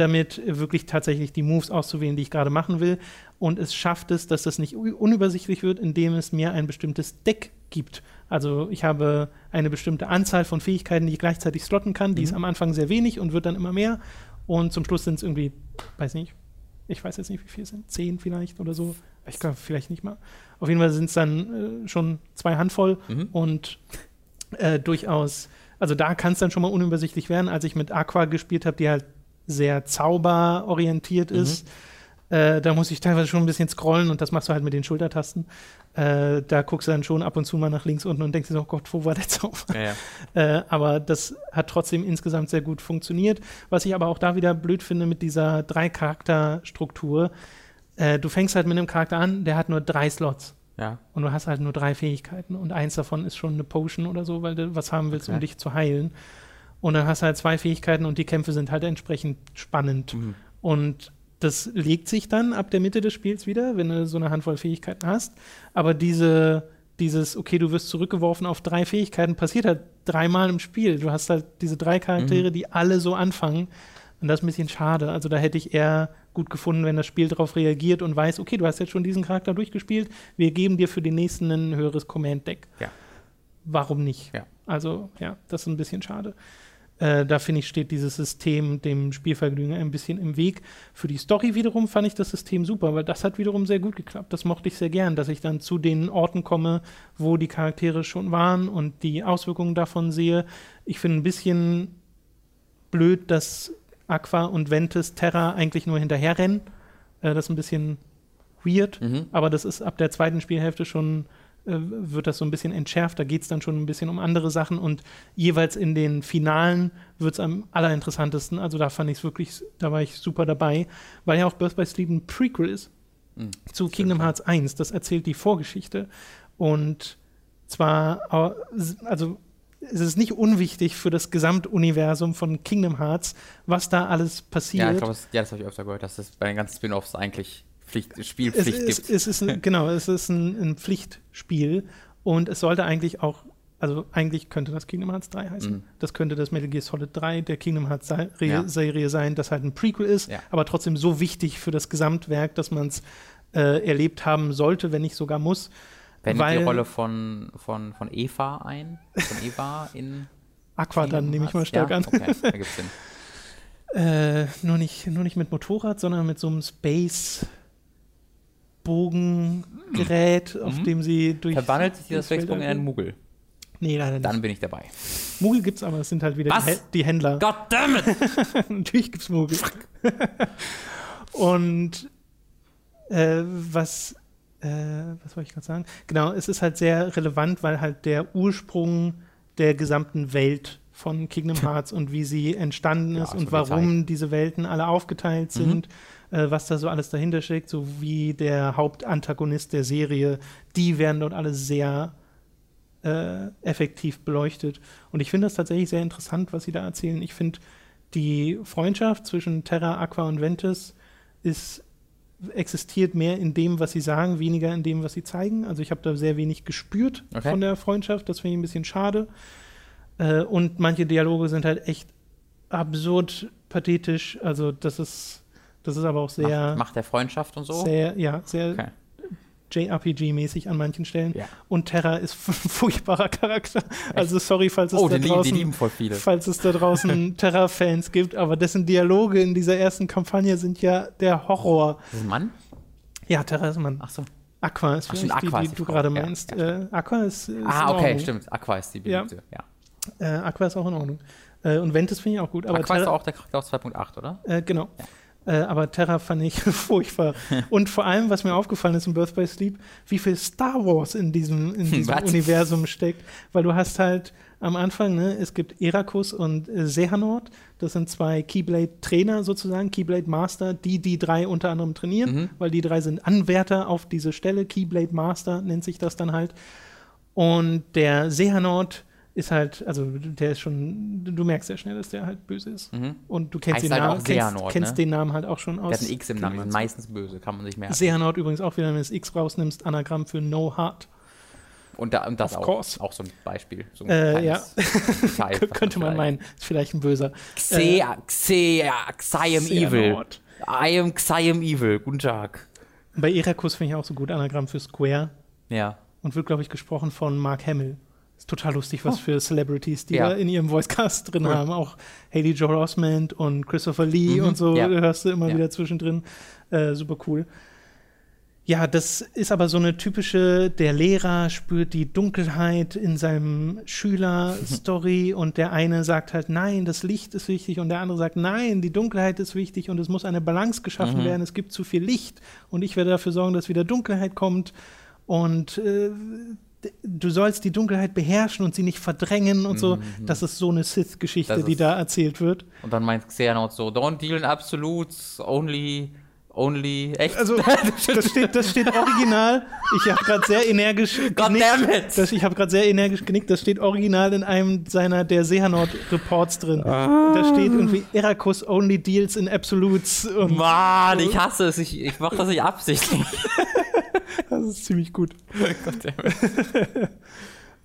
damit wirklich tatsächlich die Moves auszuwählen, die ich gerade machen will. Und es schafft es, dass das nicht unübersichtlich wird, indem es mir ein bestimmtes Deck gibt. Also ich habe eine bestimmte Anzahl von Fähigkeiten, die ich gleichzeitig slotten kann. Die ist am Anfang sehr wenig und wird dann immer mehr. Und zum Schluss sind es irgendwie, weiß nicht, ich weiß jetzt nicht, wie viel es sind, zehn vielleicht oder so. Ich glaube, vielleicht nicht mal. Auf jeden Fall sind es dann äh, schon zwei Handvoll
Mhm.
und äh, durchaus, also da kann es dann schon mal unübersichtlich werden, als ich mit Aqua gespielt habe, die halt sehr zauberorientiert ist. Äh, da muss ich teilweise schon ein bisschen scrollen und das machst du halt mit den Schultertasten. Äh, da guckst du dann schon ab und zu mal nach links unten und denkst dir so, oh Gott, wo war der Zauber?
Ja, ja.
Äh, aber das hat trotzdem insgesamt sehr gut funktioniert. Was ich aber auch da wieder blöd finde mit dieser Drei-Charakter-Struktur. Äh, du fängst halt mit einem Charakter an, der hat nur drei Slots.
ja.
Und du hast halt nur drei Fähigkeiten. Und eins davon ist schon eine Potion oder so, weil du was haben willst, um
Okay.
dich zu heilen. Und dann hast du halt zwei Fähigkeiten und die Kämpfe sind halt entsprechend spannend.
Mhm.
Und das legt sich dann ab der Mitte des Spiels wieder, wenn du so eine Handvoll Fähigkeiten hast. Aber diese, dieses, okay, du wirst zurückgeworfen auf drei Fähigkeiten, passiert halt dreimal im Spiel. Du hast halt diese drei Charaktere, die alle so anfangen. Und das ist ein bisschen schade. Also da hätte ich eher gut gefunden, wenn das Spiel darauf reagiert und weiß, okay, du hast jetzt schon diesen Charakter durchgespielt, wir geben dir für den nächsten ein höheres Command-Deck.
Ja.
Warum nicht?
Ja.
Also, ja, das ist ein bisschen schade. Äh, da finde ich, steht dieses System dem Spielvergnügen ein bisschen im Weg. Für die Story wiederum fand ich das System super, weil das hat wiederum sehr gut geklappt. Das mochte ich sehr gern, dass ich dann zu den Orten komme, wo die Charaktere schon waren und die Auswirkungen davon sehe. Ich finde ein bisschen blöd, dass Aqua und Ventus Terra eigentlich nur hinterherrennen. Äh, das ist ein bisschen weird,
Mhm.
aber das ist ab der zweiten Spielhälfte schon, wird das so ein bisschen entschärft. Da geht es dann schon ein bisschen um andere Sachen und jeweils in den Finalen wird es am allerinteressantesten. Also da fand ich es wirklich, da war ich super dabei, weil ja auch Birth by Sleep ein Prequel ist
Mhm.
zu Kingdom Hearts 1. Das erzählt die Vorgeschichte und zwar, also es ist nicht unwichtig für das Gesamtuniversum von Kingdom Hearts, was da alles passiert.
Ja, ich glaube, das, ja, das habe ich öfter gehört, dass es bei den ganzen Spin-Offs eigentlich Pflicht,
es
Spielpflicht
ist,
gibt.
es ist ein, genau, es ist ein, ein Pflichtspiel und es sollte eigentlich auch, also eigentlich könnte das Kingdom Hearts 3 heißen.
Mhm.
Das könnte das Metal Gear Solid 3 der Kingdom Hearts Serie,
Ja.
Serie sein, das halt ein Prequel ist,
Ja.
aber trotzdem so wichtig für das Gesamtwerk, dass man es äh, erlebt haben sollte, wenn nicht sogar muss. Weil-
die Rolle von, von, von Eva ein? Von Eva in
Aqua dann nehme ich mal stark
ja?
an.
Okay, da gibt's Sinn.
Äh, nur, nicht, nur nicht mit Motorrad, sondern mit so einem Space-Bogengerät, auf
Mhm.
dem sie durch.
Verwandelt sich das
durchs
Wechselbogen in einen. Muggel?
Nee, leider nicht.
Dann bin ich dabei.
Muggel gibt's aber, es sind halt wieder
Was?
die, die Händler.
Goddammit!
Natürlich gibt's Muggel. Und äh, was, äh, was wollte ich gerade sagen? Genau, es ist halt sehr relevant, weil halt der Ursprung der gesamten Welt von Kingdom Hearts und wie sie entstanden
Ja,
ist
so
und warum diese Welten alle aufgeteilt
Mhm.
Äh, was da so alles dahinter steckt, so wie der Hauptantagonist der Serie, die werden dort alle sehr äh, effektiv beleuchtet. Und ich finde das tatsächlich sehr interessant, was sie da erzählen. Ich finde, die Freundschaft zwischen Terra, Aqua und Ventus ist, existiert mehr in dem, was sie sagen, weniger in dem, was sie zeigen. Also ich habe da sehr wenig gespürt
Okay.
von der Freundschaft. Das finde ich ein bisschen schade. Äh, und manche Dialoge sind halt echt absurd pathetisch. Also das ist, das ist aber auch sehr,
Macht, macht der Freundschaft und so?
sehr, ja, sehr
Okay.
JRPG-mäßig an manchen Stellen.
Ja.
Und Terra ist ein furchtbarer Charakter. Also sorry, falls es
Oh,
da
lieben-
draußen
lieben voll viele.
falls es da draußen Terra-Fans gibt, aber dessen Dialoge in dieser ersten Kampagne sind ja der Horror.
Das ist ein Mann?
Ja, Terra ist ein Mann.
Ach so.
Aqua ist
Ach,
vielleicht
Aqua
die,
ist
die
die
du gerade meinst.
ja,
äh, Aqua ist, ist
Ah, okay, stimmt. Aqua ist die beliebte. Ja.
Äh, Aqua ist auch in Ordnung. Äh, und Ventus finde ich auch gut. Aber
Aqua ist
Terra,
doch auch der Charakter aus 2.8, oder?
äh, genau. Äh, aber Terra fand ich furchtbar. und vor allem, was mir aufgefallen ist in Birth by Sleep, wie viel Star Wars in diesem, in diesem
Was?
Universum steckt. Weil du hast halt am Anfang, ne, es gibt Erakus und äh, Sehanort. Das sind zwei Keyblade-Trainer sozusagen, Keyblade-Master, die die drei unter anderem trainieren,
Mhm.
weil die drei sind Anwärter auf diese Stelle. Keyblade-Master nennt sich das dann halt. Und der Sehanort ist halt, also der ist schon, du merkst sehr schnell, dass der halt böse ist.
Mhm.
Und du kennst, den,
halt
Namen,
auch
kennst,
ne?
den Namen halt auch schon aus.
Der hat ein X im Namen, sind meistens böse, kann man sich merken.
Sehanort übrigens auch wieder, wenn du das X rausnimmst, Anagramm für No Heart.
Und, da, und das auch, auch so ein Beispiel. So ein
Äh,
Detail, was
Könnte man meinen. Ist vielleicht ein böser.
Xea, Xea, Xiam Evil. I am Xiam Evil. Guten Tag.
Bei Erakus finde ich auch so gut Anagramm für Square
Ja.
und wird, glaube ich, gesprochen von Mark Hamill. Total lustig, was für Celebrities die
Oh. Ja.
da in ihrem Voicecast drin
Cool.
haben. Auch Haley Joel Osment und Christopher Lee
Mhm.
und so
Ja.
hörst du immer
Ja.
wieder zwischendrin. Äh, super cool. Ja, das ist aber so eine typische, der Lehrer spürt die Dunkelheit in seinem Schüler-Story und der eine sagt halt, nein, das Licht ist wichtig und der andere sagt, nein, die Dunkelheit ist wichtig und es muss eine Balance geschaffen
Mhm.
werden, es gibt zu viel Licht und ich werde dafür sorgen, dass wieder Dunkelheit kommt und äh, du sollst die Dunkelheit beherrschen und sie nicht verdrängen und so. Das ist so eine Sith-Geschichte,
Mhm.
Die da erzählt wird.
Und dann meint Xehanort so, don't deal in absolutes, only, only, echt?
Also, das steht, das steht original. Ich habe gerade sehr energisch
God
genickt.
damn it!
Das, ich habe gerade sehr energisch genickt. Das steht original in einem seiner der Sehanort-Reports drin.
Ah.
Da steht irgendwie Erakus only deals in absolutes. Und
Mann, ich hasse es. Ich, ich mache das nicht absichtlich.
das ist ziemlich gut.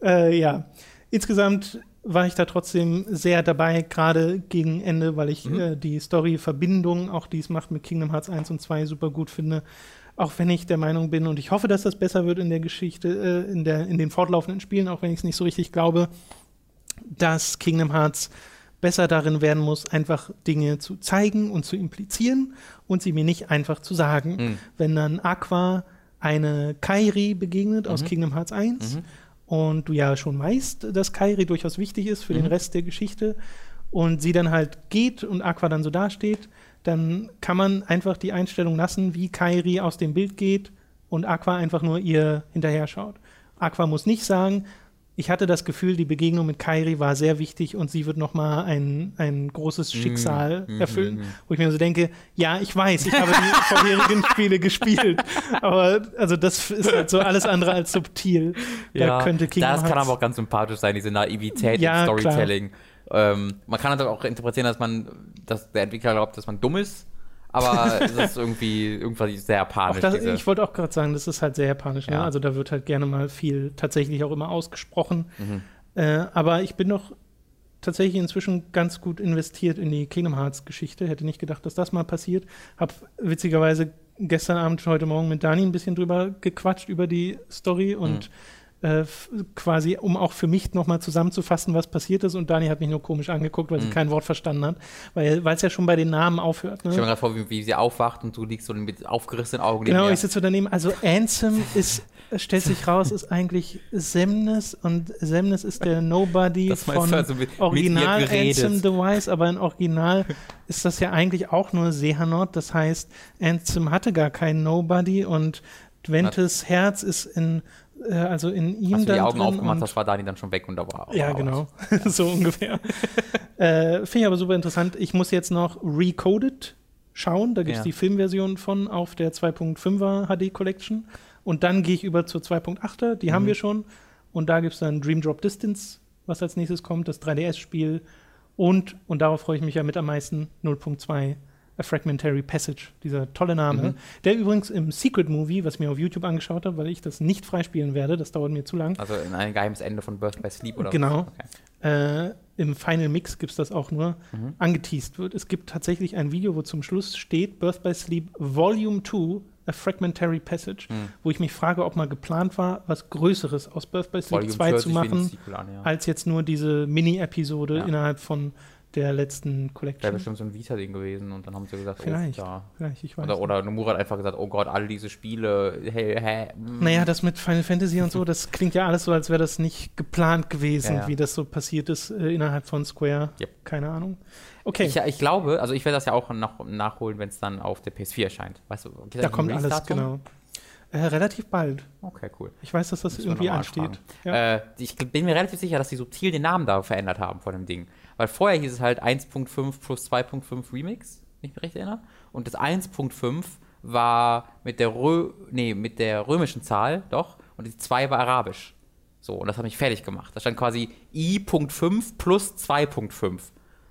Äh, ja, insgesamt war ich da trotzdem sehr dabei, gerade gegen Ende, weil ich äh, die Story-Verbindung, auch die es macht mit Kingdom Hearts 1 und 2, super gut finde. Auch wenn ich der Meinung bin und ich hoffe, dass das besser wird in der Geschichte, äh, in, der, in den fortlaufenden Spielen, auch wenn ich es nicht so richtig glaube, dass Kingdom Hearts besser darin werden muss, einfach Dinge zu zeigen und zu implizieren und sie mir nicht einfach zu sagen.
Mhm.
Wenn dann Aqua eine Kairi begegnet aus Kingdom Hearts 1 und du ja schon weißt, dass Kairi durchaus wichtig ist für den Rest der Geschichte und sie dann halt geht und Aqua dann so dasteht, dann kann man einfach die Einstellung lassen, wie Kairi aus dem Bild geht und Aqua einfach nur ihr hinterher schaut. Aqua muss nicht sagen, ich hatte das Gefühl, die Begegnung mit Kairi war sehr wichtig und sie wird nochmal ein, ein großes Schicksal erfüllen. Wo ich mir so denke, ja, ich weiß, ich habe die vorherigen Spiele gespielt. Aber also das ist halt so alles andere als subtil. Da könnte Kingdom
das kann
Hearts-
aber auch ganz sympathisch sein, diese Naivität
Ja,
im Storytelling. Ähm, man kann das auch interpretieren, dass man, dass der Entwickler glaubt, dass man dumm ist, aber es ist irgendwie irgendwas sehr
Auch
panisch.
das, ich wollte auch gerade sagen, das ist halt sehr japanisch. Ne?
Ja.
Also da wird halt gerne mal viel tatsächlich auch immer ausgesprochen.
Mhm.
Äh, aber ich bin doch tatsächlich inzwischen ganz gut investiert in die Kingdom Hearts Geschichte. Hätte nicht gedacht, dass das mal passiert. Hab witzigerweise gestern Abend, heute Morgen mit Dani ein bisschen drüber gequatscht über die Story und
Mhm.
Äh, quasi, um auch für mich nochmal zusammenzufassen, was passiert ist. Und Dani hat mich nur komisch angeguckt, weil sie kein Wort verstanden hat, weil es ja schon bei den Namen aufhört. Ne?
ich stelle mir gerade vor, wie, wie sie aufwacht und du liegst so mit aufgerissenen Augen
Genau, ich sitze so daneben. Also Ansem ist, stellt sich raus, ist eigentlich Semnes und Semnes ist der Nobody
Das
von
also mit- mit
Original
geredet.
Ansem the Wise, aber in Original ist das ja eigentlich auch nur Sehanort. Das heißt, Ansem hatte gar keinen Nobody und Dwentes Herz ist in, äh, also in ihm
Als du die Augen aufgemacht hast, war Dani dann schon weg und da war
ja,
war
genau. so ungefähr. äh, Finde ich aber super interessant. Ich muss jetzt noch Recoded schauen. Da gibt es
Ja.
die Filmversion von auf der 2.5er HD Collection. Und dann gehe ich über zur 2.8er. Die
Mhm.
haben wir schon. Und da gibt es dann Dream Drop Distance, was als nächstes kommt, das 3DS-Spiel. Und, und darauf freue ich mich ja mit am meisten, 0.2 A Fragmentary Passage, dieser tolle Name.
Mhm.
Der übrigens im Secret Movie, was ich mir auf YouTube angeschaut habe, weil ich das nicht freispielen werde, das dauert mir zu lang.
Also in ein geheimes Ende von Birth by Sleep oder
Genau.
Okay.
äh, im Final Mix gibt es das auch nur,
Mhm.
angeteased wird. Es gibt tatsächlich ein Video, wo zum Schluss steht Birth by Sleep Volume 2, A Fragmentary Passage,
Mhm.
wo ich mich frage, ob mal geplant war, was Größeres aus Birth by Sleep
Volume
2
hört
zu machen,
an, ja.
als jetzt nur diese Mini-Episode
Ja.
innerhalb von der letzten
Wäre
Collection.
bestimmt so ein Vita-Ding gewesen und dann haben sie gesagt,
Vielleicht.
oh, ja.
Vielleicht, ich weiß
Oder,
nicht.
oder Nomura hat einfach gesagt, oh Gott, alle diese Spiele, hey, hey, mm.
Naja, das mit Final Fantasy und so, das klingt ja alles so, als wäre das nicht geplant gewesen,
Ja, ja.
wie das so passiert ist äh, innerhalb von Square.
Yep.
Keine Ahnung. Okay,
Ich, ich glaube, also ich werde das ja auch noch nachholen, wenn es dann auf der PS4 erscheint. Weißt du,
da kommt alles, genau. Äh, relativ bald.
Okay, cool.
Ich weiß, dass das
Müssen
irgendwie ansteht. Ja.
Äh, ich bin mir relativ sicher, dass sie subtil den Namen da verändert haben von dem Ding. Weil vorher hieß es halt 1.5 plus 2.5 Remix, wenn ich mich recht erinnere. Und das 1.5 war mit der, Rö nee, mit der römischen Zahl, doch. Und die 2 war arabisch. So, und das hat mich fertig gemacht. Da stand quasi I.5 plus 2.5.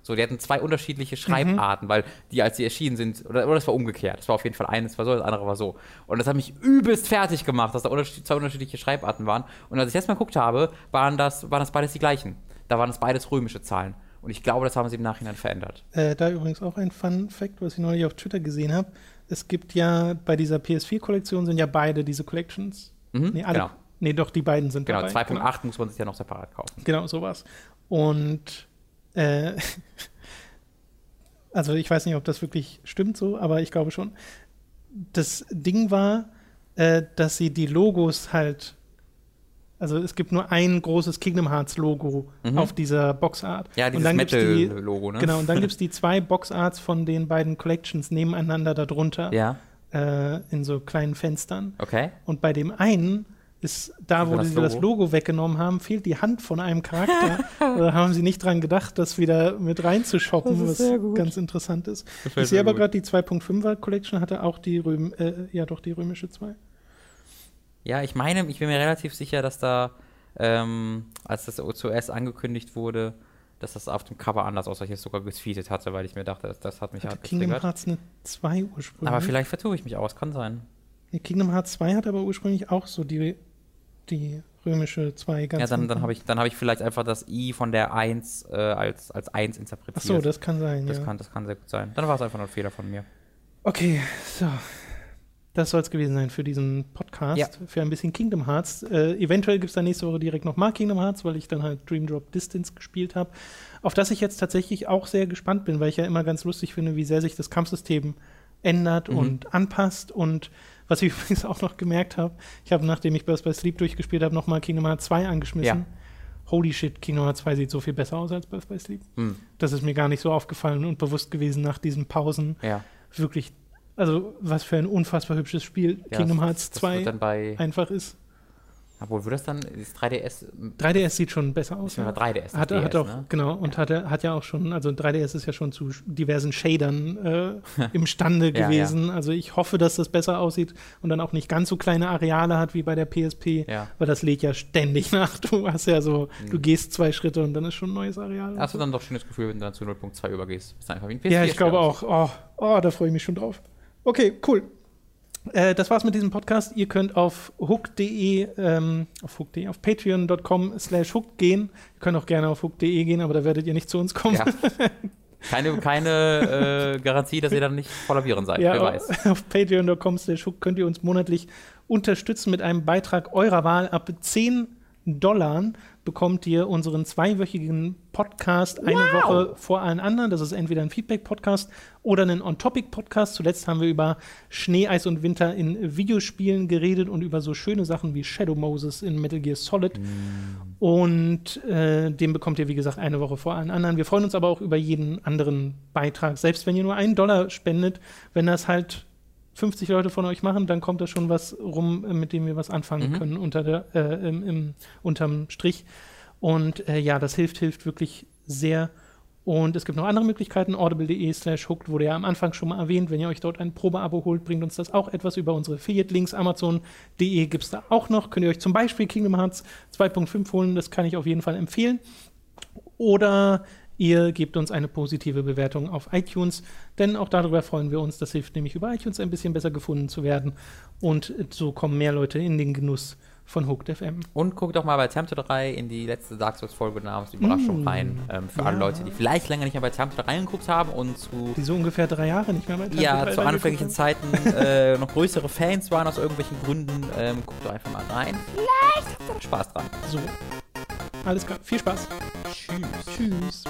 So, die hatten zwei
Mhm.
unterschiedliche Schreibarten, weil die, als sie erschienen sind, oder, oder das war umgekehrt. Das war auf jeden Fall eines war so, das andere war so. Und das hat mich übelst fertig gemacht, dass da unterschied zwei unterschiedliche Schreibarten waren. Und als ich jetzt mal geguckt habe, waren das, waren das beides die gleichen. Da waren es beides römische Zahlen. Und ich glaube, das haben sie im Nachhinein verändert.
Äh, da übrigens auch ein Fun Fact, was ich neulich auf Twitter gesehen habe. Es gibt ja bei dieser PS4-Kollektion sind ja beide diese Collections.
Mhm,
nee, alle,
genau.
nee, doch, die beiden sind
Genau,
dabei.
2.8 muss man sich ja noch separat kaufen.
Genau, sowas. Und äh, also ich weiß nicht, ob das wirklich stimmt so, aber ich glaube schon. Das Ding war, äh, dass sie die Logos halt, also es gibt nur ein großes Kingdom Hearts Logo
Mhm.
auf dieser Boxart.
Ja,
und
dieses
dann gibt's die,
Metal-Logo, ne?
Genau, und dann gibt es die zwei Boxarts von den beiden Collections nebeneinander darunter
Ja,
äh, in so kleinen Fenstern.
okay.
Und bei dem einen ist da, wo
das
sie das
Logo?
Logo weggenommen haben, fehlt die Hand von einem Charakter. da haben sie nicht dran gedacht, das wieder mit reinzushoppen,
Das ist
was
sehr gut.
ganz interessant ist. Ich sehe aber gerade, die 2.5er Collection hatte auch die Röm, äh, ja doch die römische 2.
Ja, ich meine, ich bin mir relativ sicher, dass da, ähm, als das zuerst angekündigt wurde, dass das auf dem Cover anders aussah, ich es sogar getweetet hatte, weil ich mir dachte, das, das hat mich
Hatte
halt
Kingdom. Hearts eine 2 ursprünglich.
Aber vielleicht vertue ich mich aus, kann sein.
Nee, Kingdom Hearts 2 hat aber ursprünglich auch so die, die römische 2 ganz
Ja, dann, dann habe ich, dann hab ich vielleicht einfach das I von der 1 äh, als, als 1 interpretiert.
Ach so, das kann sein,
das,
ja.
kann, das kann sehr gut sein. Dann war es einfach nur ein Fehler von mir.
Okay, so. Das soll es gewesen sein für diesen Podcast,
Ja.
für ein bisschen Kingdom Hearts. Äh, eventuell gibt es dann nächste Woche direkt noch mal Kingdom Hearts, weil ich dann halt Dream Drop Distance gespielt habe. Auf das ich jetzt tatsächlich auch sehr gespannt bin, weil ich ja immer ganz lustig finde, wie sehr sich das Kampfsystem ändert
Mhm.
und anpasst. Und was ich übrigens auch noch gemerkt habe, ich habe, nachdem ich Birth by Sleep durchgespielt habe, noch mal Kingdom Hearts 2 angeschmissen.
Ja.
Holy shit, Kingdom Hearts 2 sieht so viel besser aus als Birth by Sleep.
Hm.
Das ist mir gar nicht so aufgefallen und bewusst gewesen nach diesen Pausen
Ja.
wirklich, also was für ein unfassbar hübsches Spiel
ja
Kingdom
das-
Hearts
das
2
dann bei,
einfach ist.
obwohl, wird das dann, das 3DS,
3DS sieht schon besser aus.
ja 3DS.
Hat,
DS,
hat auch,
ne?
genau, und hat, er- hat ja auch schon, also 3DS ist ja schon zu diversen Shadern äh, imstande
Ja,
gewesen. Also ich hoffe, dass das besser aussieht und dann auch nicht ganz so kleine Areale hat wie bei der PSP,
Ja.
weil das lädt ja ständig nach. Du hast ja so, du
Mhm.
gest zwei Schritte und dann ist schon ein neues Areal.
Hast du dann doch schönes Gefühl, wenn du dann zu 0.2 übergehst. Ist einfach wie ein PS4
Ja, ich glaube auch. Oh, oh, da freue ich mich schon drauf. Okay, cool. Äh, das war's mit diesem Podcast. Ihr könnt auf hook.de, ähm, auf hook.de, auf patreon.com slash hook gehen. Ihr könnt auch gerne auf hook.de gehen, aber da werdet ihr nicht zu uns kommen.
Ja. Keine, keine äh, Garantie, dass ihr dann nicht voller Viren seid.
Ja,
Wer weiß.
auf patreon.com slash hook könnt ihr uns monatlich unterstützen mit einem Beitrag eurer Wahl. Ab 10 Dollar bekommt ihr unseren zweiwöchigen Podcast eine Woche vor allen anderen. Das ist entweder ein Feedback-Podcast oder ein On-Topic-Podcast. Zuletzt haben wir über Schnee, Eis und Winter in Videospielen geredet und über so schöne Sachen wie Shadow Moses in Metal Gear Solid. Und äh, den bekommt ihr, wie gesagt, eine Woche vor allen anderen. Wir freuen uns aber auch über jeden anderen Beitrag. Selbst wenn ihr nur einen Dollar spendet, wenn das halt 50 Leute von euch machen, dann kommt da schon was rum, äh, mit dem wir was anfangen
Mhm.
können unter der, äh, im, im, unterm Strich. Und äh, ja, das hilft, hilft wirklich sehr. Und es gibt noch andere Möglichkeiten. Audible.de slash hooked wurde ja am Anfang schon mal erwähnt. Wenn ihr euch dort ein Probeabo holt, bringt uns das auch etwas über unsere Affiliate-Links. Amazon.de gibt es da auch noch. Könnt ihr euch zum Beispiel Kingdom Hearts 2.5 holen. Das kann ich auf jeden Fall empfehlen. Oder ihr gebt uns eine positive Bewertung auf iTunes, denn auch darüber freuen wir uns. Das hilft nämlich über iTunes ein bisschen besser gefunden zu werden. Und so kommen mehr Leute in den Genuss von Hooked FM.
Und guckt doch mal bei Tempter 3 in die letzte Dark Souls-Folge namens Überraschung
Mm.
rein. Ähm, für
Ja.
alle Leute, die vielleicht länger nicht mehr bei Tempter reingeguckt haben und zu,
Die so ungefähr drei Jahre nicht mehr bei Tempel
ja, zu anfänglichen. Zeiten äh, noch größere Fans waren aus irgendwelchen Gründen. Ähm, guckt doch einfach mal rein. Vielleicht habt ihr Spaß dran.
So. Alles klar. Viel Spaß.
Tschüss.
Tschüss.